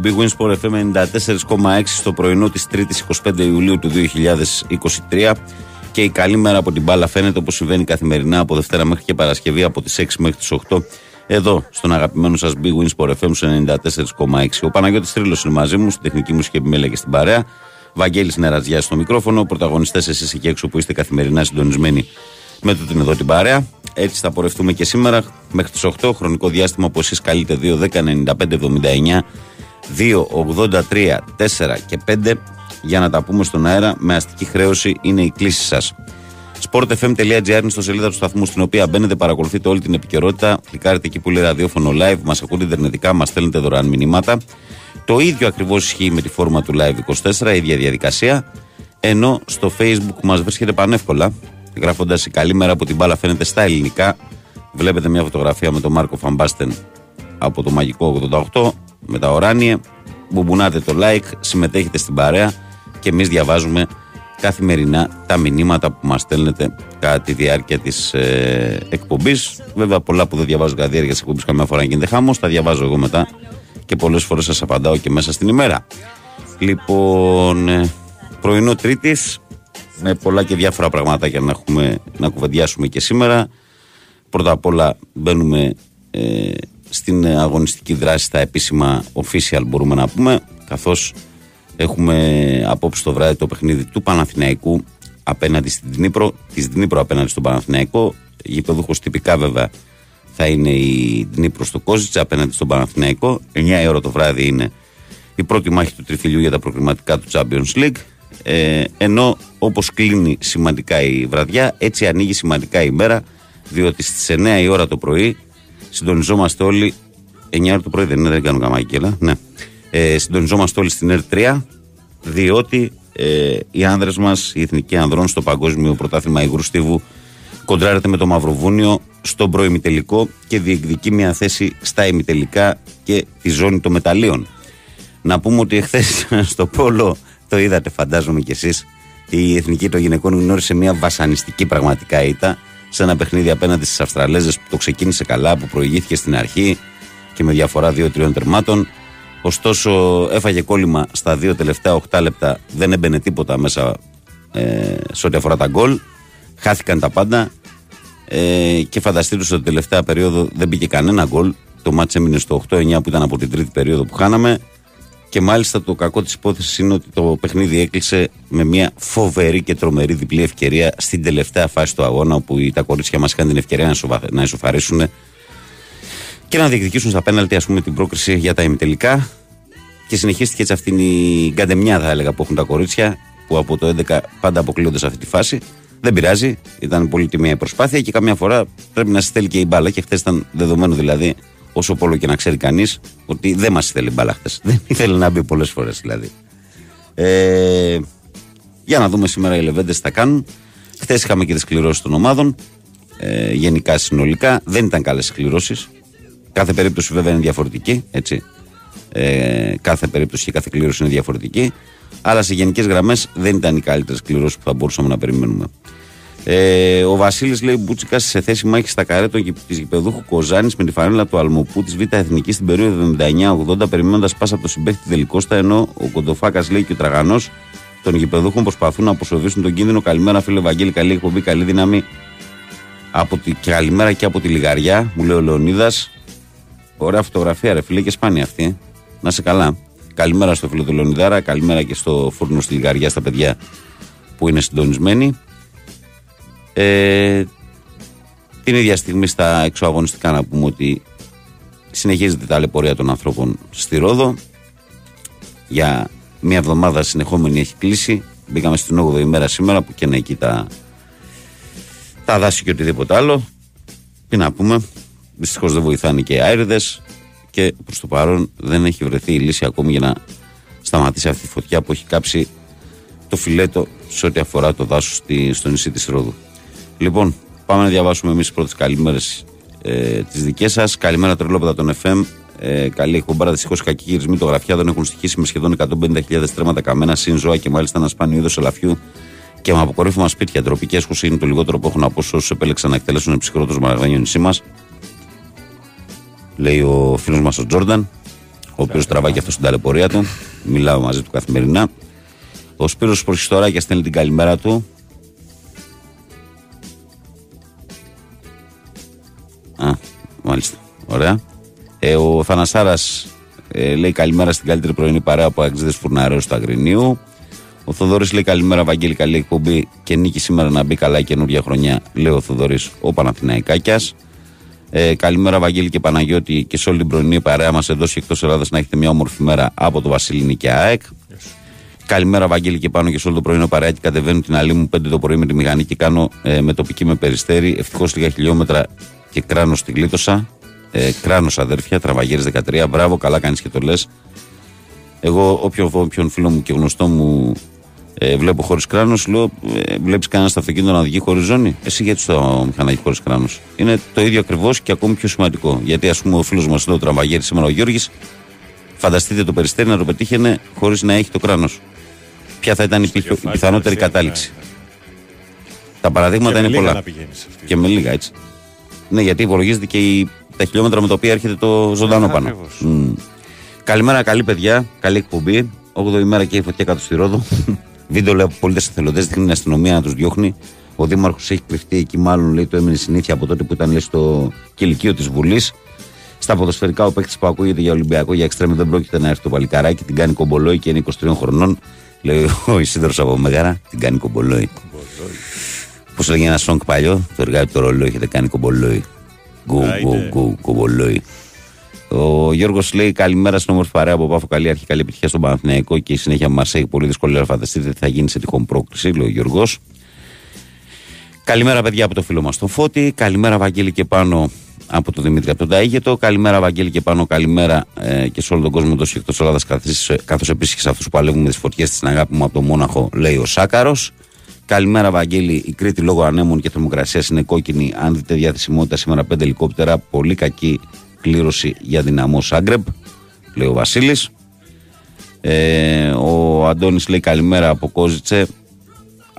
διάσημο Big Wins Sport FM 94,6 στο πρωινό της 3ης 25 Ιουλίου του 2023 και η καλή μέρα από την μπάλα φαίνεται όπως συμβαίνει καθημερινά από Δευτέρα μέχρι και Παρασκευή από τις 6 μέχρι τις 8 εδώ στον αγαπημένο σας Big Wins Sport FM 94,6 Ο Παναγιώτης Τρίλος είναι μαζί μου στην τεχνική μουσική επιμέλεια και στην παρέα. Βαγγέλης Νεραζιάς στο μικρόφωνο. Πρωταγωνιστές εσείς εκεί έξω που είστε καθημερινά συντονισμένοι με το την εδώ την παρέα. Έτσι θα πορευτούμε και σήμερα μέχρι τις 8 χρονικό διάστημα που εσείς καλείτε 2, 10, 95, 79 2, 83, 4 και 5 για να τα πούμε στον αέρα με αστική χρέωση είναι η κλίση σας. sportfm.gr είναι στο σελίδα του σταθμού στην οποία μπαίνετε, παρακολουθείτε όλη την επικαιρότητα. Κλικάρετε εκεί που λέει ραδιόφωνο live, μας ακούτε ιντερνετικά, μας στέλνετε δωρεάν μηνύματα. Το ίδιο ακριβώς ισχύει με τη φόρμα του Live 24, ίδια διαδικασία. Ενώ στο Facebook μας βρίσκεται πανεύκολα γράφοντας η καλή μέρα από την μπάλα φαίνεται στα ελληνικά. Βλέπετε μια φωτογραφία με τον Μάρκο Φαμπάστεν από το Μαγικό 88 με τα οράνια. Μπουμπουνάτε το like, συμμετέχετε στην παρέα και εμείς διαβάζουμε καθημερινά τα μηνύματα που μας στέλνετε κατά τη διάρκεια της ε, εκπομπής. Βέβαια, πολλά που δεν διαβάζω κατά τη διάρκεια της εκπομπής, καμιά φορά γίνεται χάμος. Τα διαβάζω εγώ μετά και πολλές φορές σας απαντάω και μέσα στην ημέρα. Λοιπόν, ε, πρωινό Τρίτης, με πολλά και διάφορα πραγματάκια να, έχουμε, να κουβεντιάσουμε και σήμερα. Πρώτα απ' όλα μπαίνουμε ε, στην αγωνιστική δράση στα επίσημα official μπορούμε να πούμε καθώς έχουμε απόψε το βράδυ το παιχνίδι του Παναθηναϊκού απέναντι στην Δνήπρο, της Δνήπρο απέναντι στον Παναθηναϊκό. Γηπεδούχος τυπικά βέβαια θα είναι η Δνήπρο στο Κόζιτσα απέναντι στον Παναθηναϊκό. 9 η ώρα το βράδυ είναι η πρώτη μάχη του τριφυλιού για τα προκριματικά του Champions League. Ε, ενώ όπως κλείνει σημαντικά η βραδιά, έτσι ανοίγει σημαντικά η μέρα, διότι στις 9 η ώρα το πρωί συντονιζόμαστε όλοι. 9 ώρα το πρωί δεν είναι, δεν κάνω καμάκι, ναι. Ε, συντονιζόμαστε όλοι στην ΕΡΤ3, διότι ε, οι άνδρες μας, οι εθνικοί ανδρών στο παγκόσμιο πρωτάθλημα Υγρού Στίβου, κοντράρεται με το Μαυροβούνιο στον προημιτελικό και διεκδικεί μια θέση στα ημιτελικά και τη ζώνη των μεταλλίων. Να πούμε ότι εχθές στο Πόλο το είδατε, φαντάζομαι κι εσείς. Η εθνική των γυναικών γνώρισε μια βασανιστική πραγματικά ήττα σε ένα παιχνίδι απέναντι στις Αυστραλέζες που το ξεκίνησε καλά, που προηγήθηκε στην αρχή και με διαφορά 2-3 τερμάτων. Ωστόσο, έφαγε κόλλημα στα δύο τελευταία 8 λεπτά. Δεν έμπαινε τίποτα μέσα ε, σε ό,τι αφορά τα γκολ. Χάθηκαν τα πάντα. Ε, και φανταστείτε στο τελευταία περίοδο δεν μπήκε κανένα γκολ. Το μάτς έμεινε στο 8-9 που ήταν από την τρίτη περίοδο που χάναμε. Και μάλιστα το κακό της υπόθεσης είναι ότι το παιχνίδι έκλεισε με μια φοβερή και τρομερή διπλή ευκαιρία στην τελευταία φάση του αγώνα, όπου τα κορίτσια μας είχαν την ευκαιρία να ισοφαρίσουν και να διεκδικήσουν στα πέναλτι ας πούμε, την πρόκριση για τα ημιτελικά. Και συνεχίστηκε έτσι αυτήν η γκαντεμιά, θα έλεγα, που έχουν τα κορίτσια, που από το 11 πάντα αποκλείονται σε αυτή τη φάση. Δεν πειράζει, ήταν πολύ τιμή η προσπάθεια και καμιά φορά πρέπει να στέλνει και η μπάλα. Και χθες ήταν δεδομένο δηλαδή όσο πόλο και να ξέρει κανείς, ότι δεν μας ήθελε μπάλα χθες. Δεν ήθελε να μπει πολλές φορές δηλαδή. Ε, για να δούμε σήμερα οι Λεβέντες τι θα κάνουν. Χθες είχαμε και τις κληρώσεις των ομάδων. Ε, γενικά συνολικά δεν ήταν καλές κληρώσεις. Κάθε περίπτωση βέβαια είναι διαφορετική. Έτσι. Ε, κάθε περίπτωση και κάθε κλήρωση είναι διαφορετική. Αλλά σε γενικές γραμμές δεν ήταν οι καλύτερες κληρώσεις που θα μπορούσαμε να περιμένουμε. Ε, ο Βασίλης λέει Μπούτσικας σε θέση μάχης στα καρέ της γηπεδούχου Κοζάνης με τη φανέλα του Αλμοπού της Β' Εθνικής στην περίοδο 79-80, περιμένοντας πάσα από το συμπέχτη τελικόστα. Ενώ ο Κοντοφάκας λέει και ο Τραγανός των γηπεδούχων προσπαθούν να αποσοβήσουν τον κίνδυνο. Καλημέρα, φίλε Βαγγέλη, καλή εκπομπή, καλή δύναμη. Από τη, καλημέρα και από τη Λιγαριά, μου λέει ο Λεωνίδας. Ωραία φωτογραφία, ρε φίλε, και σπάνια αυτή. Ε. Να σε καλά. Καλημέρα στο φίλο του Λεωνιδάρα, καλημέρα και στο φούρνο στη Λιγαριά στα παιδιά που είναι συντονισμένοι. Ε, την ίδια στιγμή στα εξωαγωνιστικά να πούμε ότι συνεχίζεται η ταλαιπωρία των ανθρώπων στη Ρόδο. Για μια εβδομάδα συνεχόμενη έχει κλείσει. Μπήκαμε στην 8η ημέρα σήμερα που και είναι εκεί τα, τα δάση και οτιδήποτε άλλο. Τι να πούμε. Δυστυχώς δεν βοηθάνε και οι άιριδες και προς το παρόν δεν έχει βρεθεί η λύση ακόμη για να σταματήσει αυτή η φωτιά που έχει κάψει το φιλέτο σε ό,τι αφορά το δάσος στο νησί της Ρόδου. Λοιπόν, πάμε να διαβάσουμε εμείς τις πρώτες καλημέρες ε, τις δικές σας. Καλημέρα τρελόπεδα των FM. Ε, καλή εκπομπάρα δυστυχώς κακοί χειρισμοί των γραφιάδων έχουν στοιχήσει με σχεδόν 150.000 τρέματα καμένα, συν ζώα και μάλιστα ένα σπάνιο είδος ελαφιού και με αποκορύφωμα σπίτια. Τροπική έσχωση είναι το λιγότερο που έχουν από όσους επέλεξαν να εκτελέσουν ψυχρό του μαραγάνιο νησί μας. Λέει ο φίλος μας ο Τζόρνταν. ο οποίος τραβάει και αυτό στην ταλαιπωρία του. Μιλάω μαζί του καθημερινά. Ο Σπύρος Προχιστοράκια στέλνει την καλημέρα του. Α, μάλιστα. Ωραία. Ε, ο Θανασάρας ε, λέει καλημέρα στην καλύτερη πρωινή παρέα από Αγγλίδες Φουρναρέου του Αγρινίου. Ο Θοδωρής λέει καλημέρα, Βαγγέλη, καλή εκπομπή και νίκη σήμερα να μπει καλά η καινούργια χρονιά. Λέει ο Θοδωρής, ο Παναθηναϊκάκιας. Ε, καλημέρα, Βαγγέλη και Παναγιώτη και σε όλη την πρωινή παρέα μας εδώ και εκτός Ελλάδας να έχετε μια όμορφη μέρα από το Βασίλη και ΑΕΚ. Καλημέρα, Βαγγέλη και πάνω και σε όλο το πρωινό παρέα και κατεβαίνω την αλή μου 5 το πρωί με τη μηχανή και κάνω ε, με τοπική με περιστέρι. Ευτυχώς λίγα χιλιόμετρα και κράνος στη γλίτωσα. Ε, κράνος αδέρφια, τραβαγέρι 13. Μπράβο, καλά κάνεις και το λες. Εγώ, όποιον, όποιον φίλο μου και γνωστό μου ε, βλέπω χωρίς κράνος, λέω: ε, Βλέπεις κανένα στο αυτοκίνητο να οδηγεί χωρίς ζώνη; Εσύ γιατί στο μηχανάκι χωρίς κράνος; Είναι το ίδιο ακριβώς και ακόμη πιο σημαντικό. Γιατί, ας πούμε, ο φίλος μας εδώ, ο τραβαγέρι σήμερα ο Γιώργης, φανταστείτε το περιστέρι να το πετύχαινε χωρίς να έχει το κράνος. Ποια θα ήταν η, η πιθανότερη κατάληξη; Τα παραδείγματα είναι πολλά. Και με λίγα έτσι. Ναι, γιατί υπολογίζεται και η, τα χιλιόμετρα με τα οποία έρχεται το ζωντανό πάνω. Mm. Καλημέρα, καλή παιδιά, καλή εκπομπή. 8η ημέρα και η φωτιά κάτω στη Ρόδο. Βίντεο λέει από πολίτες εθελοντές, δείχνει την αστυνομία να τους διώχνει. Ο Δήμαρχος έχει κρυφτεί εκεί, μάλλον λέει το έμεινε συνήθεια από τότε που ήταν λέει, στο κηλικείο της Βουλής. Στα ποδοσφαιρικά, ο παίκτης που ακούγεται για Ολυμπιακό, για εξτρέμι δεν πρόκειται να έρθει το παλικαράκι, την κάνει κομπολόι και είναι 23 χρονών. Λέει ο Ισίδωρος από Μέγαρα, την κάνει κομπολόι. Πώ λέγει ένα σόγκ παλιό, το εργάτη το ρολόι, έχετε κάνει κομπολόι. Γκου, γκου, γκου, κομπολόι. Ο Γιώργος λέει καλημέρα στην όμορφη παρέα από Πάφο. Καλή αρχή, καλή επιτυχία στον Παναθηναϊκό και η συνέχεια μα έχει πολύ δύσκολη να φανταστείτε τι θα γίνει σε τυχόν πρόκληση, λέει ο Γιώργος. Καλημέρα, παιδιά, από το φίλο μας τον Φώτη. Καλημέρα, Βαγγέλη και πάνω από τον Δημήτρη από τον Ταίγετο. Καλημέρα, Βαγγέλη και πάνω. Καλημέρα ε, και σε όλο τον κόσμο τόσο εκτός Ελλάδας, καθώς επίσης και σε αυτούς που παλεύουν με τις φωτιές στην αγάπη μου από το Μόναχο, λέει ο Σάκαρος. Καλημέρα, Βαγγέλη. Η Κρήτη λόγω ανέμων και θερμοκρασίας είναι κόκκινη. Αν δείτε διαθεσιμότητα σήμερα, πέντε ελικόπτερα. Πολύ κακή κλήρωση για δυναμό Σάγκρεπ, λέει ο Βασίλης. Ε, ο Αντώνης λέει καλημέρα από Κόζιτσε.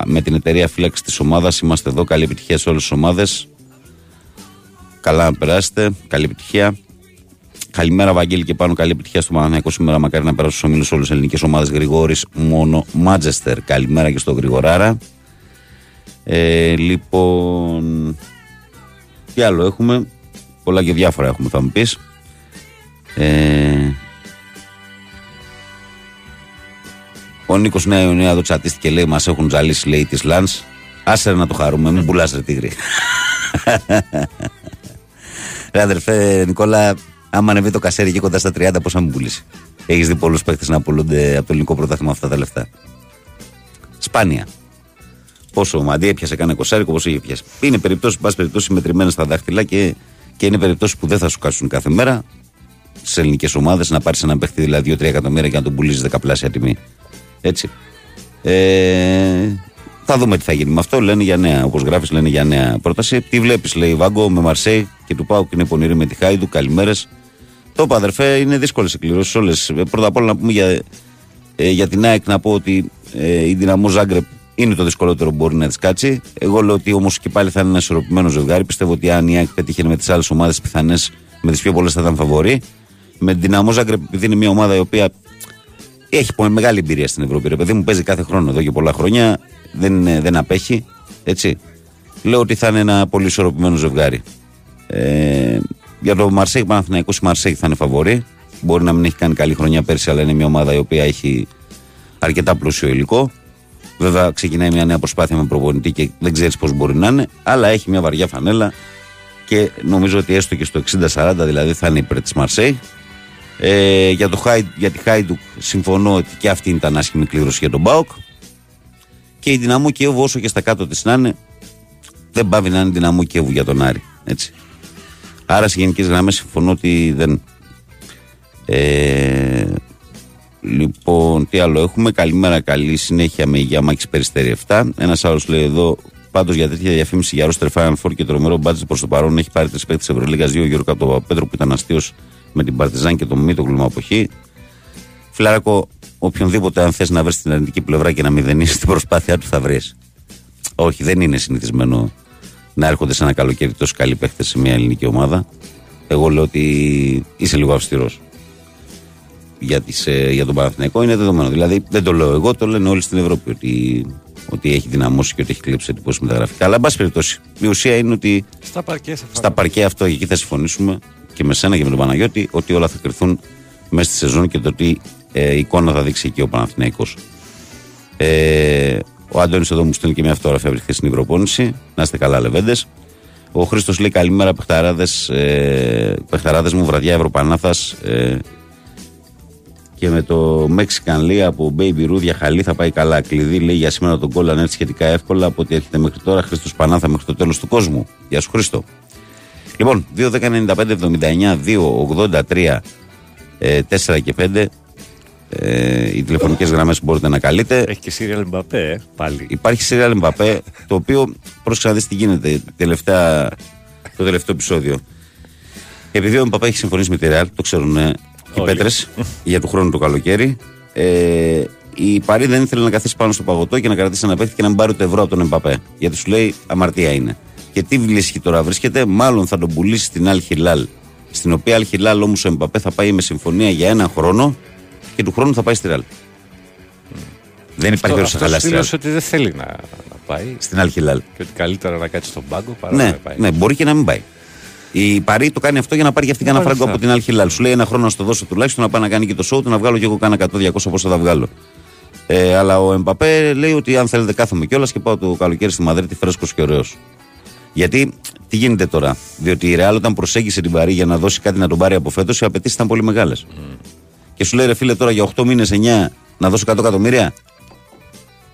Με την εταιρεία φύλαξης της ομάδας είμαστε εδώ. Καλή επιτυχία σε όλες τις ομάδες. Καλά να περάσετε. Καλή επιτυχία. Καλημέρα, Βαγγέλη, και πάνω. Καλή επιτυχία στο Παναθηναϊκό σήμερα. Μακάρι να περάσουν στους ομίλους όλες τι ελληνικές ομάδες. Γρηγόρης, μόνο Μάτζεστερ. Καλημέρα και στο Γρηγοράρα. Ε, λοιπόν. Τι άλλο έχουμε; Πολλά και διάφορα έχουμε, θα μου πεις. Ε, ο Νίκος Νέα Ιωνία εδώ τσατίστηκε λέει: Μας έχουν ζαλίσει λέει της Λαν. Άσε να το χαρούμε, μην πουλάς ρε τίγρη. ρε αδερφέ, Νικόλα, άμα ανεβεί το κασέρι και κοντά στα 30, πώς θα μου πουλήσει; Έχεις δει πολλούς παίχτε να πουλούνται από το ελληνικό πρωτάθλημα αυτά τα λεφτά; Σπάνια. Πόσο ο Μαντί έπιασε κανένα κοσάρικο, πώ είχε πιάσει. Είναι περιπτώσεις, πάση περιπτώσει, μετρημένε στα δάχτυλα και και είναι περιπτώσεις που δεν θα σου κάσουν κάθε μέρα στι ελληνικές ομάδες να πάρεις ένα παίχτη δηλαδή 2-3 εκατομμύρια και να τον πουλήσεις δεκαπλάσια τιμή. Έτσι. Ε, θα δούμε τι θα γίνει με αυτό. Λένε για νέα, όπως γράφεις, λένε για νέα πρόταση. Τι βλέπεις, λέει Βάγκο με Μαρσέη και του Πάου και είναι πονηρή με τη Χάιντου. Καλημέρες. Το είπα, αδερφέ, είναι δύσκολες εκκληρώσει όλες. Πρώτα απ' όλα να πούμε για, ε, για την ΑΕΚ να πω ότι ε, η δυναμό Ζάγκρεπ είναι το δυσκολότερο που μπορεί να της κάτσει. Εγώ λέω ότι όμως και πάλι θα είναι ένα ισορροπημένο ζευγάρι. Πιστεύω ότι αν η ΑΕΚ πετύχει με τις άλλες ομάδες πιθανές, με τις πιο πολλές θα ήταν φαβορή. Με την Δυναμό Ζάγκρεπ, επειδή είναι μια ομάδα η οποία έχει μεγάλη εμπειρία στην Ευρώπη. Ρε παιδί μου παίζει κάθε χρόνο εδώ και πολλά χρόνια. Δεν, δεν απέχει. Έτσι. Λέω ότι θα είναι ένα πολύ ισορροπημένο ζευγάρι. Ε, για το Μαρσέη Παναθηναϊκός, η Μαρσέη θα είναι φαβορή. Μπορεί να μην έχει κάνει καλή χρονιά πέρσι, αλλά είναι μια ομάδα η οποία έχει αρκετά πλούσιο υλικό. Βέβαια, ξεκινάει μια νέα προσπάθεια με προπονητή και δεν ξέρεις πώς μπορεί να είναι, αλλά έχει μια βαριά φανέλα και νομίζω ότι έστω και στο 60-40 δηλαδή θα είναι υπέρ τη Μαρσέη. Ε, για, το, για τη Χάιντουκ συμφωνώ ότι και αυτή ήταν άσχημη κλήρωση για τον Μπάουκ. Και η δυναμό Κιέβου, όσο και στα κάτω της να είναι, δεν πάβει να είναι δυναμό Κιέβου για τον Άρη. Έτσι. Άρα σε γενικές γραμμές συμφωνώ ότι δεν. Ε, Λοιπόν, τι άλλο έχουμε. Καλημέρα, καλή συνέχεια με υγεία Μάκης Περιστέρη 7. Ένας άλλος λέει εδώ, πάντως για τέτοια διαφήμιση για ρόστερ Final Four και τρομερό μπάτζετ προς το παρόν έχει πάρει τρεις παίκτες Ευρωλίγας, δύο Γιώργο από τον Παπαπέτρο που ήταν αστείος με την Παρτιζάν και τον Μήτο κλίμα αποχή. Φιλάρακο, οποιονδήποτε αν θες να βρεις την αρνητική πλευρά και να μηδενίσεις την προσπάθειά του θα βρεις. Όχι, δεν είναι συνηθισμένο να έρχονται σε ένα καλοκαίρι τόσο καλοί παίχτε σε μια ελληνική ομάδα. Εγώ λέω ότι είσαι λίγο αυστηρός. Για, τις, ε, για τον Παναθηναϊκό είναι δεδομένο. Δηλαδή δεν το λέω εγώ, το λένε όλοι στην Ευρώπη ότι, ότι έχει δυναμώσει και ότι έχει κλέψει εντυπώσει μεταγραφικά. Αλλά εν πάση περιπτώσει, η ουσία είναι ότι Στα παρκέ θα στα παρκέ αυτό εκεί θα συμφωνήσουμε και με σένα και με τον Παναγιώτη ότι όλα θα κρυθούν μέσα στη σεζόν και το τι ε, εικόνα θα δείξει εκεί ο Παναθηναϊκός. Ε, ο Αντώνης εδώ μου στέλνει και μια φωτογραφία από τη χθεσινή προπόνηση. Να είστε καλά, λεβέντες. Ο Χρήστος λέει καλημέρα παιχταράδες, ε, παιχταράδες μου, βραδιά Ευρωπανάθας. Ε, και με το Mexican λέει από Baby Ruth για χαλή θα πάει καλά. Κλειδί λέει για σήμερα τον κόλλο αν έρθει σχετικά εύκολα από ό,τι έρχεται μέχρι τώρα. Χρήστος Πανάθα μέχρι το τέλος του κόσμου. Γεια σου Χρήστο. Λοιπόν, 2.195.79, 2.83, ε, 4 και 5. Ε, οι τηλεφωνικές γραμμές που μπορείτε να καλείτε. Έχει και Σύριαλ Μπαπέ, ε, πάλι. Υπάρχει Σύριαλ Μπαπέ, το οποίο πρόσεξα να δεις τι γίνεται τελευταία, το τελευταίο επεισόδιο. Επειδή ο Μπαπέ έχει συμφωνήσει με τη Ρεάλ, το ξέρουν ε, οι Όλοι. πέτρες για του χρόνου το καλοκαίρι. Ε, η Παρί δεν ήθελε να καθίσει πάνω στο παγωτό και να κρατήσει ένα παίχτη και να μην πάρει ούτε ευρώ από τον Εμπαπέ. Γιατί σου λέει αμαρτία είναι. Και τι βρίσκει τώρα, βρίσκεται, μάλλον θα τον πουλήσει στην Αλ Χιλάλ. Στην οποία Αλ Χιλάλ όμως ο Εμπαπέ θα πάει με συμφωνία για ένα χρόνο και του χρόνου θα πάει στη Ρεάλ. Δεν υπάρχει περίπτωση να Αυτός χαλάσει τη Ρεάλ. δήλωσε ότι δεν θέλει να, να πάει Στην Αλ Χιλάλ. και ότι καλύτερα να κάτσει στον πάγκο παρά να Ναι, πάει. ναι, μπορεί και να μην πάει. Η Παρή το κάνει αυτό για να πάρει και αυτή κανένα Μάλιστα. φράγκο από την Αλ Χιλάλ. Σου λέει ένα χρόνο να στο δώσω τουλάχιστον να πάει να κάνει και το show του, να βγάλω και εγώ κάνα 100-200 πώ θα τα βγάλω. Ε, αλλά ο Εμπαπέ λέει ότι αν θέλετε κάθομαι κιόλας και πάω το καλοκαίρι στη Μαδρίτη φρέσκος και ωραίος. Γιατί τι γίνεται τώρα, Διότι η Ρεάλ όταν προσέγγισε την Παρή για να δώσει κάτι να τον πάρει από φέτος, οι απαιτήσεις ήταν πολύ μεγάλες. Και σου λέει ρε φίλε τώρα για 8 μήνες 9 να δώσω 100 εκατομμύρια;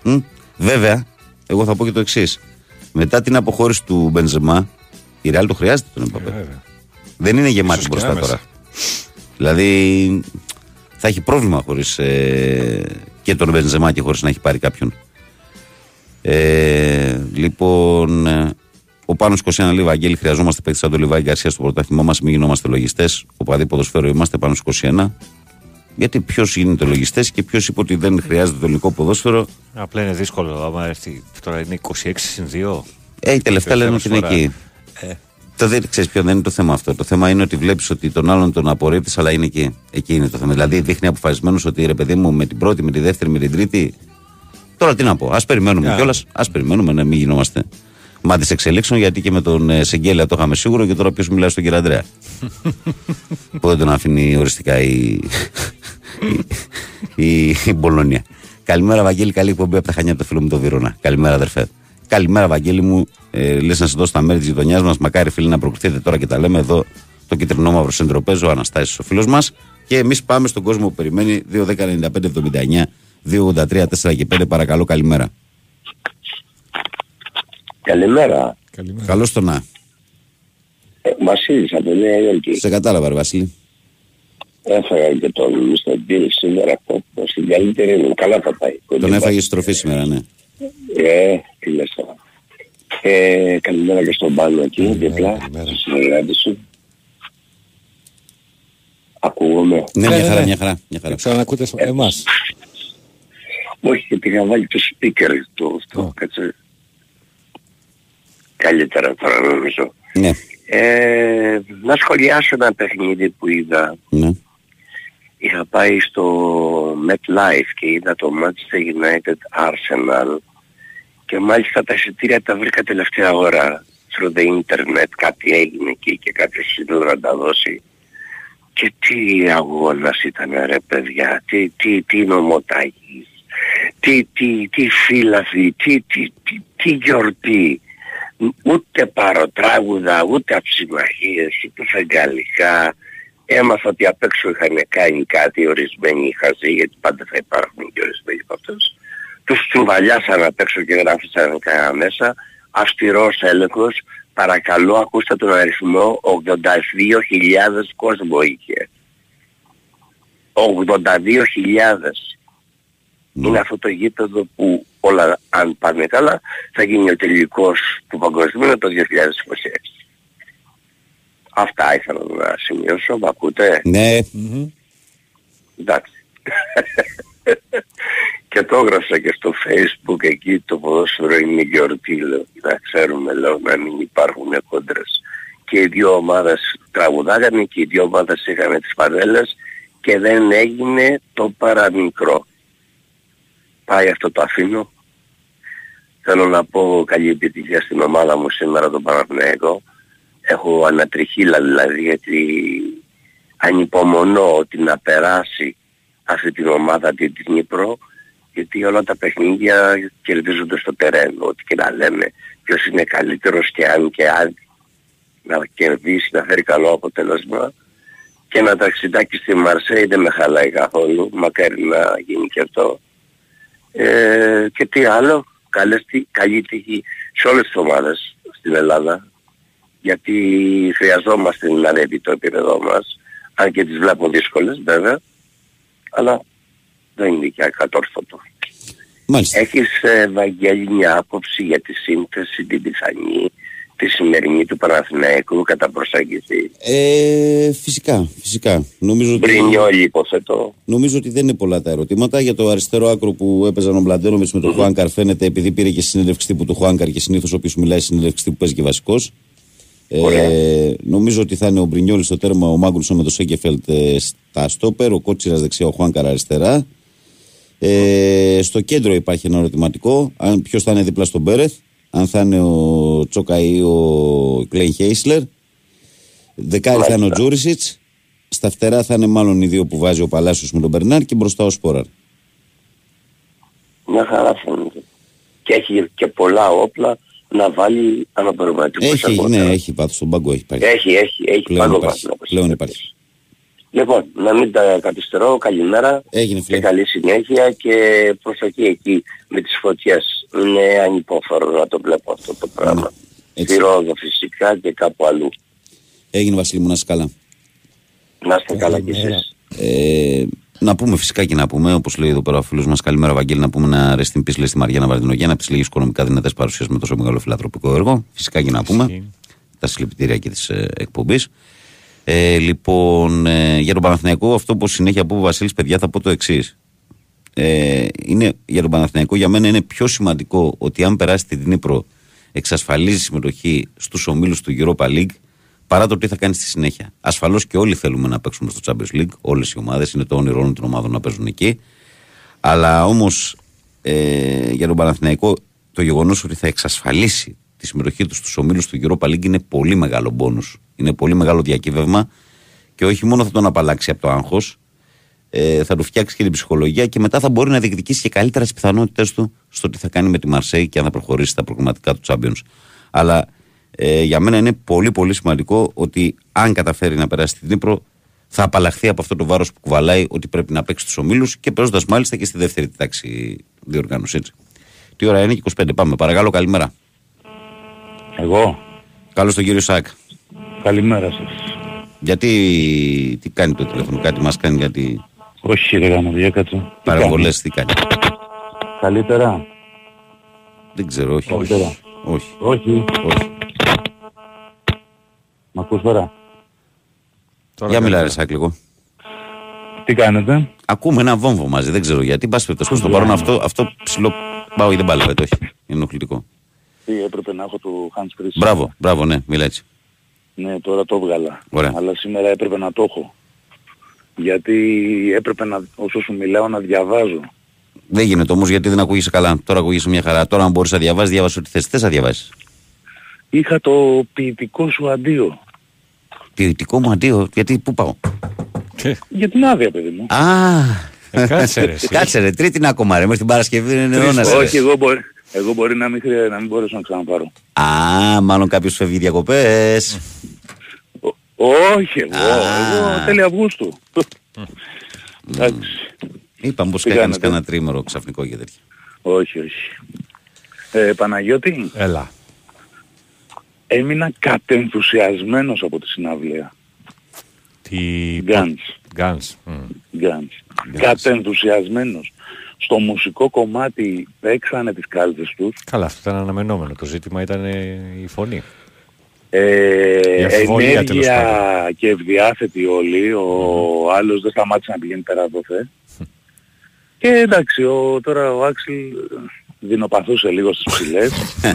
Μμ. Βέβαια, εγώ θα πω και το εξής. Μετά την αποχώρηση του Μπενζεμά, η Ρεάλ το χρειάζεται τον Εμπαπέ. Βέβαια. Δεν είναι γεμάτη Ίσως και μπροστά άμεσα. τώρα. Δηλαδή θα έχει πρόβλημα χωρίς και τον Μπενζεμά και χωρίς να έχει πάρει κάποιον. Ε, λοιπόν, ε, ο Πάνος 21 λέει: Βαγγέλη, χρειαζόμαστε παίκτη σαν τον Λιβάη Γκαρσία στο πρωτάθλημά μας. Μην γινόμαστε λογιστές. Οπαδοί ποδοσφαίρο είμαστε πάνω 21. Γιατί ποιος γίνεται λογιστές και ποιος είπε ότι δεν χρειάζεται το ελληνικό ποδόσφαιρο; Απλά είναι δύσκολο. Άμα έρθει, τώρα είναι 26 συν 2. Ε, οι τελευταία λένε ότι είναι φορά. εκεί. Ε, Το δεν ξέρεις ποιο δεν είναι το θέμα αυτό. Το θέμα είναι ότι βλέπεις ότι τον άλλον τον απορρίπτεις, αλλά είναι εκεί. Εκεί είναι το θέμα. Δηλαδή δείχνει αποφασισμένος ότι ρε παιδί μου με την πρώτη, με τη δεύτερη, με την τρίτη. Τώρα τι να πω. Α περιμένουμε Yeah. κιόλας. Α περιμένουμε να μην γινόμαστε μάτι εξελίξεων, γιατί και με τον ε, Σεγγέλια το είχαμε σίγουρο και τώρα ποιος μιλάει στον κύριο Αντρέα. που δεν τον αφήνει οριστικά η, η, η, η Μπολόνια. Καλημέρα, Βαγγέλη. Καλή εκπομπή από τα Χανιά από το φίλο μου το Βίρονα. Καλημέρα, αδερφέ. Καλημέρα, Βαγγέλη μου. Ε, Λες να σε δώσω τα μέρη της γειτονιάς μας. Μακάρι, φίλοι, να προκριθείτε τώρα και τα λέμε εδώ. Το κυτρινό μαύρο σεντροπέζο, ο Αναστάσης ο φίλος μας. Και εμείς πάμε στον κόσμο που περιμένει. 2.10.95.79, 2.83, 4 και 5. Παρακαλώ, καλημέρα. Καλημέρα. καλημέρα. Καλώς το να. Ε, Βασίλης από Νέα Υόρκη. Σε κατάλαβα, ρε Βασίλη. Έφαγα και τον Mr. Bill σήμερα από στην καλύτερη μου. Καλά θα πάει. Τον έφαγες στροφή σήμερα, ναι. Ε, τι λες τώρα. Ε, καλημέρα και στον πάνω εκεί, δίπλα, καλημέρα. στους συνεργάτες σου. Ακούγομαι. Ναι, Ναι, μια ναι, χαρά, ναι. μια χαρά. Μια χαρά. Ξανακούτε εμάς. Όχι, γιατί είχα βάλει το speaker το αυτό, Ω. κάτσε. Καλύτερα τώρα νομίζω. Ναι, Ε, να σχολιάσω ένα παιχνίδι που είδα. ναι. Είχα πάει στο MetLife και είδα το Manchester United Arsenal και μάλιστα τα εισιτήρια τα βρήκα τελευταία ώρα through the internet. Κάτι έγινε εκεί και κάποιος ήθελε να τα δώσει. Και τι αγώνας ήταν ρε παιδιά, τι, τι, τι νομοτάγης, τι, τι, τι φύλαθη, τι, τι, τι, τι γιορτή. Ούτε παροτράγουδα, ούτε αψιμαχίες, ούτε φεγγαλικά. Έμαθα ότι απ' έξω είχαν κάνει κάτι ορισμένοι χαζοί, γιατί πάντα θα υπάρχουν και ορισμένοι από αυτούς. Τους τσουβαλιάσαν απ' έξω και γράφησαν κανένα μέσα. Αυστηρός έλεγχος. Παρακαλώ ακούστε τον αριθμό 82.000 κόσμο είχε. 82.000. Είναι αυτό το γήπεδο που όλα αν πάνε καλά θα γίνει ο τελικός του παγκοσμίου το 2026. Αυτά ήθελα να σημειώσω, μ' ακούτε; Ναι, Εντάξει. και το έγραψα και στο facebook εκεί το ποδόσφαιρο είναι γιορτή λέω. Να ξέρουμε λέω να μην υπάρχουν κόντρες. Και οι δύο ομάδες τραγουδάγανε και οι δύο ομάδες είχαν τις πανέλες και δεν έγινε το παραμικρό. Πάει αυτό το αφήνω. Θέλω να πω καλή επιτυχία στην ομάδα μου σήμερα το Παναθηναϊκό. Έχω ανατριχίλα δηλαδή γιατί ανυπομονώ ότι να περάσει αυτή την ομάδα την Νύπρο γιατί όλα τα παιχνίδια κερδίζονται στο τερένο. Ό,τι και να λέμε ποιος είναι καλύτερος και αν και αν να κερδίσει, να φέρει καλό αποτέλεσμα και ένα ταξιδάκι στη Μαρσέη δεν με χαλάει καθόλου, μακάρι να γίνει και αυτό. Ε, και τι άλλο, καλές, καλή τύχη σε όλες τις ομάδες στην Ελλάδα, γιατί χρειαζόμαστε να ανέβει το επίπεδό μας, αν και τις βλέπω δύσκολες βέβαια, αλλά δεν είναι και ακατόρθωτο. Μάλιστα. Έχεις ε, Βαγγέλη μια άποψη για τη σύνθεση, την πιθανή, τη σημερινή του Παναθηναϊκού κατά προσέγγιση; Ε, φυσικά, φυσικά. Νομίζω ότι, Πριν όλοι υποθέτω. νομίζω ότι δεν είναι πολλά τα ερωτήματα. Για το αριστερό άκρο που έπαιζαν ο Μπλαντένοβιτ με τον Χουάνκαρ φαίνεται επειδή πήρε και συνέντευξη τύπου του Χουάνκαρ και συνήθως όποιος μιλάει συνέντευξη τύπου παίζει και βασικός. Ε, νομίζω ότι θα είναι ο Μπρινιόλης στο τέρμα, ο Μάγκρουσον με το Σέγκεφελτ ε, στα στόπερ, ο Κότσιρας δεξιά, ο Χουάνκαρ αριστερά. Ε, στο κέντρο υπάρχει ένα ερωτηματικό. Αν ποιος θα είναι δίπλα στον Μπέρεθ, αν θα είναι ο Τσόκα ή ο Κλέιν Χέισλερ. Δεκάρι θα είναι ο Τζούρισιτς. Στα φτερά θα είναι μάλλον οι δύο που βάζει ο Παλάσιος με τον Μπερνάρ και μπροστά ο Σπόραρ. Μια χαρά φαίνεται. Και έχει και πολλά όπλα να βάλει αναπληρωματικούς Έχει, αγώνες. ναι, έχει πάθει στον πάγκο, έχει πάρει. Έχει, έχει, έχει Πλέον πάνω υπάρχει. βάθμο, όπως Πλέον είπες. υπάρχει. Λοιπόν, να μην τα καθυστερώ, καλημέρα Έγινε και φίλε. καλή συνέχεια και προσοχή εκεί με τις φωτιές. Είναι ανυπόφορο να το βλέπω αυτό το πράγμα. Ναι, έτσι. Στη Ρόδο φυσικά και κάπου αλλού. Έγινε Βασίλη μου να είσαι καλά. Να είστε καλά κι εσείς. Ε, να πούμε φυσικά και να πούμε, όπως λέει εδώ πέρα ο φίλος μας, καλημέρα Βαγγέλη, να πούμε να rest in peace λέει στη Μαριάννα Βαρδινογέννα από τις λίγες οικονομικά δυνατές παρουσίες με τόσο μεγάλο φιλανθρωπικό έργο. Φυσικά και να πούμε Ισχύει. τα συλληπιτήρια και τη ε, εκπομπή. Ε, λοιπόν, ε, για τον Παναθηναϊκό, αυτό που συνέχεια από ο Βασίλης, παιδιά, θα πω το εξής. Ε, είναι, για τον Παναθηναϊκό, για μένα είναι πιο σημαντικό ότι αν περάσει την Δνήπρο εξασφαλίζει συμμετοχή στους ομίλους του Europa League παρά το τι θα κάνει στη συνέχεια. Ασφαλώς και όλοι θέλουμε να παίξουμε στο Champions League, όλες οι ομάδες. Είναι το όνειρο όλων των ομάδων να παίζουν εκεί. Αλλά όμως ε, για τον Παναθηναϊκό το γεγονός ότι θα εξασφαλίσει τη συμμετοχή τους στους ομίλους του Europa League είναι πολύ μεγάλο μπόνους. Είναι πολύ μεγάλο διακύβευμα και όχι μόνο θα τον απαλλάξει από το άγχος, ε, θα του φτιάξει και την ψυχολογία και μετά θα μπορεί να διεκδικήσει και καλύτερα τις πιθανότητες του στο τι θα κάνει με τη Μαρσέη και αν θα προχωρήσει στα προγραμματικά του Champions. Αλλά ε, για μένα είναι πολύ πολύ σημαντικό ότι αν καταφέρει να περάσει την Νύπρο θα απαλλαχθεί από αυτό το βάρος που κουβαλάει ότι πρέπει να παίξει τους ομίλους και παίζοντας μάλιστα και στη δεύτερη τάξη διοργάνωση. Έτσι. Τι ώρα είναι και 25. Πάμε. Παρακαλώ, καλημέρα. Εγώ. Καλώς τον κύριο Σάκ. Καλημέρα σας. Γιατί τι κάνει το τηλέφωνο, κάτι μας κάνει γιατί Όχι ρε γάμο, για κάτσε. παρεμβολέ τι κάνει; Καλύτερα. Δεν ξέρω, όχι. Όχι. Καλύτερα. όχι. Όχι. όχι. Μ' ακούς τώρα; Τώρα Για μιλά, καλύτερα. ρε Σάκ, λίγο. Τι κάνετε; Ακούμε ένα βόμβο μαζί, δεν ξέρω γιατί. Πα περιπτώσει στο παρόν αυτό, αυτό ψηλό πάω ή δεν πάλευε, όχι. Είναι ενοχλητικό. Τι έπρεπε να έχω του Hans Christian. Μπράβο, μπράβο, ναι, μιλά έτσι. Ναι, τώρα το έβγαλα. Ωραία. Αλλά σήμερα έπρεπε να το έχω. Γιατί έπρεπε να, όσο σου μιλάω να διαβάζω. Δεν γίνεται όμως γιατί δεν ακούγεσαι καλά. Τώρα ακούγεσαι μια χαρά. Τώρα, αν μπορείς να διαβάσεις, διάβασε ό,τι θες. Θε να διαβάσεις. Είχα το ποιητικό σου αντίο. Ποιητικό μου αντίο, γιατί πού πάω; Τι, Για την άδεια, παιδί μου. Α, ε, Κάτσε ρε. εσύ. κάτσε ρε, τρίτη είναι ακόμα ρε. Μέχρι την Παρασκευή είναι Τρεις αιώνας. ώρες. Όχι, εγώ μπορεί, εγώ μπορεί να μην, χρεια- να μην μπορέσω να ξαναπάρω. Α, μάλλον κάποιος φεύγει διακοπές. Ο- όχι εγώ, Α. εγώ τέλη Αυγούστου. Εντάξει. Είπαμε πως Τι έκανε κάνετε; κανένα τρίμερο ξαφνικό και τέτοια. Όχι, όχι. Ε, Παναγιώτη, Έλα. έμεινα κατενθουσιασμένος από τη συναυλία. Τι... Guns. Guns. Μμ. Guns. Κατενθουσιασμένος. Στο μουσικό κομμάτι παίξανε τις κάλτες τους. Καλά, αυτό ήταν αναμενόμενο. Το ζήτημα ήταν ε, η φωνή. Ε, Η αμφιβολία, τέλος ενέργεια και ευδιάθετοι όλοι. Ο άλλος δεν σταμάτησε να πηγαίνει πέρα από θε. Και εντάξει, ο, τώρα ο Άξιλ δεινοπαθούσε λίγο στις ψηλές.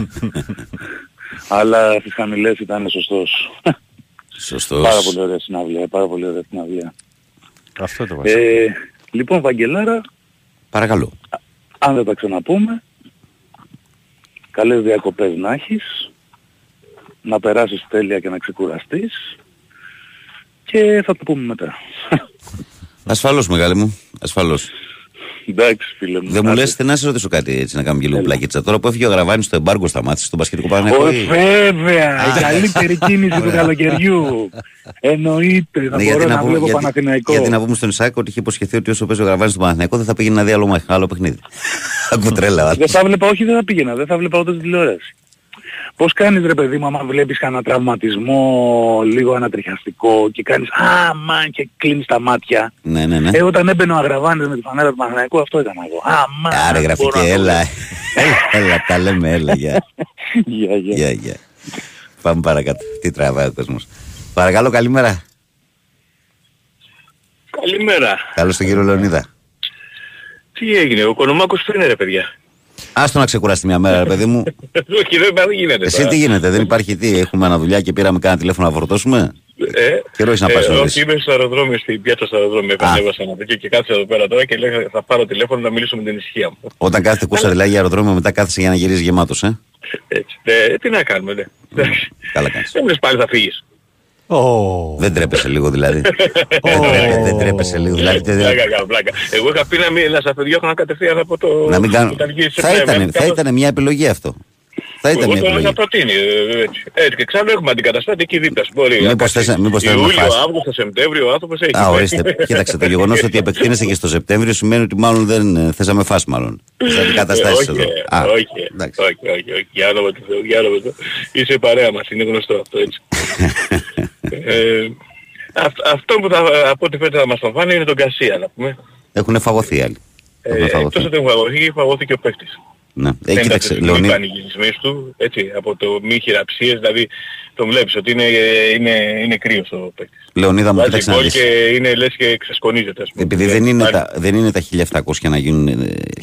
αλλά στις χαμηλές ήταν σωστός. Σωστός. Πάρα πολύ ωραία συναυλία, πάρα πολύ ωραία συναυλία. Αυτό το βασικό. Ε, λοιπόν, Βαγγελάρα, Παρακαλώ. αν δεν τα ξαναπούμε, καλές διακοπές να έχεις, να περάσεις τέλεια και να ξεκουραστείς και θα το πούμε μετά. Ασφαλώς μεγάλη μου. Ασφαλώς. Εντάξει φίλε μου. Δεν μου Άντε. λες, να σε ρωτήσω κάτι έτσι να κάνουμε και λίγο πλακίτσα. Τώρα που έφυγε ο Γραβάνης στο εμπάργκο σταμάτησε στον Πασχετικό Παναγενικό. Ω, βέβαια, η καλύτερη κίνηση του καλοκαιριού. Εννοείται, θα Ναι, μπορώ να, πούμε- βλέπω γιατί- Παναθηναϊκό. γιατί να πούμε στον Ισάκ ότι είχε υποσχεθεί ότι όσο παίζει ο Γραβάνης στον Παναθηναϊκό δεν θα πήγαινε να δει άλλο, μαχ- άλλο παιχνίδι. Ακούω τρέλα. Δεν θα βλέπα, όχι δεν θα πήγαινα, δεν θα βλέπα ούτε την τηλεόραση. Πώς κάνεις ρε παιδί μου άμα βλέπεις κανένα τραυματισμό λίγο ανατριχιαστικό και κάνεις αμάν και κλείνεις τα μάτια. Ναι, ναι, ναι. Ε, όταν έμπαινε ο Αγραβάνης με τη φανέλα του Παναθηναϊκού αυτό έκανα εγώ. Αμάν. Άρε μπορώ γραφική, να το έλα. βλέπω. Έλα, έλα, τα λέμε, έλα, γεια. Γεια, γεια. Γεια, γεια. Πάμε παρακάτω. Τι τραβάει ο κόσμος. Παρακαλώ, καλημέρα. Καλημέρα. Καλώς τον κύριο Λεωνίδα. Τι έγινε, ο Κονομάκος που είναι ρε παιδιά. Άστο να ξεκουράσει μια μέρα, ρε παιδί μου. Όχι, δεν δεν γίνεται Εσύ τώρα. τι γίνεται, δεν υπάρχει τι. Έχουμε ένα δουλειά και πήραμε κάνα τηλέφωνο να φορτώσουμε; Ε, Καιρό έχεις να πας ε, νωρίς. όχι, είμαι στο αεροδρόμιο, στην πιάτσα στο αεροδρόμιο. Επανέβασα να δω και κάθισα εδώ πέρα τώρα και λέγα θα πάρω τηλέφωνο να μιλήσω με την ησυχία μου. Όταν κάθεται κούρσα δηλαδή για αεροδρόμιο, μετά κάθεσαι για να γυρίσεις γεμάτος, ε; Έτσι. Ε, τι να κάνουμε, ναι. Εντάξει. Καλά κάνεις. Δεν μου λες πάλι θα φύγεις. Ω, Δεν τρέπεσαι λίγο δηλαδή. Δεν τρέπε- Δεν τρέπεσαι λίγο δηλαδή. δεν- Πλάκα, κάνω, πλάκα. Εγώ είχα πει να, μην, να σας διώχνω κατευθείαν από το... Να μην κάνω. όταν βγει Θα ήταν, θα ήταν μια επιλογή αυτό. Θα ήταν Εγώ μια το είχα επιλογή. προτείνει. ε, Έτσι. έτσι. Και ξάλλου έχουμε αντικαταστάτη εκεί δίπλα. Μπορεί. να Μήπως κάτσει θες- μήπως θες να Ιούλιο, φας. Αύγουστο, Σεπτέμβριο ο άνθρωπος έχει. Α, ορίστε. Κοίταξε, το γεγονός ότι επεκτείνεσαι και στο Σεπτέμβριο σημαίνει ότι μάλλον δεν ε, θες να με φας μάλλον. Θες αντικαταστάσεις Ε, εδώ. όχι, Α, όχι, εντάξει. όχι, όχι, όχι, για όνομα του Θεού, για όνομα του Θεού. Είσαι παρέα μας, είναι γνωστό αυτό έτσι. ε, αυ- αυτό που θα, από ό,τι φαίνεται θα μας το φάνε είναι τον Κασία, να πούμε. Έχουν φαγωθεί άλλοι. Ε, Έχουν εκτός φαγωθεί. ότι έχουν φαγωθεί, φαγώθηκε ο παίκτης. Ναι. Ε, Δεν κοίταξε, ήταν Λεωνί, οι πανηγυρισμούς του, έτσι, από το μη χειραψίες, δηλαδή τον βλέπεις ότι είναι, είναι, είναι κρύος ο παίκτης. Λεωνίδα μου, Βάζει κοίταξε να γκολ δεις. και είναι λες και ξεσκονίζεται ας πούμε. Επειδή δεν είναι, Πάλι- τα, δεν είναι τα 1700 να γίνουν ε,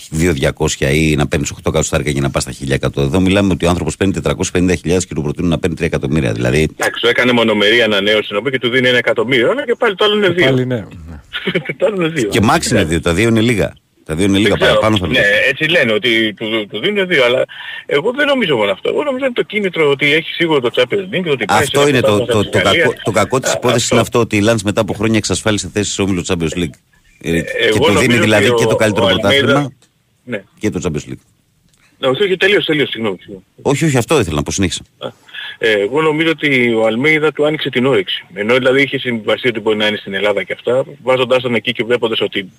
2200 ή να παίρνεις 8 εκατοστάρικα και να πας στα 1100. Εδώ μιλάμε ότι ο άνθρωπος παίρνει 450.000 και του προτείνουν να παίρνει 3 εκατομμύρια. Δηλαδή Εντάξει, του έκανε μονομερή ανανέωση να πω και του δίνει ένα εκατομμύριο, αλλά και πάλι το άλλο είναι δύο. πάλι ναι. το άλλο είναι δύο. και μάξ είναι δύο, τα δύο είναι λίγα. Τα δύο είναι λίγα Δεν ξέρω. παραπάνω θα Ναι, έτσι λένε ότι του, του δίνουν δύο, αλλά εγώ δεν νομίζω μόνο αυτό. Εγώ νομίζω είναι το κίνητρο ότι έχει σίγουρο το Champions League, ότι πάει σε Αυτό ένα είναι το, πρωτάθλημα το, της το, Γαλλίας. κακό, το κακό της Α, υπόθεσης αυτό. είναι αυτό ότι η Λάντς μετά από χρόνια εξασφάλισε θέση σε όμιλο Champions League. Ε, και εγώ του νομίζω δίνει δηλαδή ότι και το ο- καλύτερο ο Αλμέιδα- πρωτάθλημα Ναι. και το Champions League. Ναι, όχι, όχι, τελείως, τελείως, συγγνώμη. συγγνώμη. Όχι, όχι, αυτό ήθελα να πω, συνέχισα. Α, Ε, εγώ νομίζω ότι ο Αλμέιδα του άνοιξε την όρεξη. Ενώ δηλαδή είχε συμβαστεί ότι μπορεί να είναι στην Ελλάδα και αυτά, βάζοντάς τον εκεί και βλέποντας ότι...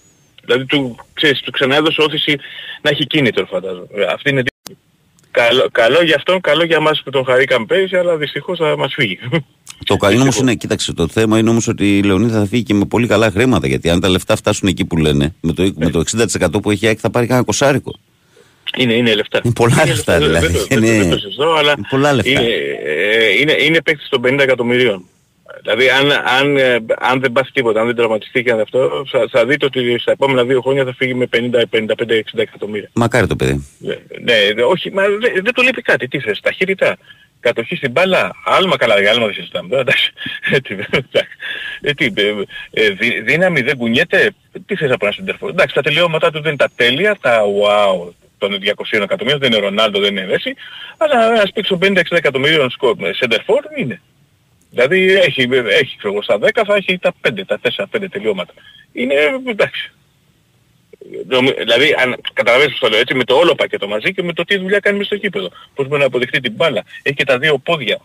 Δηλαδή του, ξέρεις, του ξαναέδωσε όθηση να έχει κίνητρο φαντάζομαι. Ε, Αυτή είναι δι- καλό, καλό για αυτόν, καλό για εμάς που τον χαρήκαμε πέρυσι, αλλά δυστυχώς θα μας φύγει. Το καλό όμως είναι, κοίταξε, το θέμα είναι όμως ότι η Λεωνίδα θα φύγει και με πολύ καλά χρήματα. Γιατί αν τα λεφτά φτάσουν εκεί που λένε, με το, με το 60% που έχει η ΑΕΚ θα πάρει κανένα κοσάρικο. Είναι, είναι λεφτά. Είναι πολλά λεφτά, δεν- δηλαδή. Δεν, το- δεν, Είναι- δεν το συζητώ, αλλά είναι πολλά λεφτά. Είναι, ε, είναι, είναι παίκτης των 50 εκατομμυρίων. Δηλαδή αν, αν, ε, αν δεν πάθει τίποτα, αν δεν τραυματιστεί και αν αυτό, θα, θα δείτε ότι στα επόμενα δύο χρόνια θα φύγει με 50, 55, 60 εκατομμύρια. Μακάρι το παιδί. Ναι, ναι, όχι, μα δεν, δεν του λείπει κάτι. Τι θες, ταχύτητα, κατοχή στην μπάλα, άλμα καλά, για άλμα δεν συζητάμε. τώρα, Εντάξει, Έτσι, εντάξει. Ε, τι, ε, ε, δύ- δύναμη δεν κουνιέται, τι θες από ένα σεντερφόρ. Εντάξει, τα τελειώματά του δεν είναι τα τέλεια, τα wow των 200 εκατομμύριων, δεν είναι Ρονάλντο, δεν είναι Μέση, αλλά ένας παίξος 50-60 εκατομμυρίων σεντερφόρ είναι. Δηλαδή έχει, έχει ξέρω, εγώ, στα 10 θα έχει τα 5, τα 4-5 τελειώματα. Είναι εντάξει. Νομι- Δηλαδή, αν καταλαβαίνεις πώς το λέω έτσι, με το όλο πακέτο μαζί και με το τι δουλειά κάνει μες στο κήπεδο. Πώς μπορεί να αποδεχτεί την μπάλα. Έχει και τα δύο πόδια.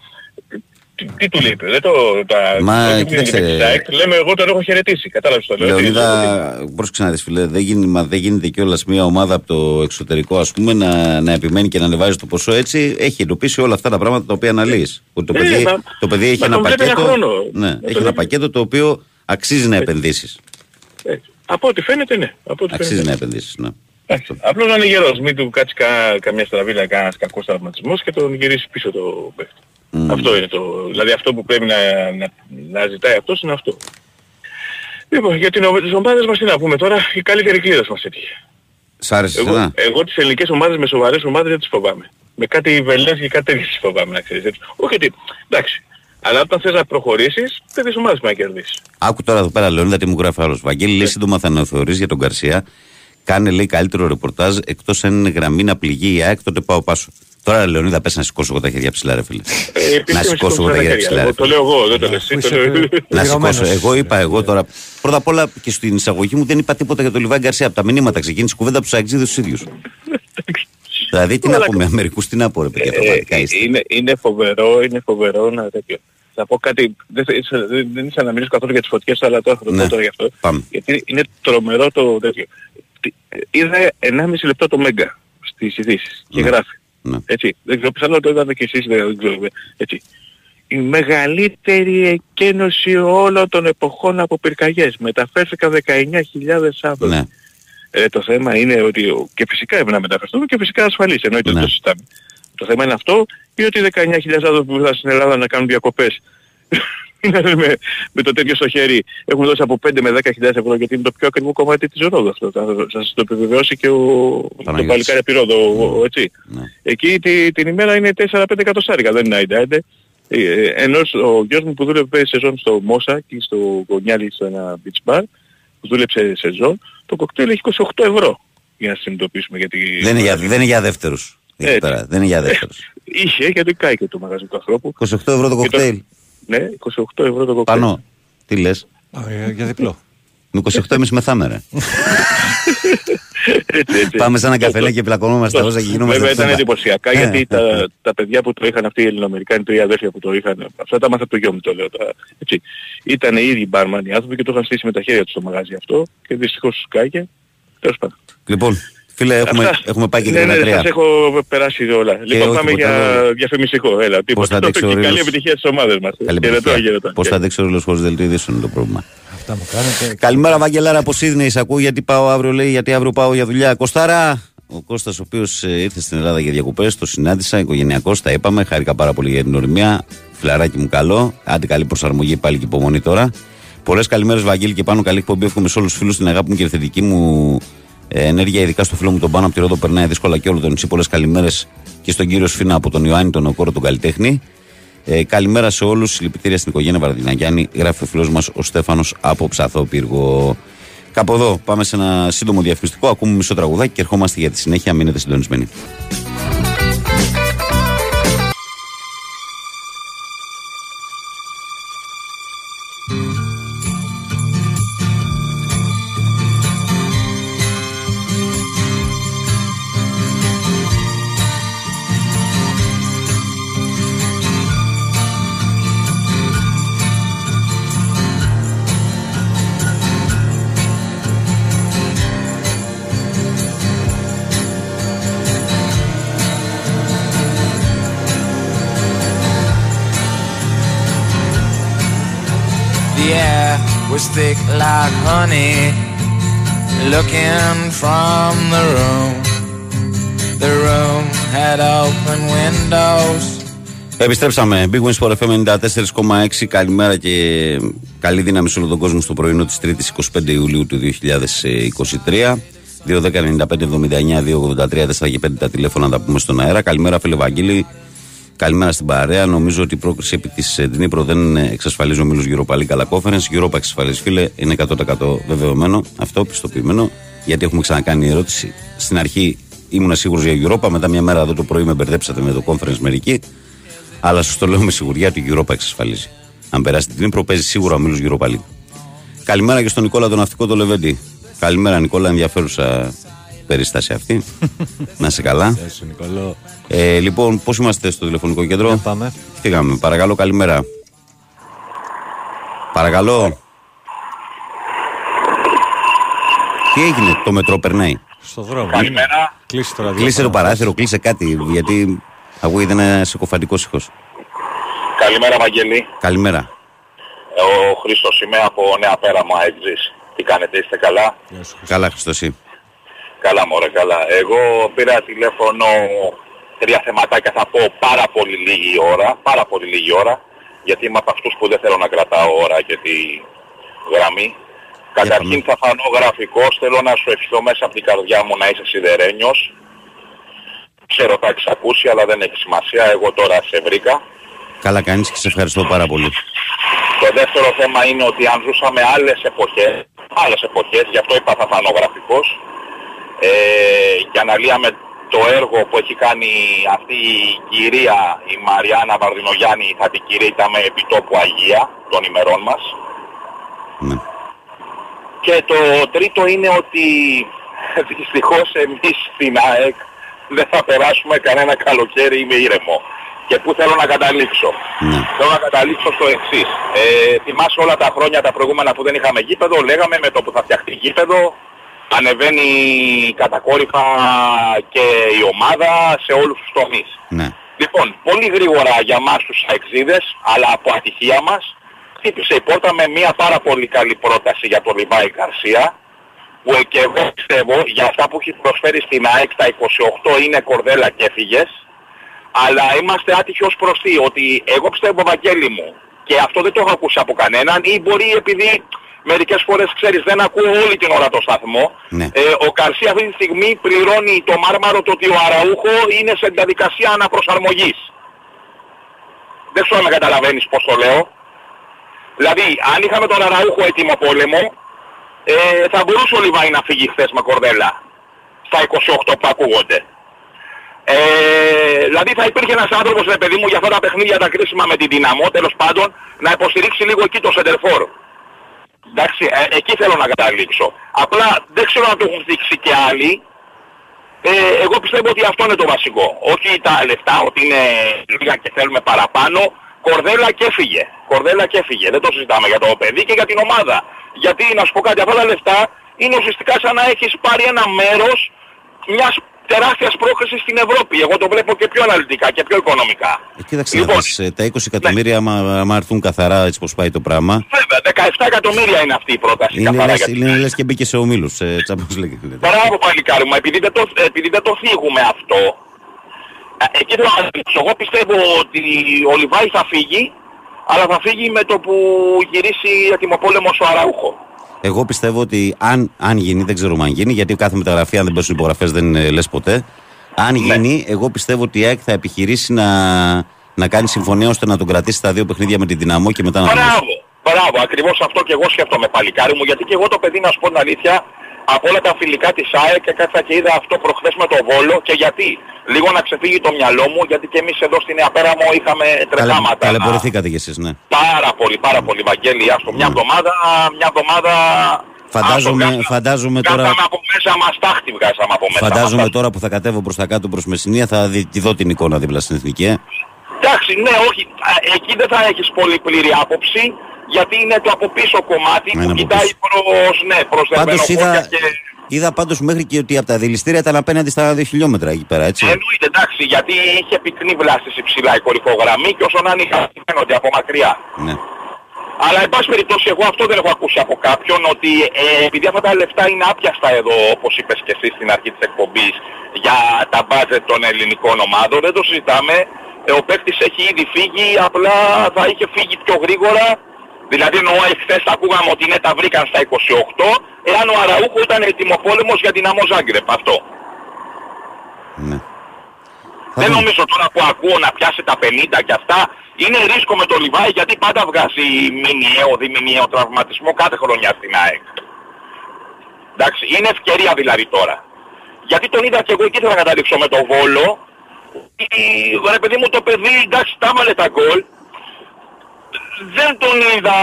Τι, τι του λείπει, δεν το... Τα, Μα, το- κοίταξε. με τη ΣΑΕΚ, λέμε εγώ τον έχω χαιρετήσει, κατάλαβες το λέω. έτσι. Λεωνίδα, πρόσεξε να δεις φίλε, δεν, γίνει, μα δεν γίνεται κιόλας μια ομάδα από το εξωτερικό ας πούμε να, να επιμένει και να ανεβάζει το ποσό έτσι. Έχει εντοπίσει όλα αυτά τα πράγματα τα οποία αναλύεις. Ότι το, Ναι, παιδί, μα- το παιδί έχει μα ένα τον βλέπει ένα πακέτο, χρόνο. ναι, Μα έχει τον ένα βλέπει. πακέτο το οποίο αξίζει να επενδύσεις. Έτσι. Από ό,τι φαίνεται ναι. Από ό,τι Αξίζει φαίνεται. να επενδύσεις, ναι. Εντάξει. Απλώς να είναι γερός, μην του κάτσεις κα, καμιά στραβίλα, κανένας κακός τραυματισμός και τον γυρίσεις πίσω το παίχτη. Μμμ. Αυτό είναι το, δηλαδή αυτό που πρέπει να, να, να ζητάει αυτός είναι αυτό. Λοιπόν, για την, ο- τις ομάδες μας τι να πούμε τώρα, η καλύτερη κλήρωση μας έτυχε. Σ' άρεσε Εγώ, εσένα; εγώ τις ελληνικές ομάδες με σοβαρές ομάδες δεν τις φοβάμαι. Με κάτι βελές και κάτι τέτοιες τις φοβάμαι να ξέρεις. έτσι. Όχι ότι, εντάξει, Αλλά όταν θες να προχωρήσεις, τέτοιες ομάδες πρέπει να κερδίσεις. Άκου τώρα εδώ πέρα, Λεωνίδα, τι μου γράφει άλλος. Βαγγέλη, λέει σύντομα θα αναθεωρεί για τον Καρσία. Κάνε, λέει, καλύτερο ρεπορτάζ εκτός αν είναι γραμμή να πληγεί η ΑΕΚ, τότε πάω πάσο. Τώρα, Λεωνίδα, πες να σηκώσω εγώ τα χέρια ψηλά, ρε φίλε. Ε, επίσης να με σηκώσω εγώ σηκώνεις τα χέρια χέρια. ψηλά. Εγώ ρε Το φίλε. λέω εγώ, δεν το λες εσύ. Είσαι το λέω- Να Πληρωμένος. σηκώσω. Εγώ είπα, εγώ τώρα. Πρώτα απ' όλα και στην εισαγωγή μου δεν είπα τίποτα για τον Λιβάη Γκαρσία. Από τα μηνύματα ξεκίνησε η κουβέντα από τους Αγγλίδε τους ίδιους. δηλαδή, τι να Όλα πούμε, Αμερικού, τι να πω, ρε παιδιά, πραγματικά Ε, είστε. είναι, είναι φοβερό, είναι φοβερό να τέτοιο. Θα πω κάτι, δεν, θα- ίσα- δεν, δεν ήθελα να μιλήσω καθόλου για τις φωτιές, αλλά τώρα θα το Ναι. πω τώρα γι' αυτό. Πάμε. Γιατί είναι τρομερό το τέτοιο. Τι- Είδα 1,5 λεπτό το Μέγκα στις ειδήσεις και Ναι. γράφει. Ναι. Έτσι. Δεν ξέρω, πιθανόν το είδατε και εσείς, δεν δεν ξέρω. Έτσι. Η μεγαλύτερη εκένωση όλων των εποχών από πυρκαγιές. Μεταφέρθηκαν 19.000 άνθρωποι. Ναι. Ε, το θέμα είναι ότι ο- και φυσικά έπρεπε να μεταφερθούν και φυσικά ασφαλής, εννοείται Ναι. δεν το συζητάμε. Το θέμα είναι αυτό ή ότι 19.000 άνθρωποι που ήρθαν στην Ελλάδα να κάνουν διακοπές είναι με, με το τέτοιο στο χέρι έχουν δώσει από 5 με 10.000 ευρώ γιατί είναι το πιο ακριβό κομμάτι της Ρόδου αυτό. Θα θα σας το επιβεβαιώσει και ο, το Παναγιώτης. παλικάρι από τη Ρόδο, ο- ο- έτσι. Ναι. Εκεί τη, την ημέρα είναι 4-5 εκατοστάρικα, δεν είναι άιντε. Ε, ενώ ο γιος μου που δούλευε σεζόν στο Μόσα και στο Γονιάλι στο ένα beach bar, που δούλεψε σεζόν, το κοκτέιλ έχει 28 ευρώ. Για να συνειδητοποιήσουμε γιατί... Δεν είναι για, δεν είναι για δεύτερους. Έτσι. Δεν είναι για δεύτερους. Είχε γιατί κάει και το μαγαζί του ανθρώπου. 28 ευρώ το κοκτέιλ. Ναι, 28 ευρώ το κοκτέιλ. Πανώ. Τι λες; Α, για- Για διπλό. Με 28 εμείς μεθάμε, ρε. Έτσι, έτσι. Πάμε σε ένα καφέ και πλακωνόμαστε όσα και γινόμαστε. Βέβαια ήταν ψέματα. εντυπωσιακά Ε, γιατί ε, τα, τα παιδιά που το είχαν αυτοί οι Ελληνοαμερικάνοι, τρία αδέρφια που το είχαν, αυτά τα μάθα από το γιο μου το λέω. Τα, έτσι. Ήταν οι ίδιοι μπάρμαν οι άνθρωποι και το είχαν στήσει με τα χέρια τους στο μαγάζι αυτό και δυστυχώς σκάγε. Τέλος πάντων. Λοιπόν, φίλε, έχουμε, Αυτά. έχουμε πάει και ναι, ναι, 33. σας έχω περάσει όλα. λοιπόν, όχι πάμε τίποτα για άλλο. διαφημιστικό. Έλα, θα τίποτα. αντέξει ο Και καλή Ρήλος. επιτυχία στις ομάδες μας. Καλή Χαιρετώ, επιτυχία. χαιρετώ. Πώς θα αντέξει ο ρόλο χωρίς δελτίο ειδήσεων είναι το πρόβλημα. Αυτά μου κάνετε. Καλημέρα, Βαγγελάρα από Σίδνεϊ. Σ' ακούω γιατί πάω αύριο, λέει, γιατί αύριο πάω για δουλειά. Κοστάρα, ο Κώστας ο οποίος ήρθε στην Ελλάδα για διακοπές, το συνάντησα, οικογενειακό, τα είπαμε. Χάρηκα πάρα πολύ για την ορμία. Φιλαράκι μου καλό. Άντε καλή προσαρμογή πάλι και υπομονή τώρα. Πολλές καλημέρες, Βαγγέλη, και πάνω καλή εκπομπή. Εύχομαι σε όλους τους φίλους την αγάπη μου και τη θετική μου ε, ενέργεια, ειδικά στο φίλο μου τον πάνω από τη Ρόδο. Περνάει δύσκολα και όλο τον νησί. Πολλές καλημέρες και στον κύριο Σφίνα από τον Ιωάννη, τον Οκόρο, τον καλλιτέχνη. Ε, καλημέρα σε όλους. Συλληπιτήρια στην οικογένεια Βαρδιναγιάννη. Γράφει ο φίλος μας ο Στέφανος από Ψαθό Πύργο. Κάπου εδώ πάμε σε ένα σύντομο διαφημιστικό. Ακούμε μισό τραγουδάκι και ερχόμαστε για τη συνέχεια. Μείνετε συντονισμένοι. Air was thick like honey, looking from the room. The room had open windows. Επιστρέψαμε. Big Wins for FM 94,6. Καλημέρα και καλή δύναμη σε όλο τον κόσμο στο πρωινό της 3η 25 Ιουλίου του 2023. 2.195.79.283 4 και 5 τα τηλέφωνα να τα πούμε στον αέρα. Καλημέρα, φίλε Βαγγέλη. Καλημέρα στην παρέα. Νομίζω ότι η πρόκριση επί της Δνήπρο δεν εξασφαλίζει ο Μίλος Europa League αλλά Conference. Europa εξασφαλίζει, φίλε. Είναι 100% βεβαιωμένο αυτό, πιστοποιημένο. Γιατί έχουμε ξανακάνει ερώτηση. Στην αρχή ήμουν σίγουρος για Europa. Μετά μια μέρα εδώ το πρωί με μπερδέψατε με το Conference μερικοί. Αλλά σας το λέω με σιγουριά ότι η Europa εξασφαλίζει. Αν περάσει την Δνήπρο, παίζει σίγουρα ο Μίλος Europa League. Καλημέρα και στον Νικόλα τον ναυτικό το Λεβέντι. Καλημέρα, Νικόλα, ενδιαφέρουσα περίσταση αυτή. Να είσαι καλά. Γεια σου, Νικολό. Ε, λοιπόν, πώς είμαστε στο τηλεφωνικό κέντρο; Για πάμε. Φύγαμε. Παρακαλώ, καλημέρα. Παρακαλώ. Τι έγινε, το μετρό περνάει; Στο δρόμο. Καλημέρα. Κλείσε τώρα Κλείσε το παράθυρο, κλείσε κάτι, γιατί ακούγεται ένα συκοφαντικός ήχος. Καλημέρα Βαγγελή. Καλημέρα. Ε, Ο Χρήστος είμαι από Νέα Πέραμα Exis. Τι κάνετε, είστε καλά; Γεια σου, Χρήστο. Καλά, Χριστοσύ. Καλά μωρέ, καλά. Εγώ πήρα τηλέφωνο τρία θεματάκια θα πω πάρα πολύ λίγη ώρα, πάρα πολύ λίγη ώρα, γιατί είμαι από αυτούς που δεν θέλω να κρατάω ώρα και τη γραμμή. Καταρχήν θα φανώ γραφικός, θέλω να σου ευχηθώ μέσα από την καρδιά μου να είσαι σιδερένιος. Ξέρω τα έχεις ακούσει, αλλά δεν έχει σημασία, εγώ τώρα σε βρήκα. Καλά κάνεις και σε ευχαριστώ πάρα πολύ. Το δεύτερο θέμα είναι ότι αν ζούσαμε άλλες εποχές, άλλες εποχές, γι' αυτό είπα θα φανογραφικός, ε, και αναλύαμε το έργο που έχει κάνει αυτή η κυρία, η Μαριάννα Βαρδινογιάννη, θα την κηρύτταμε επιτόπου Αγία των ημερών μας. Ναι. Και το τρίτο είναι ότι δυστυχώς εμείς στην ΑΕΚ δεν θα περάσουμε κανένα καλοκαίρι με ήρεμο. Και πού θέλω να καταλήξω; Ναι. Θέλω να καταλήξω στο εξής. Ε, θυμάσαι όλα τα χρόνια τα προηγούμενα που δεν είχαμε γήπεδο, λέγαμε με το που θα φτιαχτεί γήπεδο, ανεβαίνει κατακόρυφα και η ομάδα σε όλους τους τομείς. Ναι. Λοιπόν, πολύ γρήγορα για μας τους αεξίδες, αλλά από ατυχία μας, χτύπησε η πόρτα με μια πάρα πολύ καλή πρόταση για τον Λιβάη Γκαρσία, που ε, και εγώ πιστεύω για αυτά που έχει προσφέρει στην ΑΕΚ τα 28 είναι κορδέλα και έφυγες, αλλά είμαστε άτυχοι ως προς τι, ότι εγώ πιστεύω Βαγγέλη μου, και αυτό δεν το έχω ακούσει από κανέναν, ή μπορεί επειδή μερικές φορές ξέρεις δεν ακούω όλη την ώρα το σταθμό, Ναι. ε, ο Καρσία αυτή τη στιγμή πληρώνει το μάρμαρο το ότι ο Αραούχο είναι σε διαδικασία αναπροσαρμογής. Δεν ξέρω αν με καταλαβαίνεις πώς το λέω. Δηλαδή, αν είχαμε τον Αραούχο έτοιμο πόλεμο, ε, θα μπορούσε ο Λιβάη να φύγει χθες με κορδέλα. Στα 28 που ακούγονται. Ε, δηλαδή θα υπήρχε ένας άνθρωπος, ρε παιδί μου, για αυτά τα παιχνίδια τα κρίσιμα με την δυναμό, τέλος πάντων, να υποστηρίξει λίγο εκεί το σεντερφόρ. Εντάξει, ε, εκεί θέλω να καταλήξω. Απλά δεν ξέρω αν το έχουν δείξει και άλλοι. Ε, εγώ πιστεύω ότι αυτό είναι το βασικό. Όχι τα λεφτά, ότι είναι λίγα και θέλουμε παραπάνω. Κορδέλα και έφυγε. Κορδέλα και έφυγε. Δεν το συζητάμε για το παιδί και για την ομάδα. Γιατί να σου πω κάτι, αυτά τα λεφτά είναι ουσιαστικά σαν να έχεις πάρει ένα μέρος μιας τεράστιας πρόκλησης στην Ευρώπη. Εγώ το βλέπω και πιο αναλυτικά και πιο οικονομικά. Ε, κοίταξε Λοιπόν, να δεις, ε, τα 20 εκατομμύρια άμα, άμα έρθουν καθαρά έτσι πως πάει το πράγμα Βέβαια, 17 εκατομμύρια είναι αυτή η πρόταση. είναι καθαρά λες, για την είναι λες και μπήκε σε ομίλους ε, τσάμπος λέγεται. Μπράβο παλικάρι μου, επειδή δεν το, επειδή δεν το θίγουμε αυτό, ε, εκεί θέλω να δείξω. Εγώ πιστεύω ότι ο Λιβάη θα φύγει, αλλά θα φύγει με το που γυρίσει ατιμοπόλεμος ο Αραούχο. Εγώ πιστεύω ότι αν, αν γίνει, δεν ξέρουμε αν γίνει, γιατί κάθε μεταγραφή, αν δεν πέσουν υπογραφές, δεν ε, λες ποτέ. Αν Ναι. γίνει, εγώ πιστεύω ότι η ΑΕΚ θα επιχειρήσει να, να κάνει συμφωνία ώστε να τον κρατήσει τα δύο παιχνίδια με την δυναμό και μετά να τον δώσει. Μπράβο, μπράβο, ακριβώς αυτό και εγώ σκέφτομαι παλικάρι μου, γιατί και εγώ το παιδί να σου πω την αλήθεια, από όλα τα φιλικά της ΑΕΚ και κάτσα και είδα αυτό προχθές με το Βόλο και γιατί. Λίγο να ξεφύγει το μυαλό μου, γιατί και εμείς εδώ στην Νέα Πέραμο είχαμε Καλε, τρεχάματα. ταλαιπωρηθήκατε κι εσείς, ναι. Πάρα πολύ, πάρα πολύ, Βαγγέλη. Άστο, μια εβδομάδα, μια εβδομάδα... Φαντάζομαι- άστο, βγάζα- φαντάζομαι τώρα- Βγάζαμε από μέσα μας τάχτη, βγάζαμε από μέσα Φαντάζομαι μας. τώρα που θα κατέβω προς τα κάτω προς Μεσσηνία θα δει, τη δω την εικόνα δίπλα στην εθνική. Ε. Εντάξει, ναι, όχι. Α, Εκεί δεν θα έχεις πολύ πλήρη άποψη, γιατί είναι το από πίσω κομμάτι Είναι που από κοιτάει πίσω. προς, ναι, προς Πάντως δερμενοχώρια είδα, και... είδα πάντως μέχρι και ότι από τα δηληστήρια ήταν απέναντι στα 2 χιλιόμετρα εκεί πέρα, έτσι. Εννοείται, εντάξει, γιατί είχε πυκνή βλάστηση ψηλά η κορυφογραμμή και όσο να είναι είχα φαίνονται από μακριά. Ναι. Αλλά εν πάση περιπτώσει εγώ αυτό δεν έχω ακούσει από κάποιον ότι ε, επειδή αυτά τα λεφτά είναι άπιαστα εδώ όπως είπες και εσύ στην αρχή της εκπομπής για τα μπάτζετ των ελληνικών ομάδων δεν το συζητάμε ε, ο παίκτης έχει ήδη φύγει απλά θα είχε φύγει πιο γρήγορα δηλαδή εννοώ εχθές ακούγαμε ότι ναι τα βρήκαν στα 28 εάν ο Αραούχο ήταν ετοιμοπόλεμος για την Αμό Ζάγκρεπ αυτό ναι. Θα δεν δούμε. νομίζω τώρα που ακούω να πιάσει τα 50 και αυτά. Είναι ρίσκο με το Λιβάη γιατί πάντα βγάζει μηνιαίο, διμηνιαίο τραυματισμό κάθε χρονιά στην ΑΕΚ. Εντάξει, είναι ευκαιρία δηλαδή τώρα. Γιατί τον είδα και εγώ εκεί ήθελα να καταλήξω με το Βόλο. Ή, Ρε παιδί μου το παιδί, εντάξει, τα έβαλε τα γκολ. Δεν τον είδα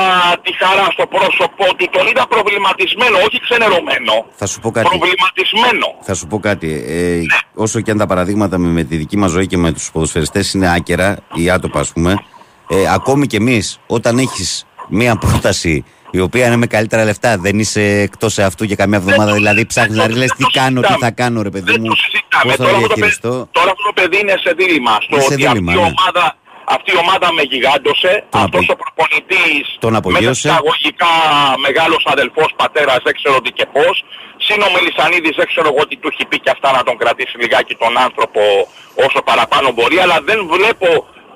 τη χαρά στο πρόσωπό του, τον είδα προβληματισμένο, όχι ξενερωμένο. Θα σου πω κάτι. Προβληματισμένο. Θα σου πω κάτι. Ε, όσο και αν τα παραδείγματα με, με τη δική μας ζωή και με τους ποδοσφαιριστές είναι άκερα ή άτοπα, ας πούμε, ε, ακόμη κι εμείς, όταν έχεις μία πρόταση η οποία είναι με καλύτερα λεφτά, δεν είσαι εκτός αυτού για καμιά εβδομάδα. το- δηλαδή, ψάχνεις δεν να το- λες δεν τι το κάνω, τι συζητάμε. θα κάνω, ρε παιδί Δεν μου. το συζητάμε. Πώς θα Τώρα αυτό, το παιδί, διαχειριστώ. τώρα αυτό το παιδί είναι σε δίλημα. Στο Είναι σε ότι δίλημα, αυτή, η ναι. ομάδα, αυτή η ομάδα με γιγάντωσε. Τον αυτός απο- ο προπονητής τον απογείωσε. με εισαγωγικά μεγάλος αδελφός πατέρας δεν ξέρω τι και πώς. Συν ο Μελισανίδης δεν ξέρω εγώ τι του έχει πει και αυτά να τον κρατήσει λιγάκι τον άνθρωπο όσο παραπάνω μπορεί. Αλλά δεν βλέπω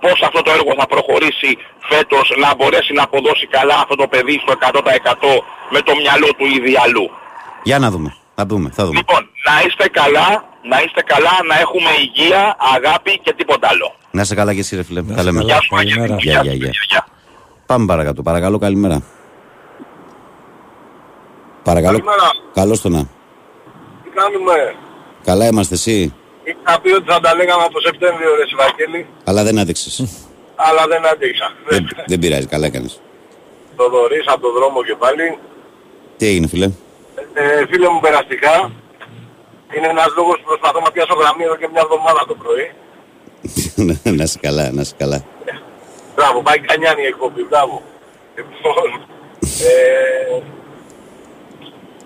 πώς αυτό το έργο θα προχωρήσει φέτος να μπορέσει να αποδώσει καλά αυτό το παιδί στο 100% με το μυαλό του ήδη αλλού. Για να δούμε. Θα δούμε, θα δούμε. Λοιπόν, να είστε καλά. να είστε καλά, να έχουμε υγεία, αγάπη και τίποτα άλλο. Να σε καλά και εσύ, ρε φίλε. Να Τα είσαι λέμε. καλά. Γεια σου, Αγγέλη. Καλημέρα. Γεια, γεια, γεια. Γεια. Πάμε παρακάτω. Παρακαλώ, καλημέρα. Παρακαλώ. Καλημέρα. Καλώς το να. Τι κάνουμε; Καλά είμαστε εσύ; Είχα πει ότι θα τα λέγαμε από Σεπτέμβριο ρε Σιβακέλη, Αλλά δεν άντεξες. αλλά δεν άντεξα. δεν, δεν πειράζει, καλά έκανες. Το δωρείς από το δρόμο και πάλι. Τι έγινε, φίλε; Ε, φίλε μου περαστικά, είναι ένας λόγος που προσπαθώ να πιάσω γραμμή εδώ και μια εβδομάδα το πρωί. να είσαι καλά, να είσαι καλά. Μπράβο, πάει κανιάνι η εκπομπή, μπράβο. Λοιπόν, ε,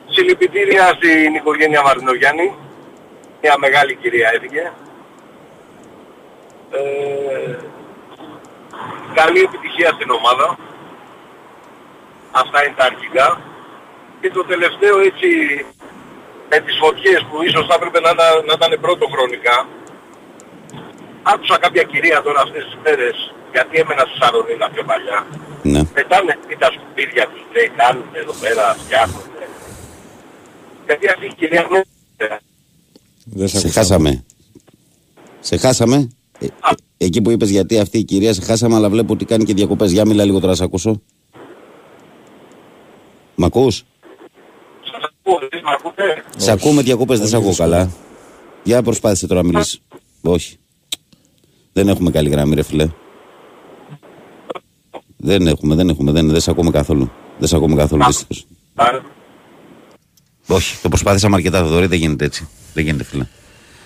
συλληπιτήρια στην οικογένεια Μαρινογιάννη. Μια μεγάλη κυρία έφυγε. Ε, καλή επιτυχία στην ομάδα. Αυτά είναι τα αρχικά. Και το τελευταίο έτσι με τις φωτιές που ίσως θα έπρεπε να, ήταν- να ήταν πρώτο χρονικά. Άκουσα κάποια κυρία τώρα αυτές τις μέρες, γιατί έμενα στη Σαρονίνα πιο παλιά. Ναι. Πετάνε τα σκουπίδια τους, λέει, κάνουν εδώ πέρα, φτιάχνουν. Γιατί αυτή η κυρία μου Δεν σε Σε ακούσαμε. χάσαμε. Σε χάσαμε. Ε, ε, εκεί που είπες γιατί αυτή η κυρία σε χάσαμε, αλλά βλέπω ότι κάνει και διακοπές. Για μιλά λίγο τώρα, να σε ακούσω. Μ' ακούς; σας ακούω, εσείς με ακούτε. Σε ακούμε διακοπές, δεν σε ακούω καλά. Για προσπάθησε τώρα να μιλήσεις. Όχι. Δεν έχουμε καλή γραμμή, ρε φιλέ. Δεν έχουμε, δεν έχουμε, δεν, δεν σε ακούμε καθόλου. Δεν σε ακούμε καθόλου, δυστυχώς. Α, Όχι, το προσπάθησαμε αρκετά, Θοδωρή, δεν γίνεται έτσι. Δεν γίνεται, φίλε.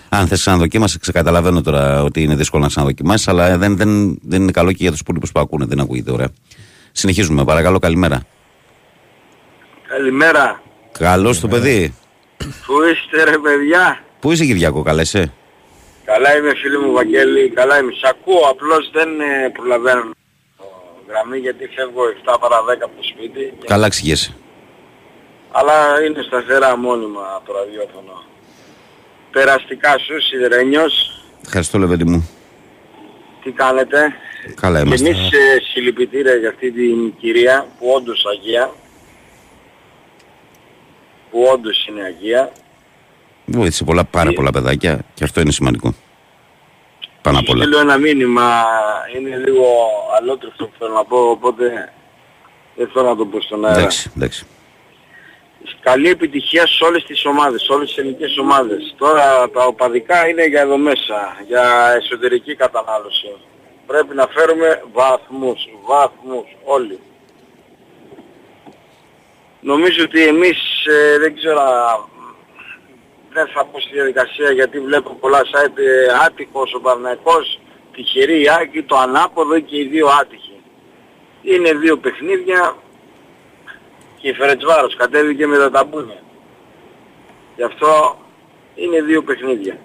Αν θες ξαναδοκίμασε, ξεκαταλαβαίνω τώρα ότι είναι δύσκολο να ξαναδοκιμάσει, αλλά δεν, δεν, δεν είναι καλό και για τους υπόλοιπους που ακούνε. Δεν ακούγεται ωραία. Συνεχίζουμε, παρακαλώ, καλημέρα. Καλημέρα. Καλώς το παιδί. Πού είστε ρε παιδιά; Πού είσαι, Κυριακό, καλά είσαι; Καλά είμαι φίλοι μου Βαγγέλη, καλά είμαι. Σ' ακούω, απλώς δεν ε, προλαβαίνω το γραμμή γιατί φεύγω 7 παρα 10 από το σπίτι. Και- Καλά ξηγέσαι. Αλλά είναι σταθερά μόνιμα το ραδιόφωνο. Περαστικά σου, Σιδερένιος, Ευχαριστώ, Λεβέντι μου. τι κάνετε; Καλά Και είμαστε. εμείς ε, συλληπιτήρια για αυτή την κυρία που όντως Αγία. Που όντως είναι Αγία. Βοήθησε πολλά, πάρα πολλά παιδάκια και αυτό είναι σημαντικό. Πάνω απ' όλα. Θέλω ένα μήνυμα, είναι λίγο αλότριφτο που θέλω να πω, οπότε δεν θέλω να το πω στον αέρα. Εντάξει, εντάξει. Καλή επιτυχία σε όλες τις ομάδες, σε όλες τις ελληνικές ομάδες. Τώρα τα οπαδικά είναι για εδώ μέσα, για εσωτερική κατανάλωση. Πρέπει να φέρουμε βαθμούς, βαθμούς όλοι. Νομίζω ότι εμείς, ε, δεν ξέρω, α, δεν θα πω στη διαδικασία γιατί βλέπω πολλά site ε, άτυχος ο Παναγικός, τυχερή η Άκη, το ανάποδο και οι δύο άτυχοι. Είναι δύο παιχνίδια, και η Φερετσβάρος κατέβηκε με τα ταμπούνια. Γι' αυτό είναι δύο παιχνίδια.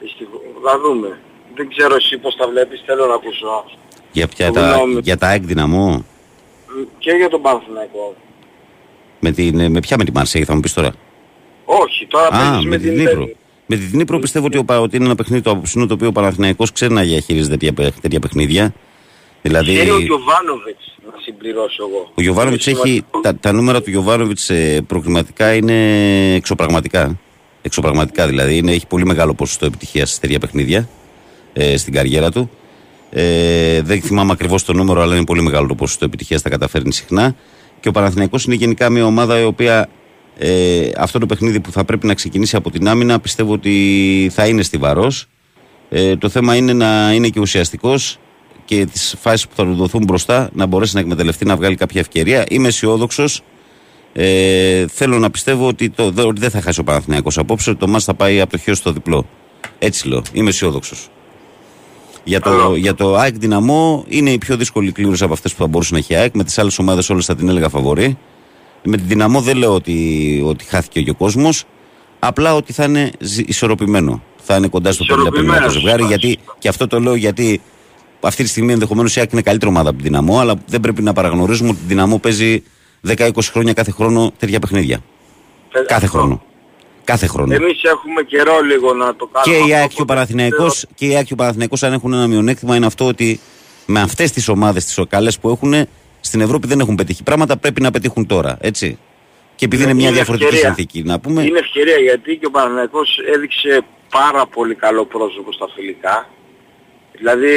Δυστυχώς. Θα δούμε. Δεν ξέρω εσύ πώς τα βλέπεις, θέλω να ακούσω. Για, ποια τα, Συγγνώμη. για τα έκδινα μου. Μ, Και για τον Παναθηναϊκό. Με, την, με ποια με τη Μαρσέη θα μου πεις τώρα; Όχι, τώρα Α, παίζεις με την Δνήπρο. Με την Δνήπρο πιστεύω ότι, ο, Πα- ότι είναι ένα παιχνίδι το απόψινο το οποίο ο Παναθηναϊκός ξέρει να διαχειρίζεται τέτοια, παι- τέτοια παιχνίδια. Δηλαδή, Ξέρει ο Γιωβάνοβιτς να συμπληρώσω εγώ. ο Γιωβάνοβιτς Είναι έχει. σημαντικό. Τα, τα νούμερα του Γιωβάνοβιτς ε, προκριματικά είναι εξωπραγματικά. Εξωπραγματικά δηλαδή. Είναι, έχει πολύ μεγάλο ποσοστό επιτυχίας σε τέτοια παιχνίδια ε, στην καριέρα του. Ε, δεν θυμάμαι ακριβώς το νούμερο, αλλά είναι πολύ μεγάλο το ποσοστό επιτυχίας. Τα καταφέρνει συχνά. Και ο Παναθηναϊκός είναι γενικά μια ομάδα η οποία ε, αυτό το παιχνίδι που θα πρέπει να ξεκινήσει από την άμυνα πιστεύω ότι θα είναι στιβαρός. Ε, το θέμα είναι να είναι και ουσιαστικός και τις φάσεις που θα του δοθούν μπροστά να μπορέσει να εκμεταλλευτεί να βγάλει κάποια ευκαιρία. Είμαι αισιόδοξος. Ε, θέλω να πιστεύω ότι, το, δε- ότι δεν θα χάσει ο Παναθηναϊκός απόψε, ότι το μάτς θα πάει από το χείο στο διπλό. Έτσι λέω. Είμαι αισιόδοξος. Για το, για το ΑΕΚ Δυναμό είναι η πιο δύσκολη κλήρωση από αυτές που θα μπορούσε να έχει η ΑΕΚ. Με τις άλλες ομάδες όλες θα την έλεγα φαβορή. Με την Δυναμό δεν λέω ότι, ότι χάθηκε και ο κόσμος. Απλά ότι θα είναι ζ- ισορροπημένο. Θα είναι κοντά στο 50-50 το Ισορροπημένος, ζευγάρι. σωστά, Γιατί, και αυτό το λέω γιατί αυτή τη στιγμή ενδεχομένως η ΑΕΚ είναι καλύτερη ομάδα από την Δυναμό. Αλλά δεν πρέπει να παραγνωρίζουμε ότι η Δυναμό παίζει 10-20 χρόνια κάθε χρόνο τέτοια παιχνίδια. Ε, Κάθε αυτό. χρόνο. Κάθε χρόνο. Εμείς έχουμε καιρό λίγο να το κάνουμε. Και η αυτό, ΑΕΚ και ο οπότε Παναθηναϊκός και η ΑΕΚ και ο Παναθηναϊκός αν έχουν ένα μειονέκτημα είναι αυτό ότι με αυτές τις ομάδες τις καλές που έχουν στην Ευρώπη δεν έχουν πετύχει πράγματα πρέπει να πετύχουν τώρα έτσι Και επειδή είναι μια Είναι διαφορετική ευκαιρία. συνθήκη, να πούμε. Είναι ευκαιρία γιατί και ο Παναθηναϊκός έδειξε πάρα πολύ καλό πρόσωπο στα φιλικά. Δηλαδή,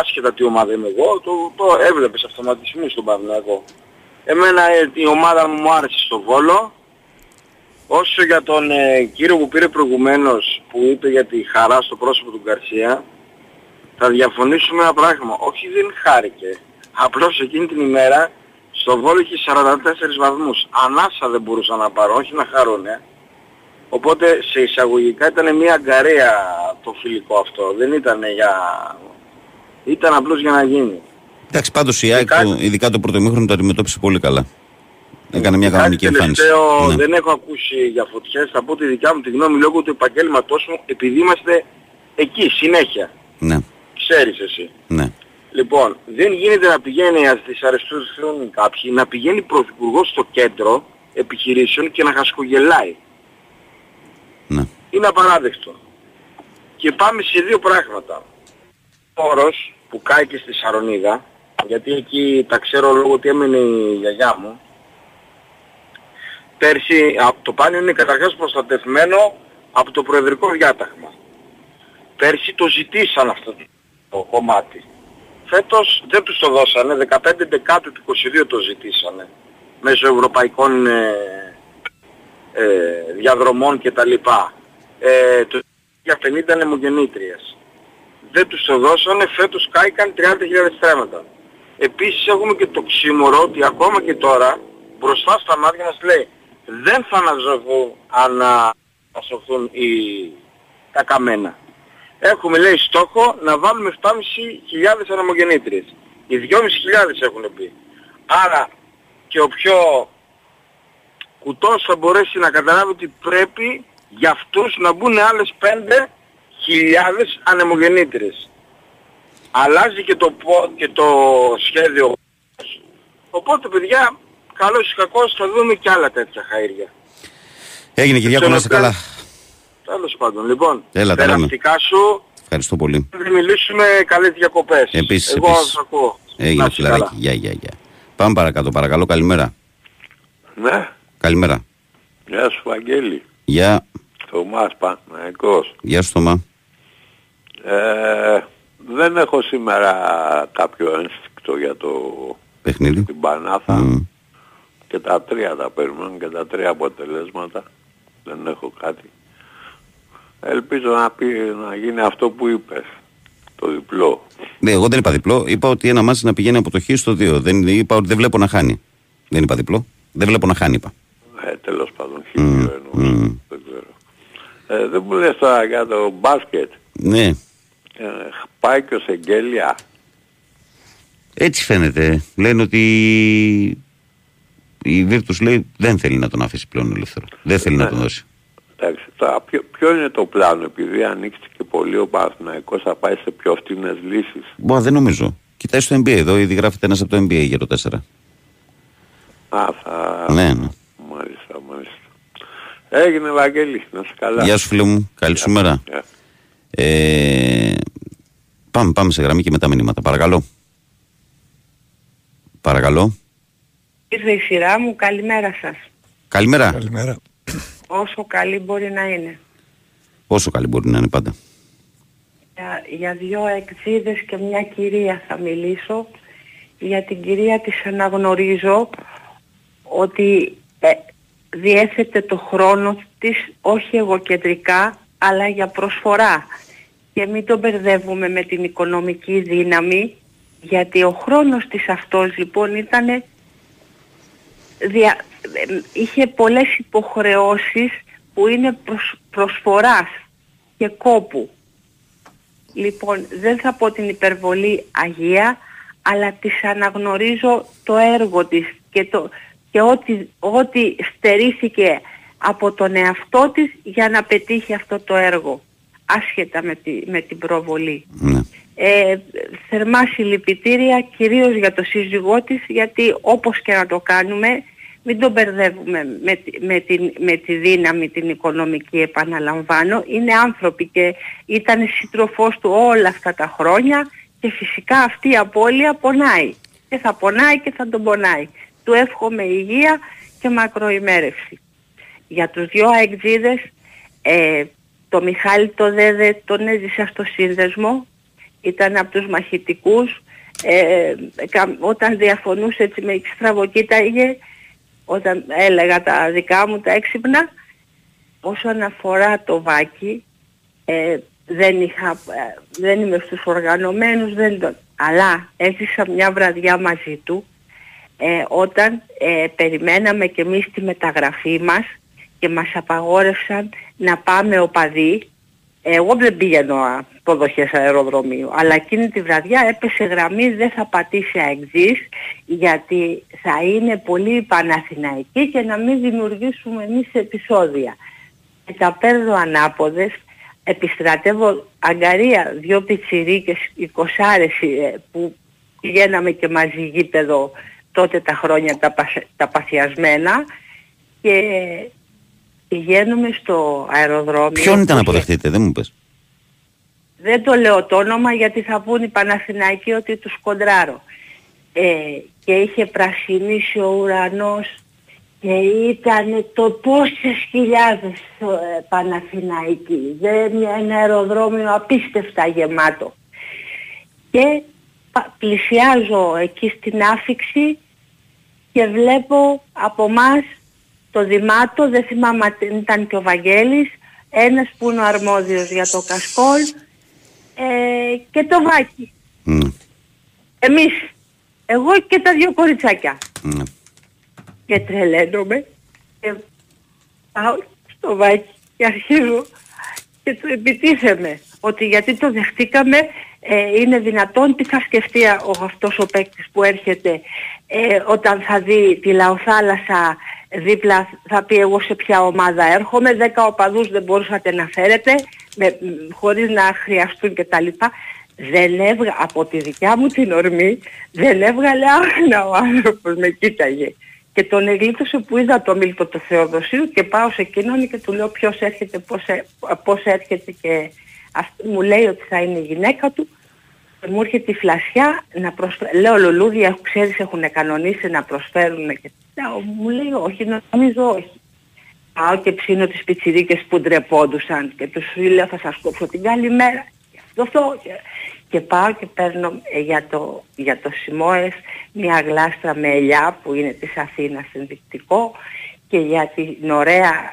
άσχετα τι ομάδα είμαι εγώ, το, το έβλεπες αυτοματισμούς στον Παναθηναϊκό. Εμένα ε, η ομάδα μου μου άρεσε στο Βόλο. Όσο για τον ε, κύριο που πήρε προηγουμένως που είπε για τη χαρά στο πρόσωπο του Γκαρσία, θα διαφωνήσουμε ένα πράγμα. Όχι δεν χάρηκε. Απλώς εκείνη την ημέρα στο Βόλο είχε 44 βαθμούς. Ανάσα δεν μπορούσαν να πάρουν, όχι να χαρούνε. Οπότε σε εισαγωγικά ήταν μια αγκαρέα το φιλικό αυτό. Δεν ήταν για... Ήταν απλώς για να γίνει. Εντάξει, πάντως η ΑΕΚ, κάτι- το- ειδικά το πρώτο ημίχρονο, το αντιμετώπισε πολύ καλά. Έκανε μια Κάτι κανονική εμφάνιση. τελευταίο Ναι. δεν έχω ακούσει για φωτιές. Θα πω τη δικιά μου τη γνώμη λόγω του επαγγέλματός μου επειδή είμαστε εκεί συνέχεια. ναι, Ξέρεις εσύ. ναι. Λοιπόν, δεν γίνεται να πηγαίνει ας δυσαρεστούν κάποιοι, να πηγαίνει πρωθυπουργός στο κέντρο επιχειρήσεων και να χασκογελάει. ναι. Είναι απαράδεκτο. Και πάμε σε δύο πράγματα. Ο όρος που κάει και στη Σαρονίδα, γιατί εκεί τα ξέρω λόγω ότι έμενε η γιαγιά μου, πέρσι α, το πάνιο είναι καταρχάς προστατευμένο από το προεδρικό διάταγμα. Πέρσι το ζητήσαν αυτό το κομμάτι. Φέτος δεν τους το δώσανε, 15 Δεκάτου του 22 το ζητήσανε, μέσω ευρωπαϊκών ε, ε, διαδρομών κτλ. Ε, το για 50 νεμογεννήτριες. Δεν τους το δώσανε, φέτος κάηκαν 30.000 στρέμματα. Επίσης έχουμε και το ξύμορο ότι ακόμα και τώρα μπροστά στα μάτια μας λέει δεν θα αναζωθούν ανασωθούν οι, τα καμένα. Έχουμε λέει στόχο να βάλουμε 7.500 αναμογεννήτριες. Οι 2.500 έχουν πει. Άρα και ο πιο κουτός θα μπορέσει να καταλάβει ότι πρέπει για αυτούς να μπουν άλλες 5.000 ανεμογεννήτριες. Αλλάζει και το, πο- και το σχέδιο. Οπότε παιδιά, καλώς ή κακώς θα δούμε και άλλα τέτοια χαΐρια. Έγινε Κυριάκο, να είσαι καλά. Τέλος πάντων, λοιπόν, Έλα, τα λέμε. περαστικά σου, Ευχαριστώ πολύ. θα μιλήσουμε καλές διακοπές. Επίσης, Εγώ επίσης. θα ακούω. Να Έγινε είσαι καλά. φιλαράκι. Γεια, γεια, γεια. Πάμε παρακάτω, παρακαλώ. Καλημέρα. Ναι, Καλημέρα. γεια σου Βαγγέλη. Γεια, Θωμάς Παναϊκός. γεια σου Θωμά. Ε, δεν έχω σήμερα κάποιο ένστικτο για το Παιχνίδι. την Πανάθα Μμ. Και τα τρία τα παίρνουν και τα τρία αποτελέσματα. Δεν έχω κάτι. Ελπίζω να, πει, να γίνει αυτό που είπες. Το διπλό. Ναι, εγώ δεν είπα διπλό. Είπα ότι ένα μάτι να πηγαίνει από το χ στο 2. Δεν είπα ότι δεν βλέπω να χάνει. Δεν είπα διπλό. Δεν βλέπω να χάνει, είπα. Ε, τέλος πάντων, Μμ, χίλιο εννοώ. μμ. Δεν ξέρω. Ε, δεν μου λες τώρα για το μπάσκετ. Ναι, Ε, πάει και ο Σεγγέλια. έτσι φαίνεται. Λένε ότι η Βίρτους λέει δεν θέλει να τον αφήσει πλέον ελεύθερο. Δεν θέλει να τον δώσει. Εντάξει, τώρα ποιο, ποιο είναι το πλάνο, επειδή ανοίχτηκε πολύ ο Παναθηναϊκός θα πάει σε πιο φτηνές λύσεις. Μπα, δεν νομίζω. Κοιτάει στο NBA εδώ, ήδη γράφεται ένας από το NBA για το 4. Α, θα... Ναι, ναι. Μάλιστα, μάλιστα. Έγινε Βαγγέλη, να σε καλά. Γεια σου φίλε μου, καλή σου μέρα. Γεια. Ε, πάμε, πάμε σε γραμμή και μετά μηνύματα. Παρακαλώ. Παρακαλώ. Ήρθε η σειρά μου, καλημέρα σας. Καλημέρα. Καλημέρα. Όσο καλή μπορεί να είναι. Όσο καλή μπορεί να είναι πάντα. Για, για δύο εκδίδες και μια κυρία θα μιλήσω. Για την κυρία της αναγνωρίζω ότι ε, διέθετε το χρόνο της όχι εγωκεντρικά αλλά για προσφορά. Και μην τον μπερδεύουμε με την οικονομική δύναμη γιατί ο χρόνος της αυτός λοιπόν ήταν δια, ε, είχε πολλές υποχρεώσεις που είναι προσ, προσφοράς και κόπου. Λοιπόν, δεν θα πω την υπερβολή Αγία, αλλά της αναγνωρίζω το έργο της και, το, και ό,τι, ό,τι στερήθηκε από τον εαυτό της για να πετύχει αυτό το έργο, άσχετα με, τη, με την προβολή. Ναι. Ε, θερμά συλληπιτήρια κυρίως για το σύζυγό της γιατί όπως και να το κάνουμε μην τον μπερδεύουμε με, τη- με, την, με τη δύναμη την οικονομική επαναλαμβάνω. Είναι άνθρωποι και ήταν σύντροφός του όλα αυτά τα χρόνια και φυσικά αυτή η απώλεια πονάει. Και θα πονάει και θα τον πονάει. Του εύχομαι υγεία και μακροημέρευση. Για τους δυο αεξίδες, ε, το Μιχάλη το Δέδε τον έζησα στο σύνδεσμο, ήταν από τους μαχητικούς, ε, κα- όταν διαφωνούσε έτσι με στραβοκοίταγε, όταν έλεγα τα δικά μου τα έξυπνα, όσον αφορά το Βάκη, ε, δεν, είχα, ε, δεν είμαι στους οργανωμένους, δεν τον... αλλά έζησα μια βραδιά μαζί του ε, όταν ε, περιμέναμε και εμείς τη μεταγραφή μας και μας απαγόρευσαν να πάμε οπαδοί. Εγώ δεν πήγαινω α, υποδοχές αεροδρομίου, αλλά εκείνη τη βραδιά έπεσε γραμμή δεν θα πατήσει αεξής γιατί θα είναι πολύ παναθηναϊκή και να μην δημιουργήσουμε εμείς επεισόδια. Και τα παίρνω ανάποδες, επιστρατεύω αγκαρία, δυο πιτσιρίκες, εικοσάρες ε, που πηγαίναμε και μαζί γήπεδο τότε τα χρόνια τα, πασ- τα παθιασμένα και πηγαίνουμε στο αεροδρόμιο. Ποιον ήταν που να είχε- αποδεχτείτε, δεν μου πες. Δεν το λέω το όνομα γιατί θα πούν οι Παναθηναϊκοί ότι τους κοντράρω. Ε, και είχε πρασινίσει ο ουρανός και ήταν το πόσες χιλιάδες ε, Παναθηναϊκοί. Δεν ένα αεροδρόμιο απίστευτα γεμάτο. Και πα- πλησιάζω εκεί στην άφηξη και βλέπω από μας το Δημάτο, δεν θυμάμαι αν ήταν και ο Βαγγέλης, ένας που είναι ο αρμόδιος για το Κασκόλ ε, και το Βάκι. Ναι, Εμείς, εγώ και τα δύο κοριτσάκια. ναι. Και τρελαίνομαι και πάω στο Βάκι και αρχίζω και του επιτίθεμαι ότι γιατί το δεχτήκαμε ε, είναι δυνατόν τι θα σκεφτεί ο, αυτός ο παίκτης που έρχεται ε, όταν θα δει τη λαοθάλασσα δίπλα θα πει εγώ σε ποια ομάδα έρχομαι, δέκα οπαδούς δεν μπορούσατε να φέρετε με, μ, χωρίς να χρειαστούν κτλ. Δεν έβγα, από τη δικιά μου την ορμή, δεν έβγαλε άγνα ο άνθρωπος, με κοίταγε. Και τον εγλίτωσε που είδα το Μίλτο του Θεοδοσίου και πάω σε εκείνον και του λέω ποιος έρχεται, πώς, ε- πώς έρχεται και αυτό μου λέει ότι θα είναι η γυναίκα του και μου έρχεται η φλασιά να προσφέρει. Λέω λουλούδια, ξέρεις έχουν κανονίσει να προσφέρουν και λέω, μου λέει όχι, νομίζω όχι. Πάω και ψήνω τις πιτσιρίκες που ντρεπόντουσαν και τους λέω θα σας κόψω την καλημέρα. Και αυτό και, και πάω και παίρνω ε, για το, για το Σιμόες μια γλάστρα με ελιά που είναι της Αθήνας ενδεικτικό και για την ωραία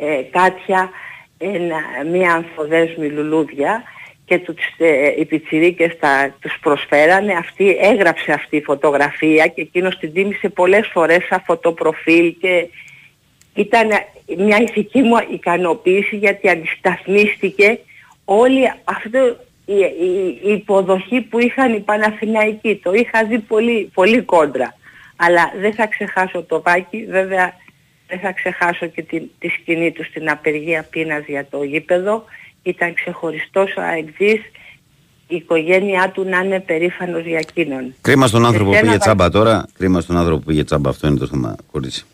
ε, Κάτια ένα, μια ανθοδέσμη λουλούδια και τους, ε, οι πιτσιρίκες τα, τους προσφέρανε. Αυτή έγραψε αυτή η φωτογραφία και εκείνος την τίμησε πολλές φορές σαν φωτοπροφίλ και ήταν μια ηθική μου ικανοποίηση γιατί αντισταθμίστηκε όλη αυτή η, η- η υποδοχή που είχαν οι Παναθηναϊκοί. Το είχα δει πολύ, πολύ κόντρα. Αλλά δεν θα ξεχάσω το Βάκι, βέβαια δεν θα ξεχάσω και τη, τη σκηνή του στην απεργία πείνας για το γήπεδο. Ήταν ξεχωριστός ο αεξής, η οικογένειά του να είναι περήφανος για εκείνον. Κρίμα στον άνθρωπο που Εσένα, πήγε Βα- τσάμπα τώρα. Κρίμα στον άνθρωπο που πήγε τσάμπα. Αυτό είναι το θέμα, κορίτσι.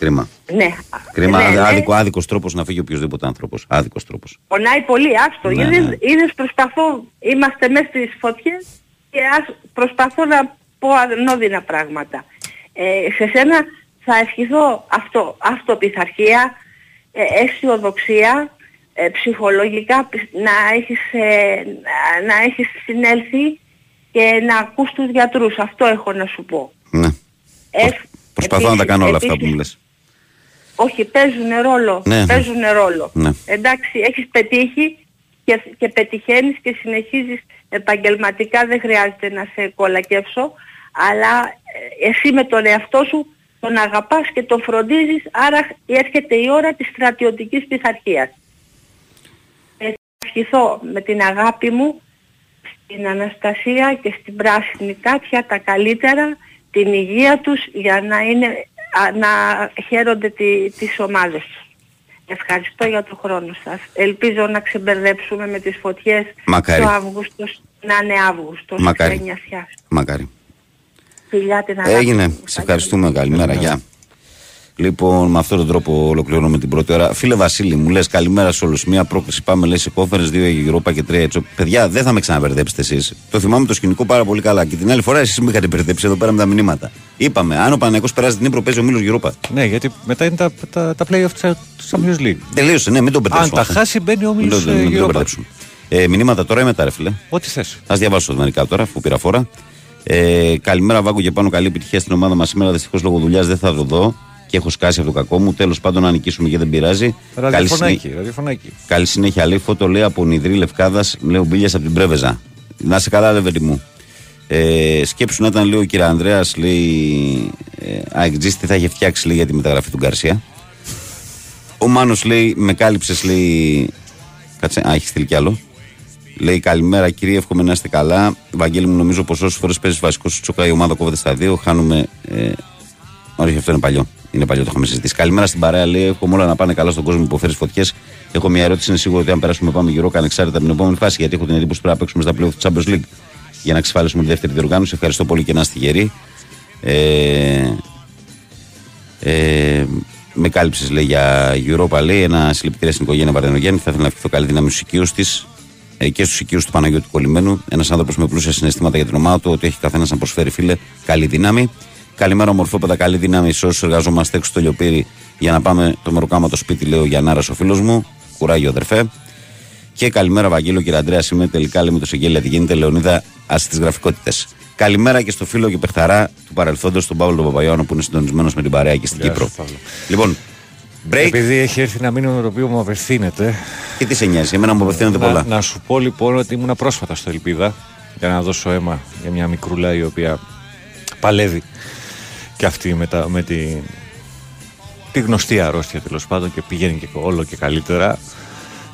Κρίμα. Ναι, Κρίμα. ναι, ναι. Άδικος, άδικος τρόπος να φύγει οποιοδήποτε άνθρωπος. Άδικος τρόπος. Πονάει πολύ, άστο. Ναι, είδες, ναι. είδες προσπαθώ, είμαστε μέσα στις φωτιές και ας, προσπαθώ να πω ανώδυνα πράγματα. Ε, σε σένα θα ευχηθώ αυτό, αυτοπιθαρχία, ε, αισιοδοξία, ε, ψυχολογικά πι- να έχεις, ε, να, να έχεις συνέλθει και να ακούς τους γιατρούς. Αυτό έχω να σου πω. Ναι. Ε, Προσπαθώ να τα κάνω όλα αυτά που επίσης- μου λες. Όχι, παίζουν ρόλο. Ναι, ναι. Παίζουν ρόλο. Ναι. Εντάξει, έχεις πετύχει και, και πετυχαίνεις και συνεχίζεις επαγγελματικά, δεν χρειάζεται να σε κολακεύσω, αλλά ε, εσύ με τον εαυτό σου τον αγαπάς και τον φροντίζεις, άρα έρχεται η ώρα της στρατιωτικής πειθαρχίας. Ε, θα ευχηθώ με την αγάπη μου στην Αναστασία και στην Πράσινη Κάτια τα καλύτερα, την υγεία τους για να, είναι, α, να χαίρονται τη, τις ομάδες τους. Ευχαριστώ για τον χρόνο σας. Ελπίζω να ξεμπερδέψουμε με τις φωτιές Μακάρι. το Αύγουστος, να είναι Αύγουστος. Μακάρι. Γενιασιάς. Μακάρι. Φιλιά την αγάπη Έγινε. μου. Σε ευχαριστούμε. Καλημέρα. Γεια. Λοιπόν, με αυτόν τον τρόπο ολοκληρώνουμε την πρώτη ώρα. Φίλε Βασίλη, μου λες καλημέρα σε όλους. Μία πρόκληση πάμε, λες σε conference, δύο για Europa και τρία έτσι. Παιδιά, δεν θα με ξαναμπερδέψετε εσείς. Το θυμάμαι το σκηνικό πάρα πολύ καλά. Και την άλλη φορά εσείς με είχατε μπερδέψει εδώ πέρα με τα μηνύματα. Είπαμε, αν ο Παναγιώ περάσει την Ήπειρο, παίζει ο Μίλος Europa. Ναι, γιατί μετά είναι τα, τα, τα play of Champions League. Τελείωσε, ναι, μην τον Αν μπερδέψουμε. τα αυτό. χάσει, μπαίνει ο Μην Μίλος τον- μην τον μπερδέψουμε. Ε, μηνύματα τώρα ή μετά, ρε φίλε; Ό,τι θες. Α διαβάσω μερικά τώρα, αφού πήρα φόρα. Ε, καλημέρα, Βάγκο και πάνω. Καλή επιτυχία στην ομάδα μας σήμερα. Δυστυχώς λόγω δουλειάς δεν θα το δω και έχω σκάσει από το κακό μου. Τέλος πάντων, να νικήσουμε και δεν πειράζει. Καλή, Ραδιοφωνάκι, συνέ... ραδιοφωνάκι. Καλή συνέχεια, λέει. Φώτο λέει από Νιδρή Λευκάδας, λέω μπίλια από την Πρέβεζα. Να σε καλά, ρε παιδί μου. Ε, σκέψου να ήταν, λέει ο κύριο Ανδρέας, λέει. Ε, αεκτζής, τι θα είχε φτιάξει, λέει, για τη μεταγραφή του Γκαρσία. Ο Μάνος λέει, με κάλυψες, λέει. Κάτσε, α, έχει στείλει κι άλλο. Λέει καλημέρα κύριε, εύχομαι να είστε καλά. Βαγγέλη μου, νομίζω πως όσες φορές παίζεις βασικός σου τσοκά η ομάδα κόβεται στα δύο. Χάνουμε. Ε, όχι, αυτό είναι παλιό. Είναι παλιό, το είχαμε συζητήσει. Καλημέρα στην παρέα, λέει. Εύχομαι όλα να πάνε καλά στον κόσμο που υποφέρει φωτιές. Έχω μια ερώτηση. Είναι σίγουρο ότι αν περάσουμε πάμε γύρω, ανεξάρτητα από την επόμενη φάση, γιατί έχω την εντύπωση ότι πρέπει να παίξουμε στα playoff του Champions League για να εξασφαλίσουμε τη δεύτερη διοργάνωση. Ευχαριστώ πολύ και να είστε γεροί. Ε, ε, με κάλυψες λέει για Europa, λέει ένα συλληπιτήρια στην οικογένεια Βαρδενογέννη. Θα ήθελα να ευχηθώ καλή δύναμη στους οικείους της ε, και στους οικείους του Παναγιώτη Κολλημένου. Ένας άνθρωπος με πλούσια συναισθήματα για την ομάδα του, ότι έχει καθένας να προσφέρει φίλε καλή δύναμη. Καλημέρα, ομορφόπεδα, καλή δύναμη σε όσου εργαζόμαστε έξω στο λιοπύρι για να πάμε το μεροκάμα το σπίτι, λέει ο Γιαννάρας ο φίλος μου. Κουράγιο, αδερφέ. Και καλημέρα, Βαγγέλο, κύριε Αντρέα. Είμαι τελικά, λέμε το Σεγγέλια, τι γίνεται, Λεωνίδα, ας τις γραφικότητες. Καλημέρα και στο φίλο και παιχταρά του παρελθόντος, τον Παύλο Παπαϊωάννου, που είναι συντονισμένος με την παρέα και στην Γεια Κύπρο. σου, Παύλο. Λοιπόν, break. Επειδή έχει έρθει ένα μήνυμα το οποίο μου απευθύνεται. Και τι σε νοιάζει, εμένα μου απευθύνονται να, πολλά. να σου πω λοιπόν ότι ήμουν πρόσφατα στο Ελπίδα για να δώσω αίμα για μια μικρούλα η οποία παλεύει και αυτή με, τα, με τη, τη γνωστή αρρώστια τέλος πάντων και πηγαίνει και όλο και καλύτερα.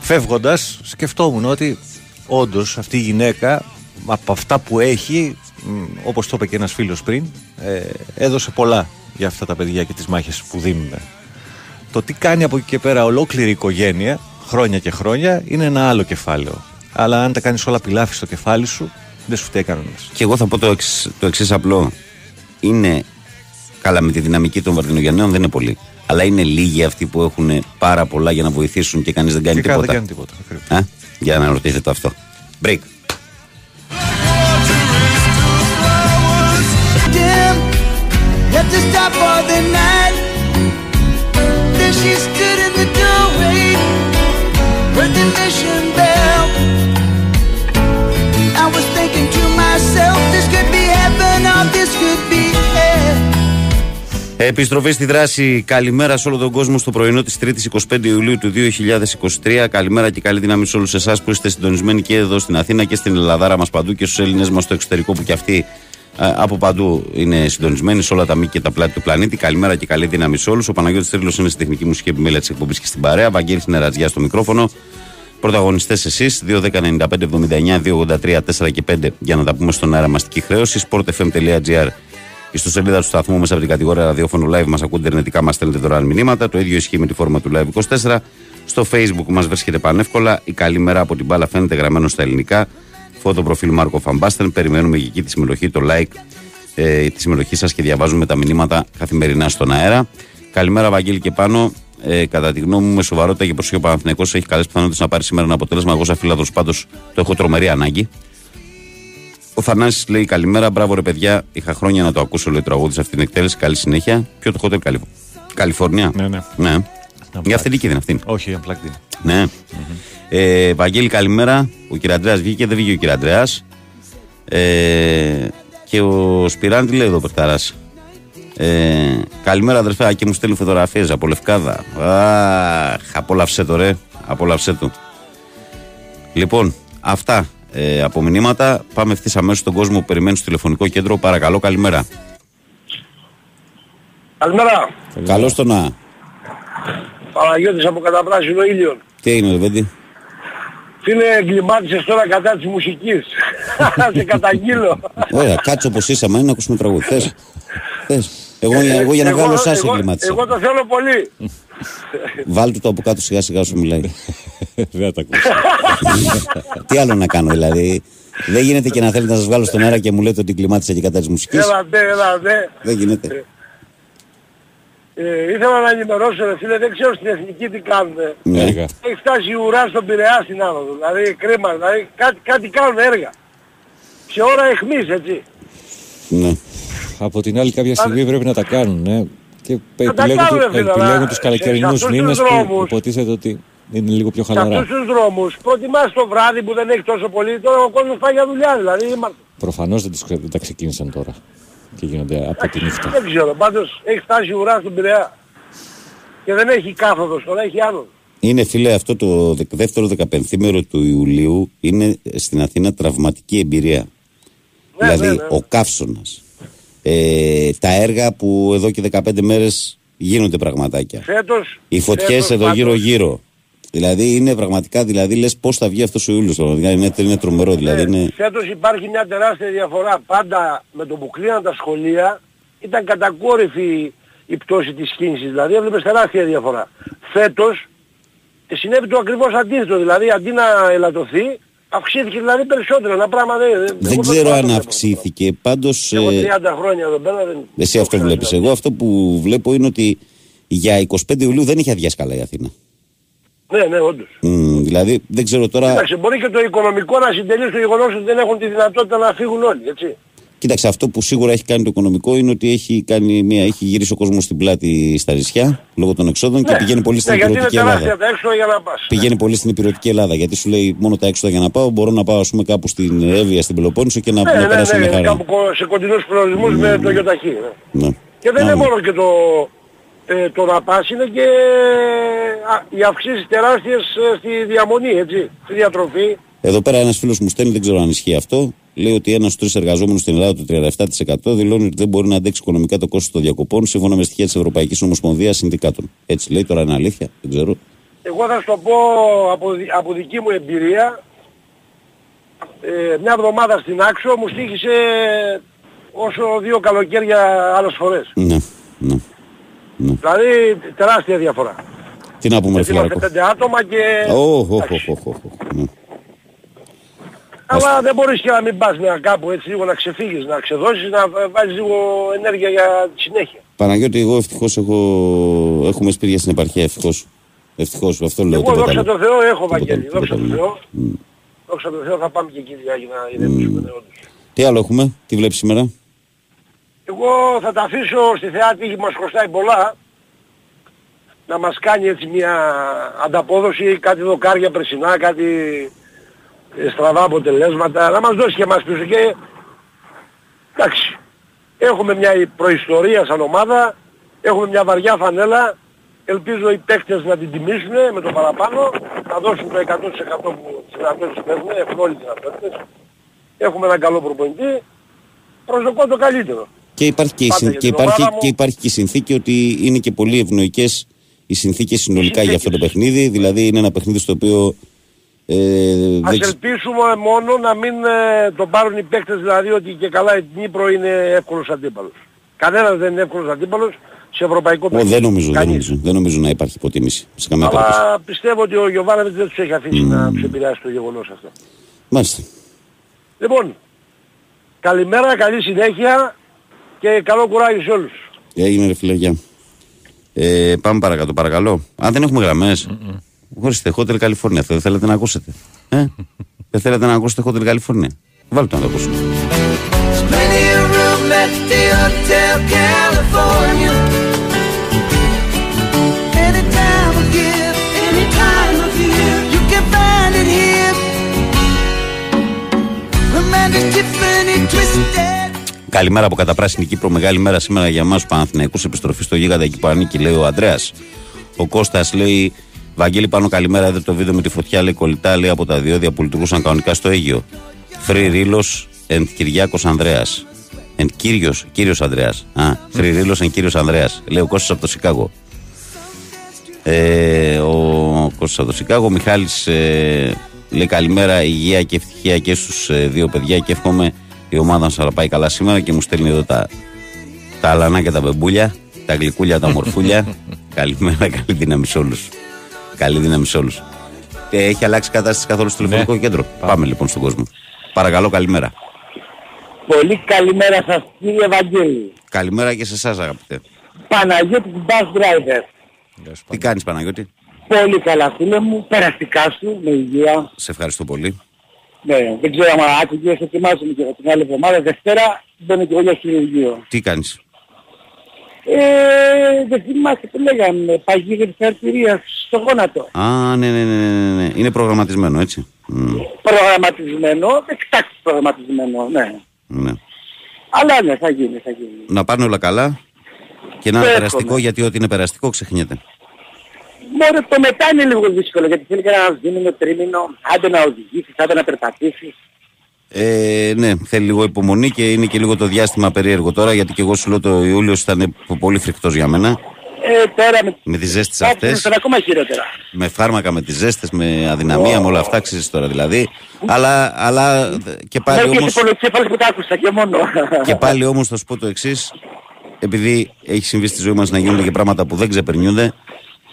Φεύγοντας, σκεφτόμουν ότι όντως αυτή η γυναίκα από αυτά που έχει, όπως το είπε και ένας φίλος πριν, ε, έδωσε πολλά για αυτά τα παιδιά και τις μάχες που δίνουν. Το τι κάνει από εκεί και πέρα ολόκληρη η οικογένεια, χρόνια και χρόνια, είναι ένα άλλο κεφάλαιο. Αλλά αν τα κάνεις όλα πιλάφι στο κεφάλι σου, δεν σου φταίει κανένας. Και εγώ θα πω το, εξ, το εξής απλό. Είναι καλά με τη δυναμική των Βαρδινογιαννέων δεν είναι πολύ. Αλλά είναι λίγοι αυτοί που έχουν πάρα πολλά για να βοηθήσουν και κανείς δεν κάνει Και κα- δεν τίποτα. κάνει τίποτα. ακριβώς. Α, για να ρωτήσετε το αυτό. Break. dim at the stop for the night. Then she stood Επιστροφή στη δράση. Καλημέρα σε όλο τον κόσμο στο πρωινό της 3η 25 Ιουλίου του 2023. Καλημέρα και καλή δύναμη σε όλους εσάς που είστε συντονισμένοι και εδώ στην Αθήνα και στην Ελλαδάρα μας παντού και στους Έλληνες μας στο εξωτερικό που και αυτοί ε, από παντού είναι συντονισμένοι σε όλα τα μήκη και τα πλάτη του πλανήτη. Καλημέρα και καλή δύναμη σε όλους. Ο Παναγιώτης Τρίλος είναι στη τεχνική μουσική επιμέλεια της εκπομπής και στην παρέα. Βαγγέλης Νερατζιά στο μικρόφωνο. Πρωταγωνιστές εσείς, 2.195.79.283.4 και 5 για να τα πούμε στον αέρα μαστική χρέωση. sportfm.gr η στο σελίδα του σταθμού μέσα από την κατηγορία ραδιόφωνο live μας ακούτε ιντερνετικά, μας στέλνετε δωρεάν μηνύματα. Το ίδιο ισχύει με τη φόρμα του live 24. Στο facebook μας βρίσκεται πανεύκολα. Η καλή μέρα από την μπάλα φαίνεται γραμμένο στα ελληνικά. Φώτο προφίλ Μάρκο Φαμπάστεν. Περιμένουμε και εκεί τη συμμετοχή, το like ε, τη συμμετοχή σας και διαβάζουμε τα μηνύματα καθημερινά στον αέρα. Καλημέρα, Βαγγέλη και πάνω. Ε, κατά τη γνώμη μου, με σοβαρότητα και προσοχή ο Παναθηναϊκός έχει καλέ πιθανότητες να πάρει σήμερα ένα αποτέλεσμα. Εγώ, σαν φίλαδρο, πάντως το έχω τρομερή ανάγκη. Ο Θανάσης λέει καλημέρα, μπράβο ρε παιδιά. Είχα χρόνια να το ακούσω, λέει τραγούδι σε αυτήν την εκτέλεση. Καλή συνέχεια. Ποιο το hotel Καλιφ... Καλιφόρνια. Ναι, ναι. ναι. Για αυτή είναι αυτή. Όχι, απλά Ναι. Ε, Βαγγέλη, καλημέρα. Ο κ. Αντρέας βγήκε, δεν βγήκε ο κ. Αντρέας. Ε, και ο Σπυράν τι λέει εδώ, Περταρά. Ε, καλημέρα, αδερφέ. Α, Και μου στέλνει φωτογραφίες από λευκάδα. Αχ, απόλαυσέ το, ρε. Απόλαυσέ το. Λοιπόν, αυτά ε, από μηνύματα. Πάμε ευθύς αμέσως στον κόσμο που περιμένει στο τηλεφωνικό κέντρο. Παρακαλώ, καλημέρα. Καλημέρα. Καλώς το να. Παναγιώτης από καταπράσινο ήλιο. Τι έγινε, ρε παιδί; Φίλε, εγκλημάτισες τώρα κατά της μουσικής. Σε καταγγείλω. Ωραία, κάτσε όπως είσαι, μα είναι να ακούσουμε τραγούδι. Θες. Θες. Εγώ, εγώ για να Εγώ- βγάλω εσάς εγώ- εγκλημάτισα. Εγώ το θέλω πολύ. Βάλτε το από κάτω σιγά σιγά όσο μιλάει. Δεν τα ακούσα. Τι άλλο να κάνω δηλαδή; Δεν γίνεται και να θέλετε να σας βγάλω στον αέρα και μου λέτε ότι κλιμάτισα και κατά της μουσικής; Έλατε, έλατε. Δεν γίνεται. Ε, ήθελα να ενημερώσω ρε φίλε, δεν ξέρω στην εθνική τι κάνουν. Ναι. Έργα. Έχει φτάσει η ουρά στον Πειραιά στην άνοδο. Δηλαδή κρίμα, δηλαδή κάτι, κάτι κάνουν έργα. Σε ώρα εχμής έτσι. Ναι. Από την άλλη, κάποια στιγμή πρέπει να τα κάνουν. Ναι. Και τα επιλέγουν, κάνουν, του- φίλε, επιλέγουν αλλά τους σε καλοκαιρινούς αυτούς τους μήνες που δρόμους- υποτίθεται ότι είναι λίγο πιο Σε χαλαρά. αυτούς τους δρόμους προτιμάς το βράδυ που δεν έχει τόσο πολύ, τώρα ο κόσμος πάει για δουλειά δηλαδή. είμαστε- Προφανώς δεν, τους, δεν τα ξεκίνησαν τώρα και γίνονται από τη νύχτα. Δεν ξέρω, πάντως έχει φτάσει η ουρά στον Πειραιά. Και δεν έχει κάθοδος, τώρα έχει άνοδο. Είναι φίλε αυτό το δε- δεύτερο δεκαπενθήμερο του Ιουλίου είναι στην Αθήνα τραυματική εμπειρία. Ναι, δηλαδή ναι, ναι. ο καύσωνας. Ε, τα έργα που εδώ και 15 μέρες γίνονται πραγματάκια. Φέτος, Οι φωτιές φέτος εδώ πάντως, γύρω γύρω. Δηλαδή είναι πραγματικά, δηλαδή λες πώς θα βγει αυτός ο Ιούλιος. πραγματικά Είναι, είναι τρομερό δηλαδή. Ναι, Είναι... Φέτος υπάρχει μια τεράστια διαφορά. Πάντα με το που κλείναν τα σχολεία ήταν κατακόρυφη η πτώση της κίνησης. Δηλαδή έβλεπες τεράστια διαφορά. Φέτος ε, συνέβη το ακριβώς αντίθετο. Δηλαδή αντί να ελαττωθεί αυξήθηκε δηλαδή περισσότερο. Ένα πράγμα δεν... Δεν εγώ ξέρω το αν βλέπω. αυξήθηκε. Πάντως Εγώ ε, 30 χρόνια εδώ πέρα δεν... εσύ αυτό βλέπεις. Εγώ αυτό που βλέπω είναι ότι για 25 Ιουλίου δεν είχε αδειάσει καλά η Αθήνα. Ναι, ναι, όντως. Μμ, δηλαδή δεν ξέρω τώρα. Κοίταξε, μπορεί και το οικονομικό να συντελεί στο γεγονός ότι δεν έχουν τη δυνατότητα να φύγουν όλοι, έτσι. Κοίταξε, αυτό που σίγουρα έχει κάνει το οικονομικό είναι ότι έχει, κάνει μια, έχει γυρίσει ο κόσμος στην πλάτη στα νησιά λόγω των εξόδων και Ναι. πηγαίνει πολύ στην ναι, γιατί είναι υπηρετική τεράστια Ελλάδα. τα έξοδα για να πας. Πηγαίνει πολύ στην υπηρετική Ελλάδα γιατί σου λέει μόνο τα έξοδα για να πάω. Μπορώ να πάω ας πούμε, κάπου στην Εύβοια, στην Πελοπόννησο και να, Ναι, να ναι, περάσω ναι, μια ναι, χαρά. κάπου κο- σε κοντινούς προορισμούς με το γιοταχή. Ναι. Ναι. Και δεν Να, είναι ναι. μόνο και το, ε, το να πας, είναι και α, οι αυξήσεις τεράστιες ε, στη διαμονή, έτσι, στη διατροφή. Εδώ πέρα ένας φίλος μου στέλνει, δεν ξέρω αν ισχύει αυτό. Λέει ότι ένας στου τρεις εργαζόμενους στην Ελλάδα, το 37%, δηλώνει ότι δεν μπορεί να αντέξει οικονομικά το κόστος των διακοπών σύμφωνα με στοιχεία της Ευρωπαϊκής Ομοσπονδίας Συνδικάτων. Έτσι λέει, τώρα είναι αλήθεια, δεν ξέρω. Εγώ θα σου το πω από, δι- από δική μου εμπειρία, ε, μια εβδομάδα στην Άξο μου στήχησε όσο δύο καλοκαίρια άλλες φορές. Ναι, ναι. Δηλαδή τεράστια διαφορά. Τι να πούμε, ρε Γιατί είμαστε φιλαράκο. πέντε άτομα και... Οχ, οχ, εντάξει. Αλλά δεν μπορείς και να μην πας να κάπου έτσι λίγο να ξεφύγεις, να ξεδώσεις, να βάζεις λίγο ενέργεια για τη συνέχεια. Παναγιώτη, εγώ ευτυχώς έχω... έχουμε σπίτια στην επαρχία, ευτυχώς. Ευτυχώς, αυτό λέω. Εγώ τίποτα δόξα άλλο. τω Θεώ έχω Τίποτα Βαγγέλη, άλλο, δόξα τίποτα τω άλλο. Θεώ. Δόξα τω Θεώ θα πάμε και εκεί για να ηρεμήσουμε ναι, όντως. Τι άλλο έχουμε, τι βλέπεις σήμερα; Εγώ θα τα αφήσω στη Θεά Τύχη μας χρωστάει πολλά να μας κάνει έτσι μια ανταπόδοση, κάτι δοκάρια περσινά, κάτι ε, στραβά αποτελέσματα, να μας δώσει και εμάς πίσω και εντάξει, έχουμε μια προϊστορία σαν ομάδα, έχουμε μια βαριά φανέλα, ελπίζω οι παίκτες να την τιμήσουν με το παραπάνω, να δώσουν το 100% που τις δυνατότητες που έχουν, έχουν όλοι τις δυνατότητες, έχουμε έναν καλό προπονητή, προσδοκώ το καλύτερο. Και υπάρχει και, η, Πάντα συν- για και, την υπάρχει, ομάδα μου. και υπάρχει και η συνθήκη ότι είναι και πολύ ευνοϊκές οι συνθήκες συνολικά για αυτό το συνθήκες. παιχνίδι. Δηλαδή είναι ένα παιχνίδι στο οποίο. Ε, Ας δεν ξε- ελπίσουμε μόνο να μην ε, το πάρουν οι παίκτες δηλαδή ότι και καλά η Νύπρο είναι εύκολος αντίπαλος. Κανένας δεν είναι εύκολος αντίπαλος σε ευρωπαϊκό Ω, παιχνίδι. δεν, νομίζω, δεν, Κανείς. νομίζω, δεν νομίζω να υπάρχει υποτίμηση σε καμία περίπτωση. Αλλά πιστεύω ότι ο Γιωβάνοβιτς δεν τους έχει αφήσει να τους επηρεάσει το γεγονός αυτό. Μάλιστα. Λοιπόν, καλημέρα, καλή συνέχεια και καλό κουράγιο σε όλους. Έγινε ρε φιλεγιά. Ε, πάμε παρακάτω, παρακαλώ. Αν δεν έχουμε γραμμές, χωρίστε, Hotel California. Δεν θέλετε να ακούσετε. Ε; δεν θέλετε να ακούσετε Hotel California. Βάλτε το να το ακούσουμε. There's plenty of room at the Hotel California. Any time of year, any time of year, you can find it here. Romantic Tiffany twisted. Καλημέρα από Καταπράσινη Κύπρο. Μεγάλη μέρα σήμερα για εμάς του Παναθηναϊκούς. Επιστροφή στο γίγαντα εκεί που ανήκει, λέει ο Αντρέα. Ο Κώστας λέει: Βαγγέλη πάνω καλημέρα. Είδε το βίντεο με τη φωτιά, λέει κολλητά, λέει από τα διόδια που λειτουργούσαν κανονικά στο Αίγιο. Free Ρήλο and Κυριάκος Ανδρέας. Εν κύριος, κύριος Ανδρέας. Α, Free Ρήλο and κύριος Ανδρέας. Λέει ο Κώστας από το Σικάγο. Ε, ο Κώστας από το Σικάγο. Ο Μιχάλης ε, λέει καλημέρα, υγεία και ευτυχία και στους ε, δύο παιδιά και εύχομαι η ομάδα μας να πάει καλά σήμερα και μου στέλνει εδώ τα, τα αλανά και τα μπεμπούλια, τα γλυκούλια, τα μορφούλια. καλημέρα, καλή δύναμη σε όλους. Καλή δύναμη σε όλους. Ε, έχει αλλάξει κατάσταση καθόλου στο τηλεφωνικό κέντρο. Πάμε. λοιπόν στον κόσμο. Παρακαλώ, καλημέρα. Πολύ καλημέρα σας κύριε Βαγγέλη. Καλημέρα και σε εσάς, αγαπητέ. Παναγιώτης Bus Driver. Τι κάνεις Παναγιώτη; Πολύ καλά φίλε μου, περαστικά σου, με υγεία. Σε ευχαριστώ πολύ. Ναι, δεν ξέρω αν άκουγες, ετοιμάζομαι και για την άλλη εβδομάδα. Δευτέρα μπαίνω και εγώ για χειρουργείο. Τι κάνεις; Ε, δεν θυμάσαι τι λέγαμε, παγίδευση αρτηρίας στο γόνατο. Α, ναι, ναι, ναι, ναι, ναι. Είναι προγραμματισμένο έτσι. Μμ, Προγραμματισμένο, εκτάκτης προγραμματισμένο, ναι. ναι. Αλλά ναι, θα γίνει, θα γίνει. Να πάνε όλα καλά και να είναι Εύχομαι. περαστικό γιατί ό,τι είναι περαστικό ξεχνιέται. Μόνο το μετά είναι λίγο δύσκολο γιατί θέλει και ένα δίμηνο, τρίμηνο, άντε να οδηγήσεις, άντε να περπατήσεις. Ε, ναι, θέλει λίγο υπομονή και είναι και λίγο το διάστημα περίεργο τώρα γιατί και εγώ σου λέω το Ιούλιος ήταν πολύ φρικτός για μένα. Ε, τώρα με Με τις ζέστες Άκουσες, αυτές, ήταν ακόμα χειρότερα. με φάρμακα, με τις ζέστες, με αδυναμία, με όλα αυτά, ξέρεις τώρα δηλαδή. Αλλά, αλλά και πάλι Μέχρι και όμως... τις πολοτσέφαλες που τα άκουσα και μόνο. Και πάλι όμως θα σου πω το εξής. Επειδή έχει συμβεί στη ζωή μας να γίνονται και πράγματα που δεν ξεπερνιούνται,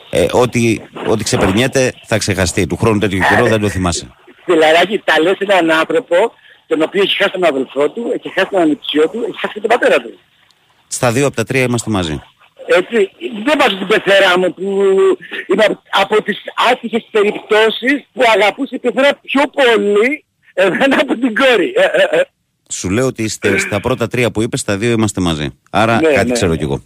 ε, ό,τι, ό,τι ξεπερνιέται θα ξεχαστεί. Του χρόνου τέτοιο καιρό δεν το θυμάσαι. Φιλαράκι, τα λες έναν άνθρωπο τον οποίο έχει χάσει τον αδελφό του, έχει χάσει τον ανιψιό του, έχει χάσει και τον πατέρα του. Στα δύο από τα τρία είμαστε μαζί. Έτσι, δεν βάζω την πεθερά μου που είναι από- από τις άτυχες περιπτώσεις που αγαπούσε η πεθερά πιο πολύ εμένα από την κόρη. Ε, ε, ε. Σου λέω ότι είστε στα πρώτα τρία που είπες, στα δύο είμαστε μαζί. Άρα Ναι, κάτι ναι, ξέρω ναι. κι εγώ.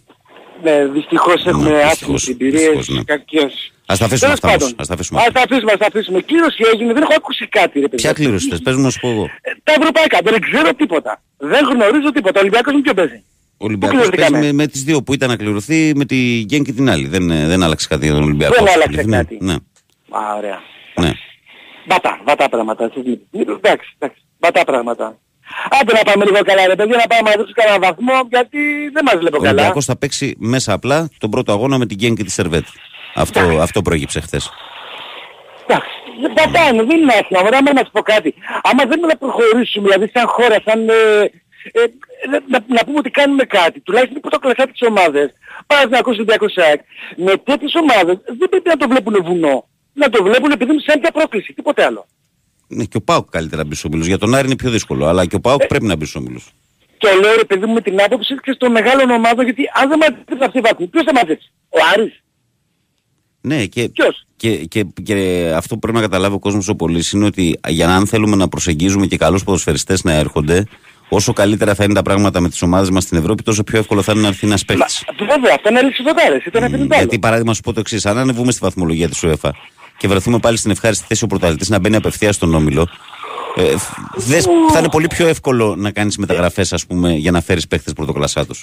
Ναι, δυστυχώς έχουμε δυστυχώς, άσχημες εμπειρίες, δυστυχώς, ναι. κακές. Ας τα αφήσουμε Τέλος αυτά όμως. πάντων. Ας τα αφήσουμε Ας αυτά. τα αφήσουμε, ας τα αφήσουμε. Κλήρωση έγινε, δεν έχω ακούσει κάτι ρε παιδιά. Ποια κλήρωση θες, πες μου να σου πω εγώ. Ε, Τα ευρωπαϊκά, δεν ξέρω τίποτα. Δεν γνωρίζω τίποτα. Ο Ολυμπιακός μου ποιο παίζει; Ο Ολυμπιακός κληρωθήκαμε; παίζει με, με τις δύο που ήταν να κληρωθεί με τη Γέν και την άλλη. Δεν, ε, δεν άλλαξε κάτι για τον Ολυμπιακός. Δεν στο άλλαξε κληρωθεί. κάτι. Ναι, Α, ωραία. ναι. Βατά, βατά πράγματα. εσείς μην- Εντάξει, εντάξει. Βατά πράγματα. Άντε να πάμε λίγο καλά ρε παιδιά, να πάμε να δώσουμε κανένα βαθμό, γιατί δεν μας βλέπω Ο καλά. Ολυμπιακός θα παίξει μέσα απλά τον πρώτο αγώνα με την Γέν και τη Σερβέτ. Αυτό, αυτό προέκυψε χθες. Εντάξει, δεν πατάνε, δεν είναι άσχημα. Ωραία, να μας πω κάτι. Άμα δεν να προχωρήσουμε, δηλαδή σαν χώρα, σαν... Ε, ε, να, να, να πούμε ότι κάνουμε κάτι, τουλάχιστον που το κλασσά τις ομάδες, πάρα να ακούσεις Ολυμπιακό ΣΑΕΚ, με τέτοιες ομάδες δεν πρέπει να το βλέπουν βουνό. Να το βλέπουν επειδή είναι σαν μια πρόκληση, τίποτε άλλο. Ναι, και ο Πάουκ καλύτερα να μπει στους ομίλους. Για τον Άρη είναι πιο δύσκολο, αλλά και ο Πάουκ πρέπει να μπει στους ομίλους. Και λέω ρε παιδί μου με την άποψη και στο μεγάλο ομάδα, γιατί αν δεν μαζέψει αυτή η βαθμή, ποιος θα μαζέψει, ο Άρης; Ναι, και, Ποιος; και, και, και αυτό που πρέπει να καταλάβει ο κόσμος ο πολύς είναι ότι για να αν θέλουμε να προσεγγίζουμε και καλούς ποδοσφαιριστές να έρχονται, όσο καλύτερα θα είναι τα πράγματα με τις ομάδες μας στην Ευρώπη, τόσο πιο εύκολο θα είναι να έρθει ένας παίκτης. Βέβαια, αυτό είναι λεξιδοτάρες, ήταν ένα άλλο. Γιατί παράδειγμα σου πω το εξής: Αν ανεβούμε στη βαθμολογία της UEFA και βρεθούμε πάλι στην ευχάριστη θέση ο πρωταθλητής να μπαίνει απευθείας στον όμιλο, ε, δες, θα είναι πολύ πιο εύκολο να κάνεις μεταγραφές, ας πούμε, για να φέρεις παίχτε πρωτοκλασσάτου.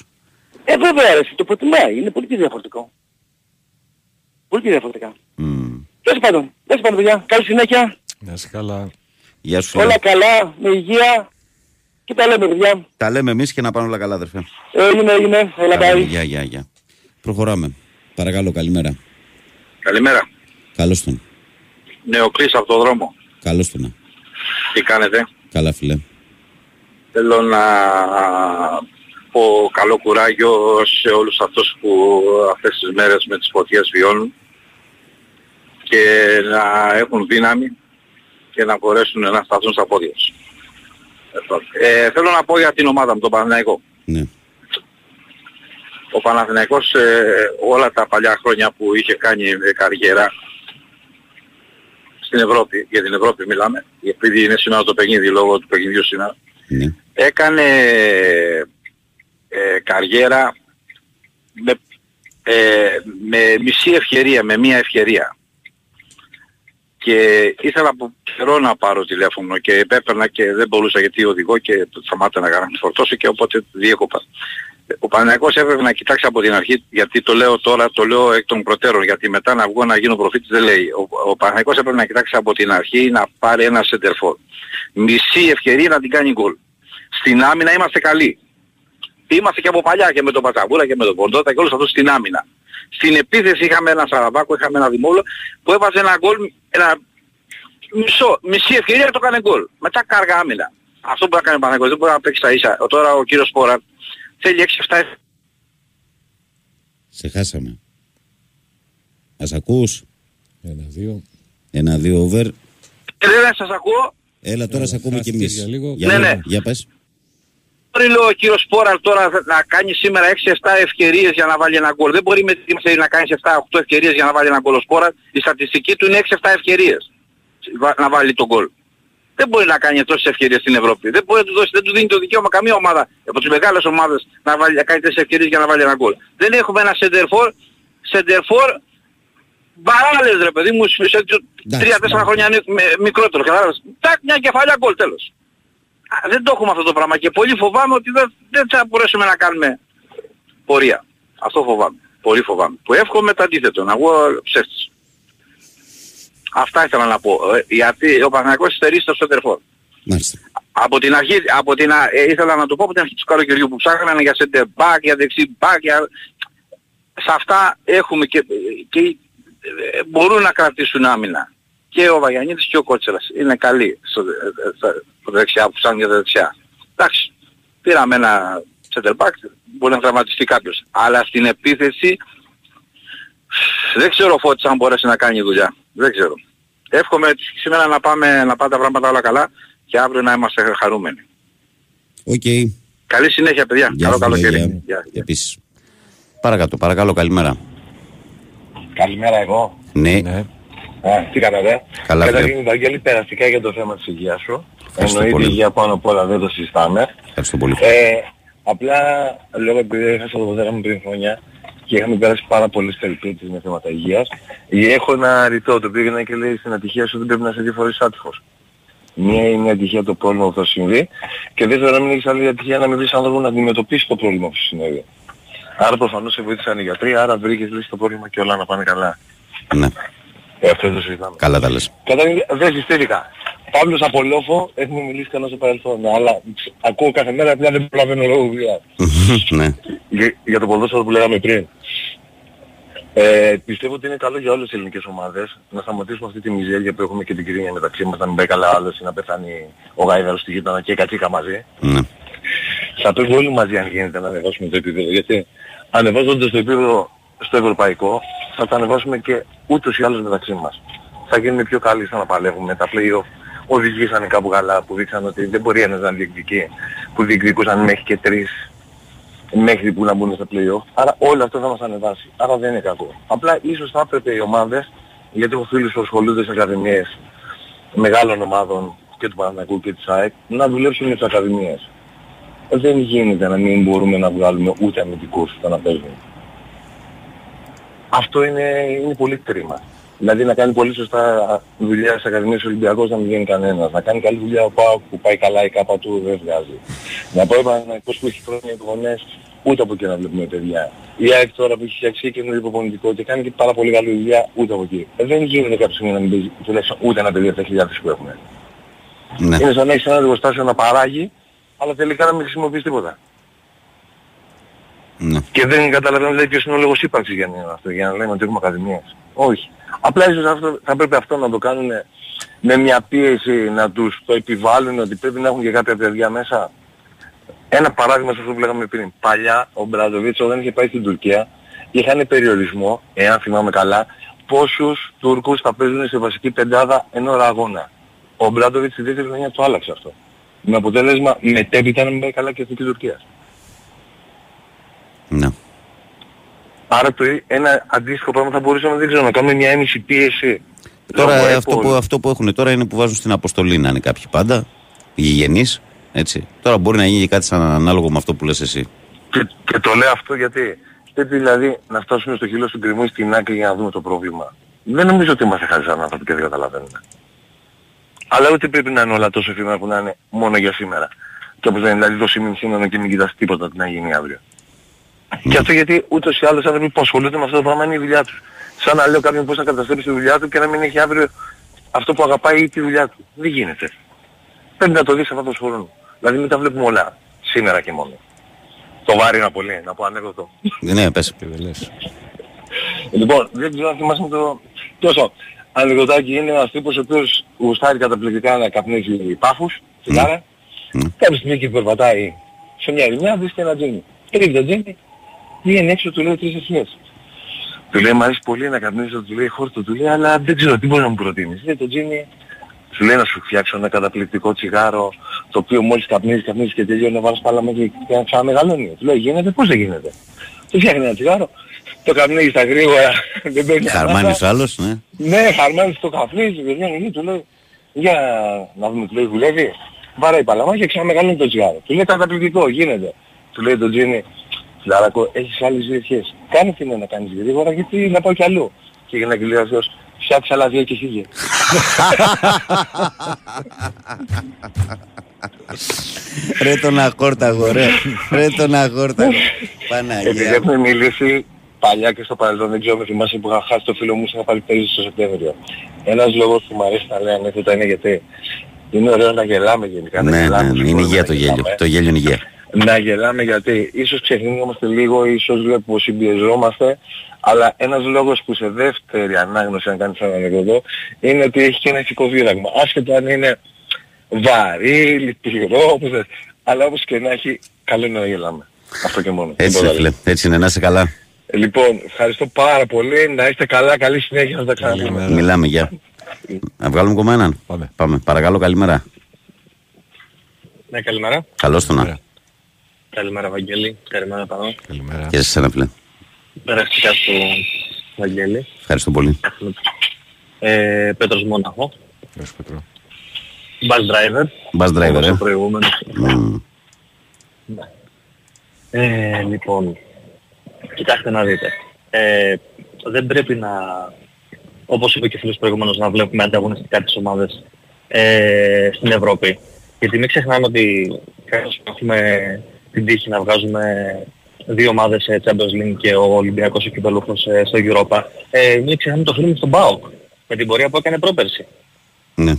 Ε, βέβαια, ρε, το προτιμάει. Είναι πολύ και διαφορετικό. Πολύ και διαφορετικά. Τέλος πάντων, τέλος πάντων, παιδιά. Καλή συνέχεια. Να είσαι καλά. Γεια σου, φίλε. Όλα καλά, με υγεία. Και τα λέμε, παιδιά. Τα λέμε εμείς και να πάνε όλα καλά, αδερφέ. Έγινε, έγινε. Έλα, Καλά, πάει. Γεια, γεια, γεια. Προχωράμε. Παρακαλώ, καλημέρα. Καλημέρα. Καλώς τον. Νεοκλής από το δρόμο. Καλώς τον. Τι κάνετε; Καλά, φίλε. Θέλω να πω καλό κουράγιο σε όλους αυτούς που αυτές τις μέρες με τις φωτιές βιώνουν και να έχουν δύναμη και να μπορέσουν να σταθούν στα πόδια τους. Ε, θέλω να πω για την ομάδα μου, τον Παναθηναϊκό. Ναι. Ο Παναθηναϊκός ε, όλα τα παλιά χρόνια που είχε κάνει ε, καριέρα στην Ευρώπη, για την Ευρώπη μιλάμε, επειδή είναι σήμερα το παιχνίδι λόγω του παιχνιδιού σήμερα, Ναι. έκανε ε, καριέρα με, ε, με μισή ευκαιρία, με μία ευκαιρία. Και ήθελα από καιρό να πάρω τηλέφωνο και επέπαιρνα και δεν μπορούσα γιατί οδηγώ και σταμάτα να κάνω φορτώσω και οπότε διέκοπα. Ο Παναγιακός έπρεπε να κοιτάξει από την αρχή, γιατί το λέω τώρα, το λέω εκ των προτέρων, γιατί μετά να βγω να γίνω προφήτης δεν λέει. Ο, ο Παναγιακός έπρεπε να κοιτάξει από την αρχή να πάρει ένα σεντερφόρ. Μισή ευκαιρία να την κάνει γκολ. Στην άμυνα είμαστε καλοί. Είμαστε και από παλιά και με τον Πατσαβούρα και με τον Ποντότα και όλους αυτούς στην άμυνα. Στην επίθεση είχαμε ένα Σαραβάκο, είχαμε ένα Δημόλο που έβαζε ένα γκολ, ένα μισό, μισή ευκαιρία το έκανε γκολ. Μετά κάργα άμυνα. Αυτό που έκανε ο Παναγιώτης δεν μπορεί να παίξει τα ίσα. Τώρα ο κύριος Πόρα θέλει 6-7 Σε χάσαμε. Μας ακούς; Ένα-δύο. Ένα-δύο over. Δεν σας ακούω. Έλα τώρα σε ακούμε κι χάστηκε εμείς. για λίγο. Για, Ναι, να- ναι. για πες. μπορεί λέω, ο κύριος Σπόραλ τώρα να κάνει σήμερα 6-7 ευκαιρίες για να βάλει ένα γκολ. Δεν μπορεί με τη Μαρσέη να κάνεις 7-8 ευκαιρίες για να βάλει ένα γκολ ο Σπόραλ. Η στατιστική του είναι 6-7 ευκαιρίες βα- να βάλει τον γκολ. Δεν μπορεί να κάνει τόσες ευκαιρίες στην Ευρώπη. Δεν μπορεί να του δώσει, δεν του δίνει το δικαίωμα καμία ομάδα από τις μεγάλες ομάδες να, βάλει, να κάνει τέσσερις ευκαιρίες για να βάλει ένα γκολ. Δεν έχουμε ένα σεντερφόρ, σεντερφόρ μπαράλες ρε παιδί μου, σε τρία-τέσσερα χρόνια νι- με- μικρότερο. Κατάλαβες. Τάκ, μια κεφαλιά γκολ τέλος. Α, Δεν το έχουμε αυτό το πράγμα και πολύ φοβάμαι ότι δεν, δεν θα μπορέσουμε να κάνουμε πορεία. Αυτό φοβάμαι. Πολύ φοβάμαι. Που εύχομαι το αντίθετο, να βγω ψεύτης. Αυτά ήθελα να πω. Ε, Γιατί ο Παναγιώτης στερεί στο σεντερφόρ. Μάλιστα. Από την αρχή, από την, α- ε, ήθελα να το πω από την αρχή του καλοκαιριού που ψάχνανε για center back, για δεξί back, για... σε αυτά έχουμε και, και ε, μπορούν να κρατήσουν άμυνα. Και ο Βαγιανίδης και ο Κότσερας είναι καλοί στο, ε, ε, στα- στο δεξιά που ψάχνουν για τα δεξιά. Εντάξει, πήραμε ένα center back, μπορεί να τραυματιστεί κάποιος. Αλλά στην επίθεση δεν ξέρω ο Φώτης αν μπορέσει να κάνει δουλειά. Δεν ξέρω. Εύχομαι σήμερα να πάμε να πάνε τα πράγματα όλα καλά και αύριο να είμαστε χαρούμενοι. Οκ. Καλή συνέχεια παιδιά. Γεια Καλό σου, φίλε, καλοκαίρι. γεια. Επίσης. Παρακάτω, παρακαλώ, καλημέρα. Καλημέρα εγώ. Ναι. Α, τι κάνατε; Καλά, Καταρχήν, Βαγγέλη, περαστικά για το θέμα της υγείας σου. Ευχαριστώ Εννοείται πολύ. η υγεία πάνω απ' όλα δεν το συζητάμε. Ευχαριστώ πολύ. Ε, απλά λόγω επειδή έχασα το πατέρα μου πριν χρόνια και είχαμε περάσει πάρα πολλές περιπέτειες με θέματα υγείας, ε, έχω ένα ρητό το οποίο έγινε και λέει στην ατυχία σου δεν πρέπει να είσαι δύο φορές άτυχος. Μία είναι η ατυχία το πρόβλημα που θα συμβεί και δεύτερον να μην έχεις άλλη ατυχία να μην βρεις άνθρωπο να αντιμετωπίσει το πρόβλημα που σου συνέβη. Άρα προφανώς σε βοήθησαν οι γιατροί, άρα βρήκες λύση το πρόβλημα και όλα να πάνε καλά. Ναι. Ε, αυτό το συζητάμε. Καλά τα λες. Καταρχήν δεν συστήθηκα. Παύλος από Λόφο έχουμε μιλήσει κανένα στο παρελθόν, αλλά ψ, ακούω κάθε μέρα απλά δεν προλαβαίνω λόγω δουλειάς. ναι. Για, για το ποδόσφαιρο που λέγαμε πριν. Ε, πιστεύω ότι είναι καλό για όλες τις ελληνικές ομάδες να σταματήσουμε αυτή τη μιζέρια που έχουμε και την κυρία μεταξύ μας, να μην πάει καλά άλλος ή να πεθάνει ο Γάιδαρος στη γείτονα και η κατσίκα μαζί. Ναι. Θα πρέπει όλοι μαζί αν γίνεται να ανεβάσουμε το επίπεδο, γιατί ανεβάζοντας το επίπεδο στο ευρωπαϊκό θα το ανεβάσουμε και ούτως ή άλλως μεταξύ μας. Θα γίνουμε πιο καλοί στο να παλεύουμε τα play-off. Οδηγήσανε κάπου καλά που δείξαν ότι δεν μπορεί ένας να διεκδικεί, που διεκδικούσαν μέχρι και τρεις μέχρι που να μπουν στα play-off. Άρα όλο αυτό θα μας ανεβάσει. Άρα δεν είναι κακό. Απλά ίσως θα έπρεπε οι ομάδες, γιατί έχω φίλους που ασχολούνται σε ακαδημίες μεγάλων ομάδων και του Παναθηναϊκού και της ΑΕΚ, να δουλέψουν με τις ακαδημίες. Δεν γίνεται να μην μπορούμε να βγάλουμε ούτε αμυντικούς στο να παίζουν. Αυτό είναι, είναι πολύ κρίμα. Δηλαδή να κάνει πολύ σωστά δουλειά στις Ακαδημίες Ολυμπιακός να μην βγαίνει κανένας. Να κάνει καλή δουλειά ο ΠΑΟΚ που πάει καλά η κάπα του δεν βγάζει. Να πάει ο Παναθηναϊκός που έχει χρόνια εικονές ούτε από εκεί να βλέπουμε παιδιά. Η ΑΕΚ τώρα που έχει φτιάξει και είναι υποπονητικό και κάνει και πάρα πολύ καλή δουλειά ούτε από εκεί. Ε, δεν γίνεται κάποια στιγμή να μην παίζει τουλάχιστον ούτε ένα παιδί από τα χιλιάδες που έχουμε. Ναι. Είναι σαν να έχεις ένα εργοστάσιο να παράγει αλλά τελικά να μην χρησιμοποιείς τίποτα. Ναι. Και δεν καταλαβαίνω δηλαδή ποιος είναι ο λόγος ύπαρξης για να είναι αυτό, για να λέμε ότι έχουμε ακαδημίες. Όχι. Απλά ίσως αυτό, θα πρέπει αυτό να το κάνουν με μια πίεση να τους το επιβάλλουν ότι πρέπει να έχουν και κάποια παιδιά μέσα. Ένα παράδειγμα σε αυτό που λέγαμε πριν. Παλιά ο Μπραντοβίτς όταν είχε πάει στην Τουρκία είχαν περιορισμό, εάν θυμάμαι καλά, πόσους Τούρκους θα παίζουν σε βασική πεντάδα εν ώρα αγώνα. Ο Μπράντοβιτς στη δεύτερη χρονιά το άλλαξε αυτό. Με αποτέλεσμα μετέπειτα να μην πάει καλά και εθνική Τουρκίας. Ναι. Άρα το, ένα αντίστοιχο πράγμα θα μπορούσαμε δεν ξέρω, να κάνουμε μια έμεση πίεση. Τώρα Λόγω αυτό Apple. που, αυτό που έχουν τώρα είναι που βάζουν στην αποστολή να είναι κάποιοι πάντα, οι γηγενείς, έτσι. Τώρα μπορεί να γίνει και κάτι σαν ανάλογο με αυτό που λες εσύ. Και, και το λέω αυτό γιατί πρέπει δηλαδή να φτάσουμε στο χείλος του γκριμού στην άκρη για να δούμε το πρόβλημα. Δεν νομίζω ότι είμαστε χάρη σαν άνθρωποι και δεν καταλαβαίνουμε. Αλλά ούτε πρέπει να είναι όλα τόσο εφήμερα που να είναι μόνο για σήμερα. Και όπως λένε, δηλαδή το σημείο σήμερα και μην κοιτάς τίποτα τι να γίνει αύριο. Και αυτό γιατί ούτως ή άλλως άνθρωποι που ασχολούνται με αυτό το πράγμα είναι η δουλειά τους. Σαν να λέω κάποιον πώς θα καταστρέψει τη δουλειά του και να μην έχει αύριο αυτό που αγαπάει ή τη δουλειά του. Δεν γίνεται. Πρέπει να το δεις αυτό το χρόνο. Δηλαδή μην τα βλέπουμε όλα. Σήμερα και μόνο. Το βάρη είναι πολύ, να πω ανέκδοτο. Ναι, πες. Λοιπόν, δεν ξέρω αν θυμάσαι το... Τόσο. Ανεκδοτάκι είναι ένας τύπος ο οποίος γουστάρει καταπληκτικά να καπνίζει πάφους, τσιγάρα. Κάποια στιγμή και περπατάει σε μια ερημιά, βρίσκει ένα τζίνι. Τρίβει το τζίνι, βγαίνει έξω, του λέει τρεις ευχές. Του λέει, μου αρέσει πολύ να καπνίζω, του λέει χόρτο, του λέει, αλλά δεν ξέρω τι μπορείς να μου προτείνεις. Λέει το τζίνι, Σου λέει να σου φτιάξω ένα καταπληκτικό τσιγάρο το οποίο μόλις καπνίζεις, καπνίζεις και τελειώνει να βάλεις πάλα μέσα και να ξαναμεγαλώνει. Του λέει γίνεται, πώς δεν γίνεται. Του φτιάχνει ένα τσιγάρο, το καπνίζεις στα γρήγορα, δεν παίρνει Χαρμάνης ο άλλος, ναι. ναι, χαρμάνης το καπνίζει, παιδιά, εκεί του λέει, για να δούμε, του λέει, δουλεύει. Βαράει παλαμά και ξαναμεγαλώνει το τσιγάρο. Του λέει καταπληκτικό, γίνεται. Του λέει το Τζίνι, Φιλαράκο, έχεις άλλες δύο σχέσεις. Κάνε τι είναι να κάνεις γρήγορα γιατί να πάω κι αλλού. Και για να κλείνει αυτός, φτιάξε άλλα δύο και φύγε. Ρε τον αχόρταγο, ρε. Ρε τον αχόρταγο. Επειδή Παναγία. έχουμε μιλήσει παλιά και στο παρελθόν, δεν ξέρω με θυμάσαι που είχα χάσει το φίλο μου, είχα πάλι πέρυσι στο Σεπτέμβριο. Ένας λόγος που μου αρέσει να λέω ανέκδοτα είναι γιατί είναι ωραίο να γελάμε γενικά. να Ναι, ναι, γελάμε, ναι, είναι μπορούμε υγεία να το γέλιο. γελάμε. Το γέλιο είναι υγεία. Να γελάμε γιατί ίσως ξεχνιόμαστε λίγο, ίσως βλέπουμε πως συμπιεζόμαστε, αλλά ένας λόγος που σε δεύτερη ανάγνωση αν κάνεις ένα ανεκδοτό είναι ότι έχει και ένα ηθικό δίδαγμα. Άσχετο αν είναι βαρύ, λυπηρό, όπως θες. αλλά όπως και να έχει, καλό είναι να γελάμε. Αυτό και μόνο. Έτσι, Τίποτα ρε φίλε. Έτσι είναι, να είσαι καλά. άλλο. Λοιπόν, ευχαριστώ πάρα πολύ. Να είστε καλά. Καλή συνέχεια. Να τα ξαναπούμε. Μιλάμε, γεια. Να βγάλουμε ακόμα έναν; Πάμε. Πάμε. Παρακαλώ, καλημέρα. Ναι, καλημέρα. Καλώς το να. Καλημέρα, Βαγγέλη. Καλημέρα, Πανώ. Καλημέρα. Και σε σένα, φίλε. Περαστικά στο Βαγγέλη. Ευχαριστώ πολύ. Ε, Πέτρος Μόναχο. Γεια σου Πέτρο. Bus driver. Bus driver, όπως ε. ο προηγούμενος. Μμμ. Ε, λοιπόν, κοιτάξτε να δείτε. Ε, δεν πρέπει να, όπως είπε και ο φίλος προηγούμενος, να βλέπουμε ανταγωνιστικά τις ομάδες ε, στην Ευρώπη. Γιατί μην ξεχνάμε ότι καθώς έχουμε την τύχη να βγάζουμε δύο ομάδες σε Champions League και ο Ολυμπιακός ο Κυπελούχος ε, στο Europa. Ε, μην ξεχνάμε το φίλο μου στον ΠΑΟΚ με την πορεία που έκανε πρόπερση. Ναι.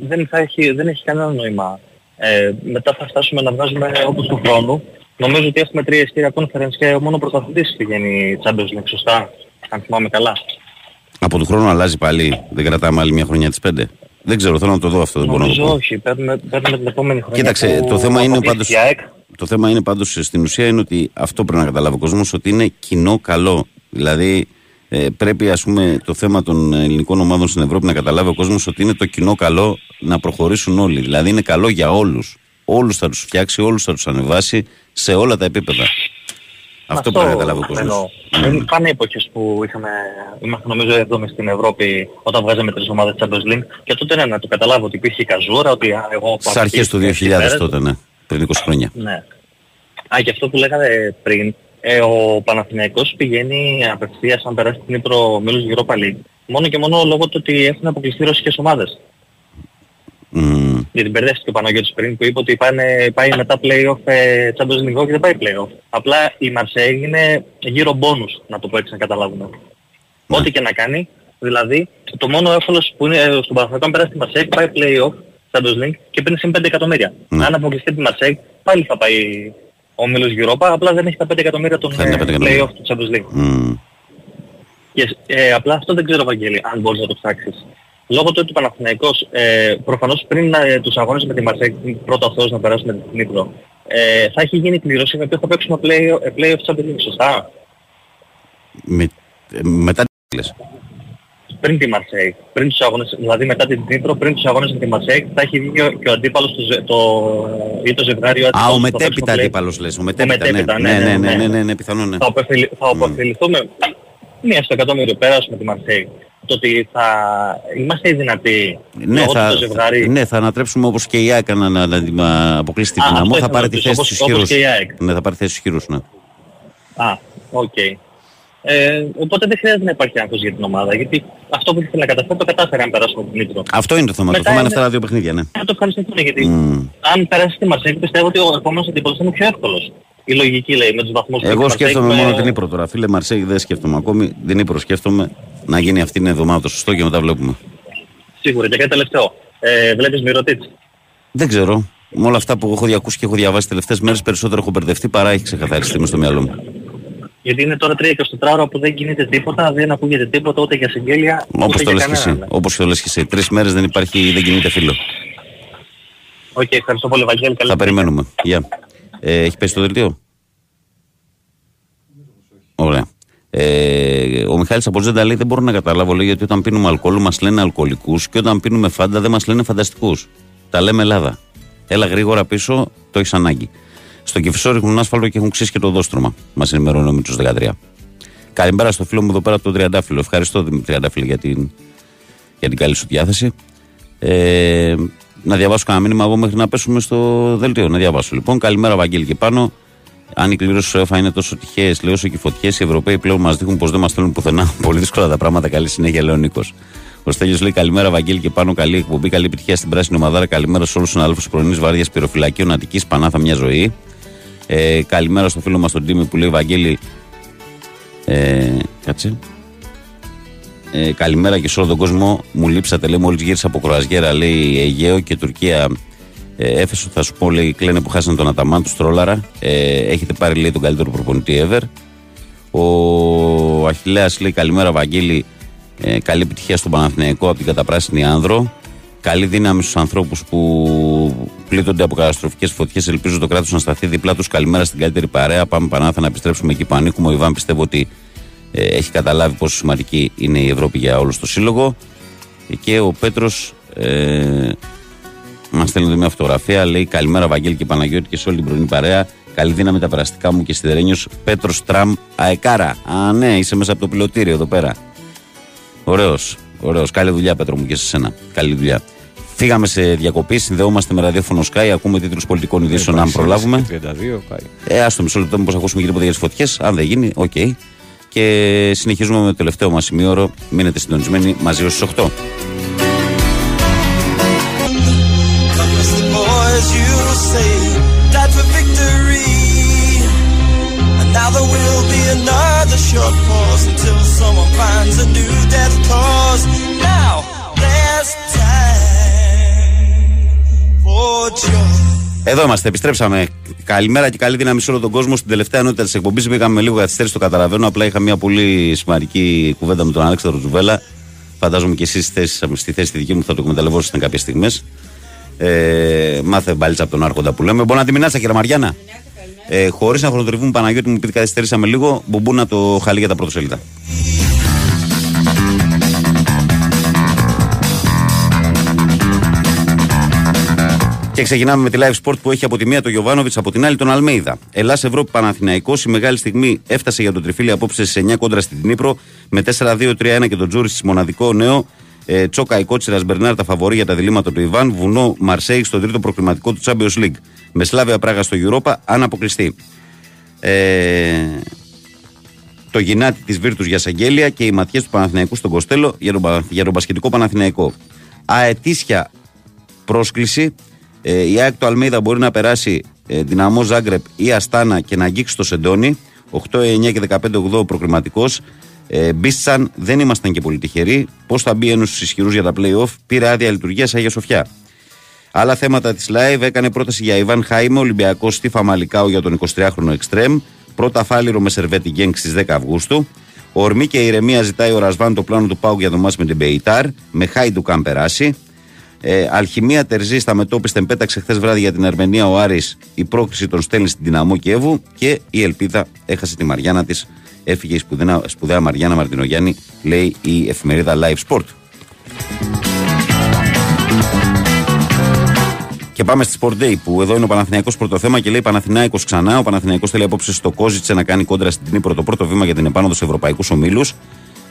δεν, θα έχει, δεν έχει κανένα νόημα. Ε, μετά θα φτάσουμε να βγάζουμε όπως του χρόνου. Νομίζω ότι έχουμε τρία ειστήρια conference και ο μόνος πρωταθλητής πηγαίνει Champions League, σωστά, αν θυμάμαι καλά. Από του χρόνου αλλάζει πάλι. Δεν κρατάμε άλλη μια χρονιά τις πέντε. Δεν ξέρω, θέλω να το δω αυτό. Δεν μπορώ να το Νομίζω πω. όχι, παίρνουμε, παίρνουμε την επόμενη χρονιά. Κοίταξε, που το θέμα είναι πάντως, αποκλείστηκε η ΑΕΚ. το θέμα είναι πάντως στην ουσία είναι ότι αυτό πρέπει να καταλάβει ο κόσμος ότι είναι κοινό καλό. Δηλαδή ε, πρέπει ας πούμε το θέμα των ελληνικών ομάδων στην Ευρώπη να καταλάβει ο κόσμος ότι είναι το κοινό καλό να προχωρήσουν όλοι. Δηλαδή είναι καλό για όλους. Όλους θα τους φτιάξει, όλους θα τους ανεβάσει σε όλα τα επίπεδα. Αυτό πρέπει να καταλάβει ο κόσμος. εννοώ. Δεν πάνε εποχές που είχαμε, είμαστε νομίζω εδώ στην Ευρώπη όταν βγάζαμε τρεις ομάδες Champions League και τότε ναι, να το καταλάβω ότι υπήρχε η καζούρα, ότι α, εγώ... Στις αρχές του 2000 τότε, ναι. Πριν 20 χρόνια. Ναι. Α, και αυτό που λέγατε πριν, ε, ο Παναθηναϊκός πηγαίνει απευθείας αν περάσει την Ήπειρο μέλος Europa League. Μόνο και μόνο λόγω του ότι έχουν αποκλειστεί ρωσικές ομάδες. Μμμ. Γιατί μπερδεύτηκε ο Παναγιώτης πριν που είπε ότι πάνε, πάει μετά play-off ε, Champions League και δεν πάει play-off. Απλά η Marseille είναι γύρω bonus, να το πω έτσι να καταλάβουμε. Ό,τι και να κάνει, δηλαδή το μόνο εύκολος που είναι ε, στον Παναθηναϊκό αν περάσει τη Marseille πάει play-off Champions League και παίρνει συν 5 εκατομμύρια. Αν αποκλειστεί τη Marseille πάλι θα πάει ο Μίλος Europa, απλά δεν έχει τα 5 εκατομμύρια των Θα είναι τα ε, 5 εκατομμύρια. play-off του Champions League. Μμ. Και, ε, απλά αυτό δεν ξέρω, Βαγγέλη, αν μπορείς να το ψάξεις. Λόγω του ότι ο Παναθηναϊκός, ε, προφανώς πριν ε, τους αγώνες με τη Μαρσέιγ, πρώτα ο Θεός να περάσουμε την Ήπειρο, ε, θα έχει γίνει κλήρωση με οποίο θα παίξουμε play, ε, play-off Champions League, σωστά; Με, ε, μετά τι λες; Πριν τη Μαρσέιγ, πριν τους αγώνες, δηλαδή μετά την Ήπειρο, πριν τους αγώνες με τη Μαρσέιγ, θα έχει βγει και ο, και ο αντίπαλος του, ζε- το, ή το ζευγάριο Α, αντίπαλος ο που θα μετέπειτα παίξουμε play- αντίπαλος λες. Ο μετέπειτα, ναι. μετέπειτα, Ναι, ναι, ναι, ναι, ναι, ναι, πιθανόν, ναι. θα, επωφελη- θα επωφεληθούμε μία στο εκατομμύριο πέρασουμε τη Μαρσέη. Το ότι θα είμαστε οι δυνατοί Ναι, λόγω θα, του το ζευγάρι. ναι, θα ανατρέψουμε όπως και η ΑΕΚ να, να, να, να αποκλείσει τη Α, δυναμό. αυτό Θα ήθελα πάρει να τη ρωτήσω, θέση όπως- στους όπως ισχυρούς. και η ΑΕΚ. Ναι, θα πάρει θέση στους ισχυρούς, ναι. Α, οκ. Ε, οπότε δεν χρειάζεται να υπάρχει άγχος για την ομάδα, γιατί αυτό που ήθελα να καταφέρω το κατάφερα αν περάσουμε την Ήπειρο. Αυτό είναι το θέμα. Το Μετά θέμα είναι είναι- αυτά τα δύο παιχνίδια, ναι. Να το ευχαριστούμε γιατί Μμ. αν περάσει τη Μαρσέη πιστεύω ότι ο επόμενος αντίπαλος θα είναι πιο εύκολος. Η λογική λέει με τους βαθμούς που έχει η Εγώ Μαρσέη σκέφτομαι με- μόνο την Ήπρο τώρα. Φίλε Μαρσέη δεν σκέφτομαι ακόμη. Την Ήπρο σκέφτομαι να γίνει αυτή την εβδομάδα το σωστό και μετά βλέπουμε. Σίγουρα και κάτι τελευταίο. Ε, βλέπεις Μυρωτήτς. Δεν ξέρω. Με όλα αυτά που έχω διακούσει και έχω διαβάσει τις τελευταίες μέρες περισσότερο έχω μπερδευτεί παρά έχει ξεκαθαριστεί μες στο μυαλό μου. Γιατί είναι τώρα 3-24 ώρα που δεν γίνεται τίποτα, δεν ακούγεται τίποτα ούτε για συγγέλια, ούτε Όπως το για λες και εσύ. κανέναν. Όπως το λες και εσύ. Τρεις μέρες δεν υπάρχει, δεν κινείται φίλο. Οκ, ευχαριστώ πολύ Βαγγέλη. Καλή Θα περιμένουμε. Γεια. Ε, έχει πέσει το δελτίο; Ωραία. Ε, ο Μιχάλης Αποζέντα λέει: Δεν μπορώ να καταλάβω, λέει, γιατί όταν πίνουμε αλκοόλ μας λένε αλκοολικούς και όταν πίνουμε Φάντα δεν μας λένε φανταστικούς. Τα λέμε Ελλάδα. Έλα γρήγορα πίσω, το έχεις ανάγκη. Στο Κεφισό ρίχνουν άσφαλτο και έχουν ξύσει και το δόστρωμα. Μας ενημερώνει ο Μίτσο 13. Καλημέρα στο φίλο μου εδώ πέρα από τον Τριαντάφυλλο. Ευχαριστώ Δημήτρη Τριαντάφυλλο για την, για την καλή σου διάθεση. Ε, να διαβάσω κανένα μήνυμα εγώ μέχρι να πέσουμε στο δελτίο. Να διαβάσω λοιπόν. Καλημέρα, Βαγγέλη και πάνω. Αν η κλήρωση του ΕΦΑ είναι τόσο τυχαίες, λέω όσο και οι φωτιές, οι Ευρωπαίοι πλέον μας δείχνουν πως δεν μας θέλουν πουθενά. Πολύ δύσκολα τα πράγματα. Καλή συνέχεια, λέει ο Νίκος. Ο Στέλιος λέει καλημέρα, Βαγγέλη και πάνω. Καλή εκπομπή, καλή επιτυχία στην πράσινη ομαδάρα. Καλημέρα σε όλους τους συναδέλφους πρωινής βάρδιας πυροφυλακίων Αττική Πανάθα μια ζωή. Ε, καλημέρα στο φίλο μας τον Τίμη που λέει Βαγγέλη. Ε, κάτσε. Ε, καλημέρα και σε όλο τον κόσμο. Μου λείψατε, λέει, μόλις γύρισα από Κροαζιέρα, λέει Αιγαίο και Τουρκία. Ε, Έφεσο, θα σου πω, λέει, κλαίνε που χάσανε τον Αταμάν τους Τρόλαρα. Ε, έχετε πάρει, λέει, τον καλύτερο προπονητή ever. Ο Αχηλέα λέει καλημέρα, Βαγγέλη. Ε, καλή επιτυχία στον Παναθηναϊκό από την καταπράσινη άνδρο. Καλή δύναμη στους ανθρώπους που πλήττονται από καταστροφικές φωτιές. Ελπίζω το κράτος να σταθεί δίπλα τους. Καλημέρα στην καλύτερη παρέα. Πάμε Πανάθα να επιστρέψουμε εκεί που ανήκουμε. Ο Ιβάν πιστεύω ότι ε, έχει καταλάβει πόσο σημαντική είναι η Ευρώπη για όλο το σύλλογο. Και ο Πέτρος ε, μας στέλνει εδώ μια φωτογραφία. Λέει Καλημέρα, Βαγγέλη και Παναγιώτη και σε όλη την πρωινή παρέα. Καλή δύναμη τα περαστικά μου και σιδερένιος Πέτρος Τραμ Αεκάρα. Α, ναι, είσαι μέσα από το πιλωτήριο εδώ πέρα. Ωραίος. Ωραίος. Καλή δουλειά, Πέτρο μου και σε σένα. Καλή δουλειά. Φύγαμε σε διακοπή, συνδεόμαστε με ραδιόφωνο Sky, ακούμε τίτλους πολιτικών ειδήσεων, αν προλάβουμε. 32, πάει. Ε, άστο μισό λεπτό, μήπως ακούσουμε και τίποτα για τις φωτιές. Αν δεν γίνει, οκ και συνεχίζουμε με το τελευταίο μας ημίωρο. Μείνετε συντονισμένοι μαζί ως 8. Oh. Εδώ είμαστε, επιστρέψαμε. Καλημέρα και καλή δύναμη σε όλο τον κόσμο. Στην τελευταία ενότητα της εκπομπής πήγαμε λίγο καθυστέρηση, το καταλαβαίνω. Απλά είχα μια πολύ σημαντική κουβέντα με τον Αλέξανδρο Τζουβέλα. Φαντάζομαι και εσείς στη θέση, στη θέση τη δική μου θα το εκμεταλλευόσαστε κάποιες στιγμές. Ε, μάθε μπαλίτσα από τον Άρχοντα που λέμε. Μπορεί να τη μηνάτσα, κύριε Μαριάννα. Ε, Χωρίς να χρονοτριβούμε Παναγιώτη μου, επειδή καθυστερήσαμε λίγο, μπομπούνα το χαλί για τα πρώτα σελίδα. Και ξεκινάμε με τη live sport που έχει από τη μία τον Γιωβάνοβιτς, από την άλλη τον Αλμέιδα. Ελλάς Ευρώπη Παναθηναϊκός. Η μεγάλη στιγμή έφτασε για τον τριφύλι απόψε σε 9 κόντρα στην Νύπρο με 4-2-3-1 και τον Τζούρις στη μοναδικό νέο. Ε, Τσόκα η κότσιρα Μπερνάρ τα φαβορή για τα διλήμματα του Ιβάν. Βουνό Μαρσέη στο τρίτο προκριματικό του Champions League. Με Σλάβια Πράγα στο Europa αν αποκλειστεί. Ε, το γυνάτι της Βίρτους για Σαγγέλια και οι ματιές του Παναθηναϊκού στον Κοστέλο για τον, πα- για τον Πασχετικό Παναθηναϊκό. Αετήσια πρόσκληση. Ε, η ΑΕΚ του Αλμίδα μπορεί να περάσει ε, Δυναμό Ζάγκρεπ ή Αστάνα και να αγγίξει το Σεντόνι. 8, 9 και 15, 8 προκριματικός. Ε, Μπίστσαν δεν ήμασταν και πολύ τυχεροί. Πώς θα μπει ένωση στους ισχυρούς για τα playoff. Πήρε άδεια λειτουργία Αγία Σοφιά. Άλλα θέματα της live έκανε πρόταση για Ιβάν Χάιμε, Ολυμπιακός Στίφα Μαλικάου για τον 23χρονο Εκστρέμ. Πρώτα φάλιρο με σερβέτη γκένγκ στις 10 Αυγούστου. Ορμή και ηρεμία ζητάει ο Ρασβάν το πλάνο του Πάου για το μάτς με την Μπεϊτάρ. Με Χάιντου αν περάσει. Ε, Αλχημία Τερζή στα μετόπιστα πέταξε χθες βράδυ για την Αρμενία ο Άρης η πρόκληση τον στέλνει στην Δυναμό Κιέβου και η Ελπίδα έχασε τη Μαριάννα της. Έφυγε η σπουδαία, σπουδαία Μαριάννα Μαρτινογιάννη, λέει η εφημερίδα Live Sport. Και πάμε στη Sport Day που εδώ είναι ο Παναθηναϊκός πρώτο θέμα και λέει Παναθηναϊκός ξανά. Ο Παναθηναϊκός θέλει απόψε στο Κόζιτσε να κάνει κόντρα στην Νύπρο το πρώτο βήμα για την επάνωδο σε ευρωπαϊκούς ομίλους.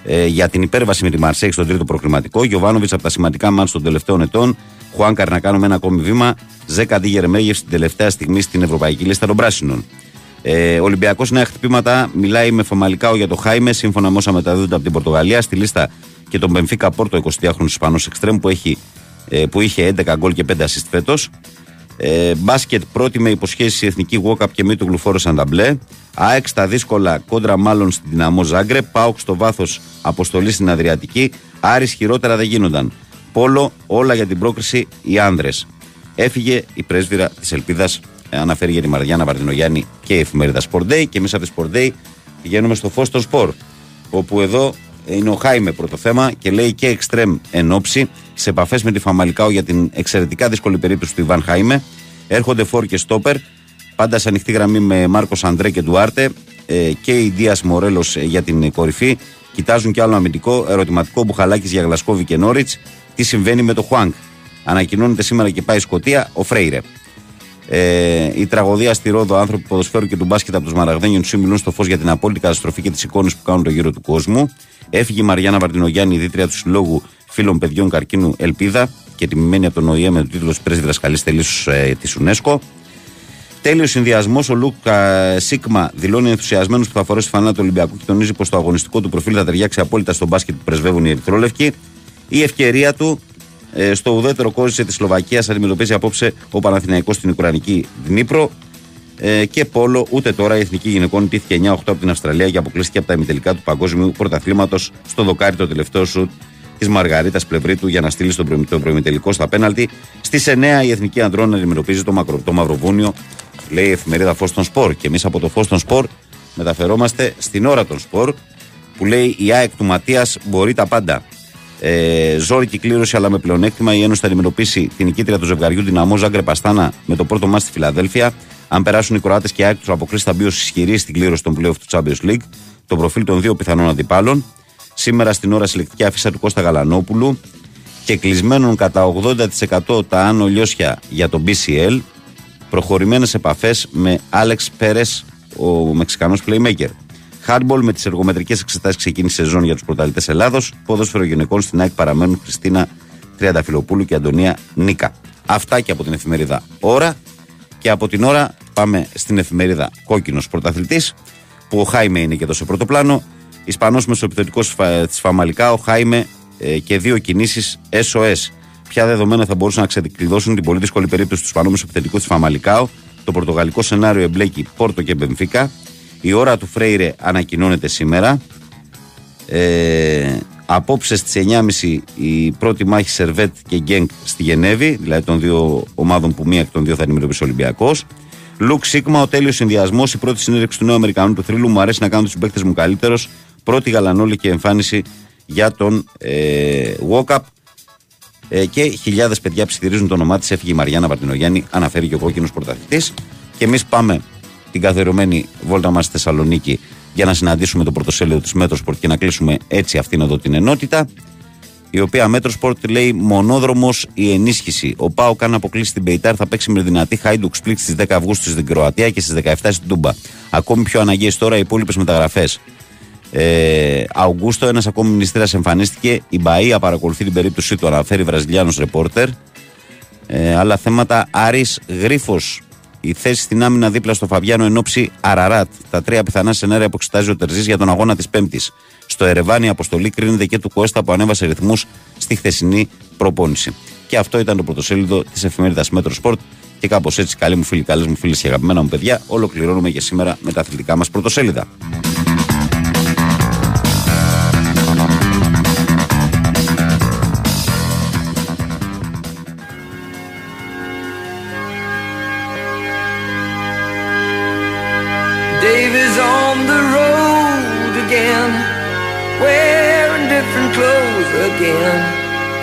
Ε, για την υπέρβαση με τη Μαρσέη στον τρίτο προκριματικό. Γιωβάνοβιτς από τα σημαντικά μάτια των τελευταίων ετών. Χουάνκαρ να κάνουμε ένα ακόμη βήμα. Ζέκα Ντίγερ Μέγεφ στην τελευταία στιγμή στην ευρωπαϊκή λίστα των πράσινων. Ε, Ολυμπιακός νέα χτυπήματα μιλάει με Φαμαλικάο για το Χάιμε, σύμφωνα με όσα μεταδίδονται από την Πορτογαλία. Στη λίστα και τον Μπενφίκα Πόρτο, 22χρονο Ισπανός Εξτρέμ, που, έχει, ε, που είχε 11 γκολ και 5 assist φέτος. Ε, μπάσκετ πρώτη με υποσχέσεις η εθνική Walkup και μη του γλουφόρο Σανταμπλέ. ΑΕΚ στα δύσκολα κόντρα μάλλον στην δυναμό Ζάγκρε. Πάουκ στο βάθος αποστολής στην Αδριατική. Άρης χειρότερα δεν γίνονταν. Πόλο όλα για την πρόκριση οι άνδρες. Έφυγε η πρέσβυρα της Ελπίδας, αναφέρει για τη Μαριάννα Βαρδινογιάννη και η εφημερίδα Sport Day. Και μέσα από τη Sport Day πηγαίνουμε στο φως των σπορ. Όπου εδώ είναι ο Χάιμε πρώτο θέμα και λέει και εξτρέμ εν ώψη σε επαφές με τη Φαμαλικάο για την εξαιρετικά δύσκολη περίπτωση του Ιβάν Χάιμε. Έρχονται φόρ και στόπερ, πάντα σε ανοιχτή γραμμή με Μάρκος Αντρέ και Ντουάρτε. ε, και η Δίας Μορέλος για την κορυφή. Κοιτάζουν κι άλλο αμυντικό ερωτηματικό μπουχαλάκι για Γλασκόβη και Νόριτς. Τι συμβαίνει με το Χουάνκ; Ανακοινώνεται σήμερα και πάει η Σκωτία ο Φρέιρε. Ε, η τραγωδία στη Ρόδο, άνθρωποι του ποδοσφαίρου και του μπάσκετ από τους Μαραγδένιους του μιλούν στο φως για την απόλυτη καταστροφή και τις εικόνες που κάνουν το γύρο του κόσμου. Έφυγε η Μαριάννα Βαρτινογιάννη, η δίτρια του Συλλόγου Φίλων Παιδιών Καρκίνου Ελπίδα και τιμημένη από τον ΟΗΕ με τον τίτλο τη Πρέσβη Δασκαλή Τελήσου ε, της UNESCO. Τέλειος συνδυασμός, ο Λούκα Σίγμα δηλώνει ενθουσιασμένος που θα φορέσει τη φανά του Ολυμπιακού και τονίζει πως το αγωνιστικό του προφίλ θα ταιριάξει απόλυτα στον μπάσκετ που πρεσβεύουν οι Ερυθρόλευκοι. Η ευκαιρία του ε, στο ουδέτερο κόζησε της Σλοβακίας αντιμετωπίζει απόψε ο Παναθηναϊκός στην Ουκρανική Δνήπρο. Ε, και πόλο, ούτε τώρα η εθνική γυναικών τήθηκε 9-8 από την Αυστραλία και αποκλείστηκε από τα ημιτελικά του παγκόσμιου πρωταθλήματος στο δοκάρι το τελευταίο σου της Μαργαρίτας Πλευρίτου για να στείλει στον προημιτελικό στα πέναλτι. Στις 9 η εθνική αντρών αντιμετωπίζει το, μακρο, το Μαυροβούνιο, λέει η εφημερίδα Φως των Σπορ. Και εμείς από το Φως των Σπορ μεταφερόμαστε στην ώρα των Σπορ που λέει η ΑΕΚ του Ματίας μπορεί τα πάντα. Ε, ζόρικη κλήρωση αλλά με πλεονέκτημα. Η Ένωση θα αντιμετωπίσει την νικήτρια του ζευγαριού Δυναμό Ζάγκρε Παστάνα με το πρώτο μα στη Φιλαδέλφια. Αν περάσουν οι Κροάτες και οι ΑΕΚ τους αποκρίσει θα μπει ω ισχυρή στην κλήρωση των πλέον του Champions League. Το προφίλ των δύο πιθανών αντιπάλων. Σήμερα στην ώρα συλλεκτική αφίσα του Κώστα Γαλανόπουλου και κλεισμένων κατά 80% τα άνω λιώσια για το BCL. Προχωρημένες επαφές με Άλεξ Πέρες, ο Μεξικανός playmaker. Χάρμπολ με τις εργομετρικές εξετάσεις ξεκίνησε σεζόν για τους πρωταλητέ Ελλάδος. Πόδοσφαιρο γυναικών στην ΑΕΚ παραμένουν Χριστίνα Τριανταφυλοπούλου και Αντωνία Νίκα. Αυτά και από την εφημερίδα Ώρα. Και από την ώρα πάμε στην εφημερίδα Κόκκινος Πρωταθλητής, που ο Χάιμε είναι και εδώ σε πρώτο πλάνο. Ισπανός μεσοεπιθετικός της Φαμαλικά, ο Χάιμε ε, και δύο κινήσεις SOS. Ποια δεδομένα θα μπορούσαν να ξεκλειδώσουν την πολύ δύσκολη περίπτωση του Ισπανού μεσοεπιθετικού της Φαμαλικάο. Το πορτογαλικό σενάριο εμπλέκει Πόρτο και Μπενφίκα. Η ώρα του Φρέιρε ανακοινώνεται σήμερα. Ε, απόψε στις 9.30 η πρώτη μάχη Σερβέτ και Γκένκ στη Γενέβη, δηλαδή των δύο ομάδων που μία εκ των δύο θα αντιμετωπίσει ο Ολυμπιακός. Λουκ Σίγμα, ο τέλειος συνδυασμός, η πρώτη συνέντευξη του νέου Αμερικανού του θρύλου. Μου αρέσει να κάνω τους συμπαίκτες μου καλύτερους. Πρώτη γαλανόλευκη εμφάνιση για τον ε, Walkup. Ε, και χιλιάδες παιδιά ψιθυρίζουν το όνομά της. Έφυγε η Μαριάννα Βαρδινογιάννη, αναφέρει και ο κόκκινος πρωταθλητής. Και εμείς πάμε την καθιερωμένη βόλτα μας στη Θεσσαλονίκη για να συναντήσουμε το πρωτοσέλιδο της Μέτροσπορτ και να κλείσουμε έτσι αυτήν εδώ την ενότητα. Η οποία Μέτροσπορτ λέει μονόδρομος η ενίσχυση. Ο ΠΑΟΚ αν αποκλείσει την Μπεϊτάρ, θα παίξει με δυνατή Χάιντουκ Σπλίτ στις 10 Αυγούστου στην Κροατία και στις 17 στην Τούμπα. Ακόμη πιο αναγκαίες τώρα οι υπόλοιπες μεταγραφές. Ε, Αυγούστο, ένας ακόμη μνηστήρας εμφανίστηκε. Η Μπαία παρακολουθεί την περίπτωσή του, αναφέρει Βραζιλιάνο ρεπόρτερ. Ε, άλλα θέματα. Άρης Γρίφος η θέση στην άμυνα δίπλα στο Φαβιάνο εν ώψη Αραράτ. Τα τρία πιθανά σενάρια που εξετάζει ο Τερζής για τον αγώνα της Πέμπτης. Στο Ερεβάνι η αποστολή κρίνεται και του Κώστα που ανέβασε ρυθμούς στη χθεσινή προπόνηση. Και αυτό ήταν το πρωτοσέλιδο της εφημερίδας Μέτρο Σπορτ. Και κάπως έτσι, καλοί μου φίλοι, καλές μου φίλες και αγαπημένα μου παιδιά, ολοκληρώνουμε για σήμερα με τα αθλητικά μας πρωτοσέλιδα.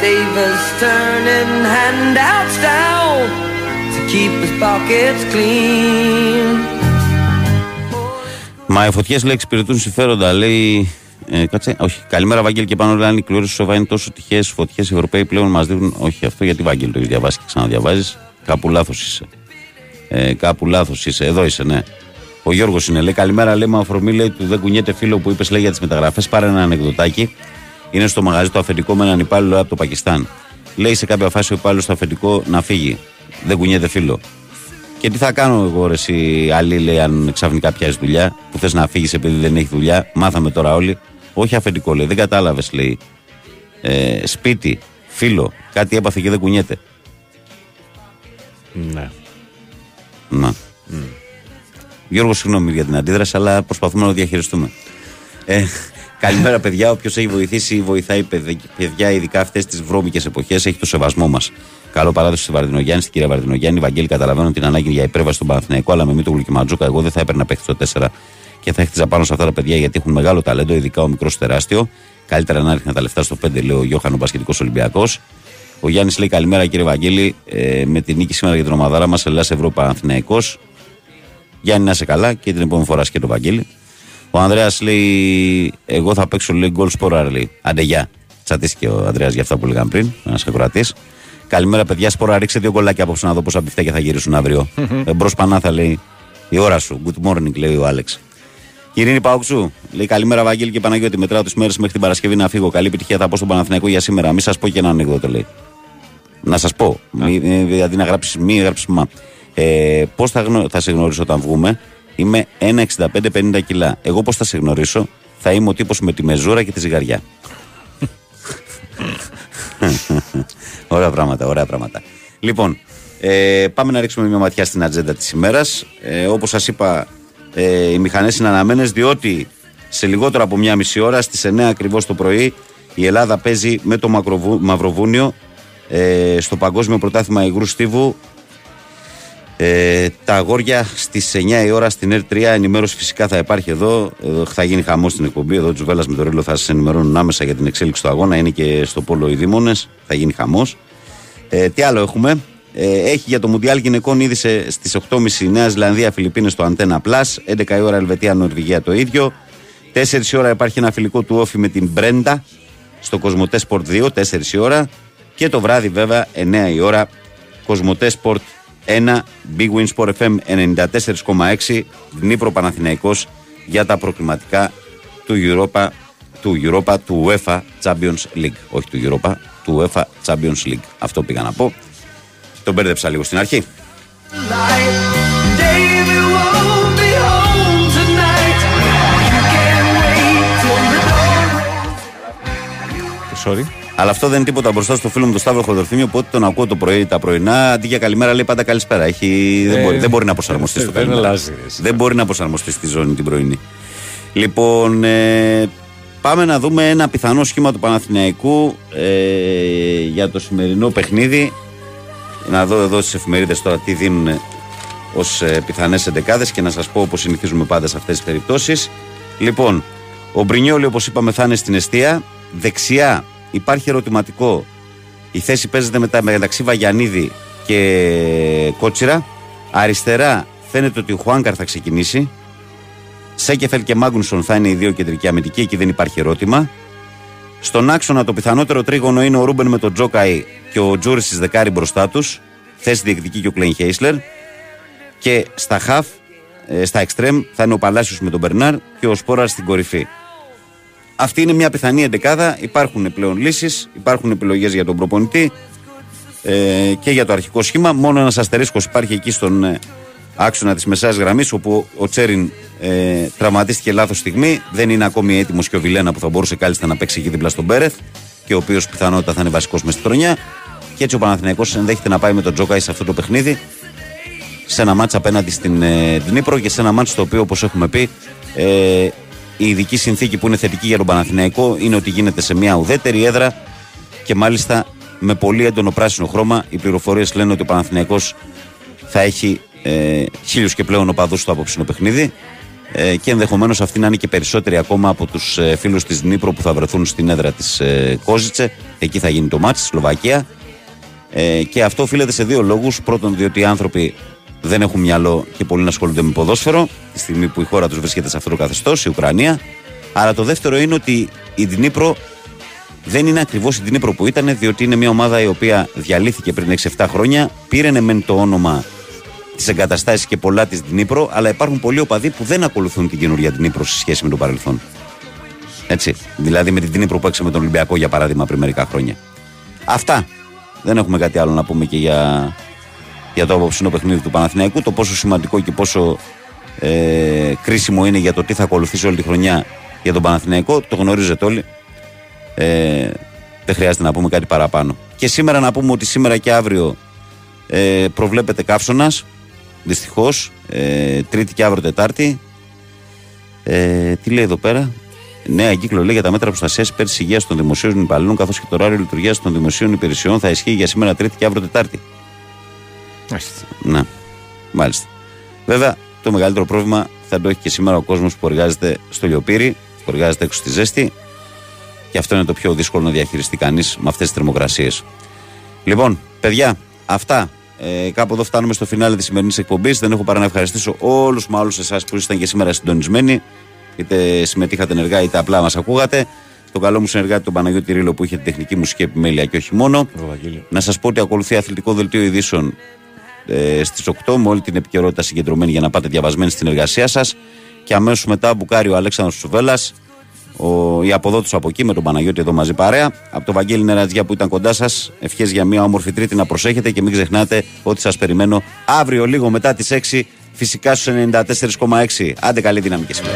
Dave is turning handouts down to keep his pockets clean. Μα οι φωτιές λέει εξυπηρετούν συμφέροντα. Λέει. Ε, κάτσε, όχι. Καλημέρα, Βαγγέλη και πάνω λέει. Η κλήρωση Σοβά είναι τόσο τυχαίες φωτιές. Οι Ευρωπαίοι πλέον μας δίνουν. Όχι, αυτό γιατί Βαγγέλη το έχεις διαβάσει και ξαναδιαβάζεις. Κάπου λάθος είσαι. Ε, κάπου λάθος είσαι. Εδώ είσαι, ναι. Ο Γιώργος είναι. Λέει καλημέρα, λέει με αφορμή λέει, του δεν κουνιέται φίλο που είπες λέει για τις μεταγραφές. Πάρε ένα ανεκδοτάκι. Είναι στο μαγαζί το αφεντικό με έναν υπάλληλο από το Πακιστάν. Λέει σε κάποια φάση ο υπάλληλος στο αφεντικό να φύγει. Δεν κουνιέται φίλο. Και τι θα κάνω εγώ, ρε, εσύ, άλλη, λέει, αν ξαφνικά πιάσεις δουλειά, που θες να φύγεις επειδή δεν έχει δουλειά. Μάθαμε τώρα όλοι. Όχι αφεντικό, λέει, δεν κατάλαβες, λέει. Ε, σπίτι, φίλο, κάτι έπαθε και δεν κουνιέται. Ναι. Να. Γιώργο, συγγνώμη για την αντίδραση, αλλά προσπαθούμε να το διαχειριστούμε. Ε, καλημέρα, παιδιά. Όποιος έχει βοηθήσει ή βοηθάει παιδε- παιδιά, ειδικά αυτές τις βρώμικες εποχές, έχει το σεβασμό μας. Καλό παράδοση στη Βαρδινογιάννη, στην κυρία Βαρδινογιάννη. Βαγγέλη, καταλαβαίνω την ανάγκη για υπέρβαση στον Παναθηναϊκό, αλλά με Μήτογλου και Ματζούκα, εγώ δεν θα έπαιρνα παίχτη στο 4 και θα έχτιζα πάνω σε αυτά τα παιδιά γιατί έχουν μεγάλο ταλέντο, ειδικά ο μικρός τεράστιο. Καλύτερα να ρίχνει τα λεφτά στο 5, λέει ο Γιώχανο Πασχετικό Ολυμπιακός. Ο Γιάννης λέει καλημέρα κύριε Βαγγέλη, ε, με την νίκη σήμερα για την ομαδάρα μας Ελλάς Ευρώπα Αθηναϊκό. Γιάννη, να είσαι καλά και την επόμενη φορά και το Βαγγέλη. Ο Ανδρέας λέει: Εγώ θα παίξω λέει γκολ Σπόραρ. Λέει. Άντε γεια. Τσατίστηκε ο Ανδρέας για αυτά που λέγαμε πριν. Ένας ακροατής. Καλημέρα, παιδιά. Σπόραρ, ρίξε δύο γκολάκια απόψε να δω πόσα μπιφτέκια θα γυρίσουν αύριο. Εμπρός Πανάθα λέει: Η ώρα σου. Good morning, λέει ο Άλεξ. Ειρήνη Παουξού. Λέει καλημέρα, Βαγγέλη και Παναγιώτη. Μετράω τις μέρες μέχρι την Παρασκευή να φύγω. Καλή επιτυχία θα πω στον Παναθηναϊκό για σήμερα. Μην σας πω και ένα ανέκδοτο, λέει. Να σας πω. Μη, ε, αντί να γράψεις μη, γράψεις μα. Ε, πώς θα, γνω- θα σε γνωρίσω όταν βγούμε. Είμαι 1,65-50 κιλά. Εγώ πώς θα σε γνωρίσω; Θα είμαι ο τύπος με τη μεζούρα και τη ζυγαριά. ωραία πράγματα, ωραία πράγματα. Λοιπόν, ε, πάμε να ρίξουμε μια ματιά στην ατζέντα της ημέρας. Ε, Όπως σας είπα, ε, οι μηχανές είναι αναμένε διότι σε λιγότερο από μια μισή ώρα στις 9 ακριβώς το πρωί η Ελλάδα παίζει με το Μακροβου- Μαυροβούνιο ε, στο Παγκόσμιο Πρωτάθλημα Υγρού Στίβου. Ε, τα αγόρια στις 9 η ώρα στην R3. Ενημέρωση φυσικά θα υπάρχει εδώ. εδώ θα γίνει χαμός στην εκπομπή. Εδώ Τζουβέλλα με το Ρίλο θα σας ενημερώνουν άμεσα για την εξέλιξη του αγώνα. Είναι και στο Πόλο οι Δήμονες. Θα γίνει χαμός. Ε, τι άλλο έχουμε; Ε, έχει για το Μουντιάλ γυναικών ήδη στις 8.30 Νέα Ζηλανδία Φιλιππίνες στο Αντένα Plus. 11 η ώρα Ελβετία Νορβηγία το ίδιο. 4 η ώρα υπάρχει ένα φιλικό του όφη με την Μπρέντα στο Κοσμοτέ Sport 2. 4 η ώρα. Και το βράδυ βέβαια 9 η ώρα Κοσμοτέ Sport 1 Big Win Sport FM 94,6 Δνήπρο Παναθηναϊκός για τα προκριματικά του Europa του Europa, του UEFA Champions League. Όχι του Europa, του UEFA Champions League. Αυτό πήγα να πω. Τον μπέρδεψα λίγο στην αρχή. Sorry. Αλλά αυτό δεν είναι τίποτα μπροστά στο φίλο μου τον Σταύρο Χοδορφίμιο. Οπότε τον ακούω το πρωί τα πρωινά. Αντί για καλημέρα λέει πάντα καλησπέρα. Έχει... δεν, Ε, μπορεί, δεν μπορεί να προσαρμοστεί στο δεν καλημέρα. αλλάζει, ρε, εσύ. Δεν μπορεί να προσαρμοστεί στη ζώνη την πρωινή. Λοιπόν, ε, πάμε να δούμε ένα πιθανό σχήμα του Παναθηναϊκού ε, για το σημερινό παιχνίδι. Να δω εδώ στις εφημερίδες τώρα τι δίνουν ως ε, πιθανές εντεκάδες και να σας πω όπως συνηθίζουμε πάντα σε αυτές τις περιπτώσεις. Λοιπόν, ο Μπρινιόλη, όπως είπαμε, θα είναι στην εστία. Δεξιά υπάρχει ερωτηματικό. Η θέση παίζεται μετά μεταξύ Βαγιανίδη και Κότσιρα. Αριστερά φαίνεται ότι ο Χουάνκαρ θα ξεκινήσει. Σένκεφελντ και Μάγκνουσον θα είναι οι δύο κεντρικοί αμυντικοί, εκεί δεν υπάρχει ερώτημα. Στον άξονα το πιθανότερο τρίγωνο είναι ο Ρούμπεν με τον Τσόκαϊ και ο Τζούριτσιτς δεκάρι μπροστά τους. Θέση διεκδικεί και ο Κλαϊνχάισλερ. Και στα χαφ, ε, στα εξτρέμ, θα είναι ο Παλάσιος με τον Μπερνάρ και ο Σπόρα στην κορυφή. Αυτή είναι μια πιθανή εντεκάδα. Υπάρχουν πλέον λύσεις, υπάρχουν επιλογές για τον προπονητή ε, και για το αρχικό σχήμα. Μόνο ένας αστερίσκος υπάρχει εκεί στον ε, άξονα της μεσαίας γραμμής, όπου ο Τσέριν ε, τραυματίστηκε λάθος στιγμή. Δεν είναι ακόμη έτοιμος και ο Βιλένα που θα μπορούσε κάλλιστα να παίξει εκεί δίπλα στον Μπέρεθ και ο οποίος πιθανότητα θα είναι βασικός μες στη χρονιά. Και έτσι ο Παναθηναϊκός ενδέχεται να πάει με τον Τζόκαη σε αυτό το παιχνίδι σε ένα μάτς απέναντι στην ε, Δνήπρο και σε ένα μάτς το οποίο όπως έχουμε πει ε, η ειδική συνθήκη που είναι θετική για τον Παναθηναϊκό είναι ότι γίνεται σε μια ουδέτερη έδρα και μάλιστα με πολύ έντονο πράσινο χρώμα. Οι πληροφορίες λένε ότι ο Παναθηναϊκός θα έχει ε, χίλιους και πλέον οπαδούς στο απόψινο παιχνίδι ε, και ενδεχομένως αυτοί να είναι και περισσότεροι ακόμα από τους ε, φίλους της Δνήπρο που θα βρεθούν στην έδρα της ε, Κόζιτσε. Εκεί θα γίνει το μάτς, στη Σλοβακία. Ε, και αυτό οφείλεται σε δύο λόγους. Πρώτον, διότι οι άνθρωποι δεν έχουν μυαλό και πολλοί να ασχολούνται με ποδόσφαιρο, τη στιγμή που η χώρα τους βρίσκεται σε αυτό το καθεστώς, η Ουκρανία. Αλλά το δεύτερο είναι ότι η Δνήπρο δεν είναι ακριβώς η Δνήπρο που ήταν, διότι είναι μια ομάδα η οποία διαλύθηκε πριν 6-7 χρόνια. Πήρε ναι μεν το όνομα της εγκαταστάση και πολλά της Δνήπρο, αλλά υπάρχουν πολλοί οπαδοί που δεν ακολουθούν την καινούργια Δνήπρο σε σχέση με το παρελθόν. Έτσι. Δηλαδή με την Δνήπρο που έξαμε τον Ολυμπιακό για παράδειγμα πριν μερικά χρόνια. Αυτά. Δεν έχουμε κάτι άλλο να πούμε και για, για το απόψινό παιχνίδι του Παναθηναϊκού. Το πόσο σημαντικό και πόσο ε, κρίσιμο είναι για το τι θα ακολουθήσει όλη τη χρονιά για τον Παναθηναϊκό. Το γνωρίζετε όλοι. Ε, δεν χρειάζεται να πούμε κάτι παραπάνω. Και σήμερα να πούμε ότι σήμερα και αύριο ε, προβλέπεται καύσωνας. Δυστυχώς. Ε, τρίτη και αύριο Τετάρτη. Ε, τι λέει εδώ πέρα; Νέα εγκύκλο λέει για τα μέτρα προστασίας υπέρ τη υγείας των δημοσίων υπαλλήλων καθώς και το ωράριο λειτουργίας των δημοσίων υπηρεσιών θα ισχύει για σήμερα Τρίτη και αύριο Τετάρτη. Να, μάλιστα. Βέβαια, το μεγαλύτερο πρόβλημα θα το έχει και σήμερα ο κόσμος που εργάζεται στο λιοπύρι, που εργάζεται έξω στη ζέστη. Και αυτό είναι το πιο δύσκολο να διαχειριστεί κανείς με αυτές τις θερμοκρασίες. Λοιπόν, παιδιά, αυτά. Ε, κάπου εδώ φτάνουμε στο φινάλε της σημερινής εκπομπής. Δεν έχω παρά να ευχαριστήσω όλους μα όλους εσάς που ήσασταν και σήμερα συντονισμένοι. είτε συμμετείχατε ενεργά είτε απλά μας ακούγατε. Τον καλό μου συνεργάτη τον Παναγιώτη Ρίλο που είχε την τεχνική μουσική επιμέλεια και όχι μόνο. Να σας πω ότι ακολουθεί αθλητικό δελτίο ειδήσεων ε, στις 8 με όλη την επικαιρότητα συγκεντρωμένη για να πάτε διαβασμένοι στην εργασία σας. Και αμέσως μετά μπουκάρει ο Αλέξανδρος Σουβέλλα, ο, η αποδότου από εκεί με τον Παναγιώτη εδώ μαζί παρέα. Από τον Βαγγέλη Νερατζιά που ήταν κοντά σας. Ευχές για μια όμορφη Τρίτη να προσέχετε και μην ξεχνάτε ότι σας περιμένω αύριο λίγο μετά τις 6 φυσικά στους 94,6. Άντε καλή δύναμη και σήμερα.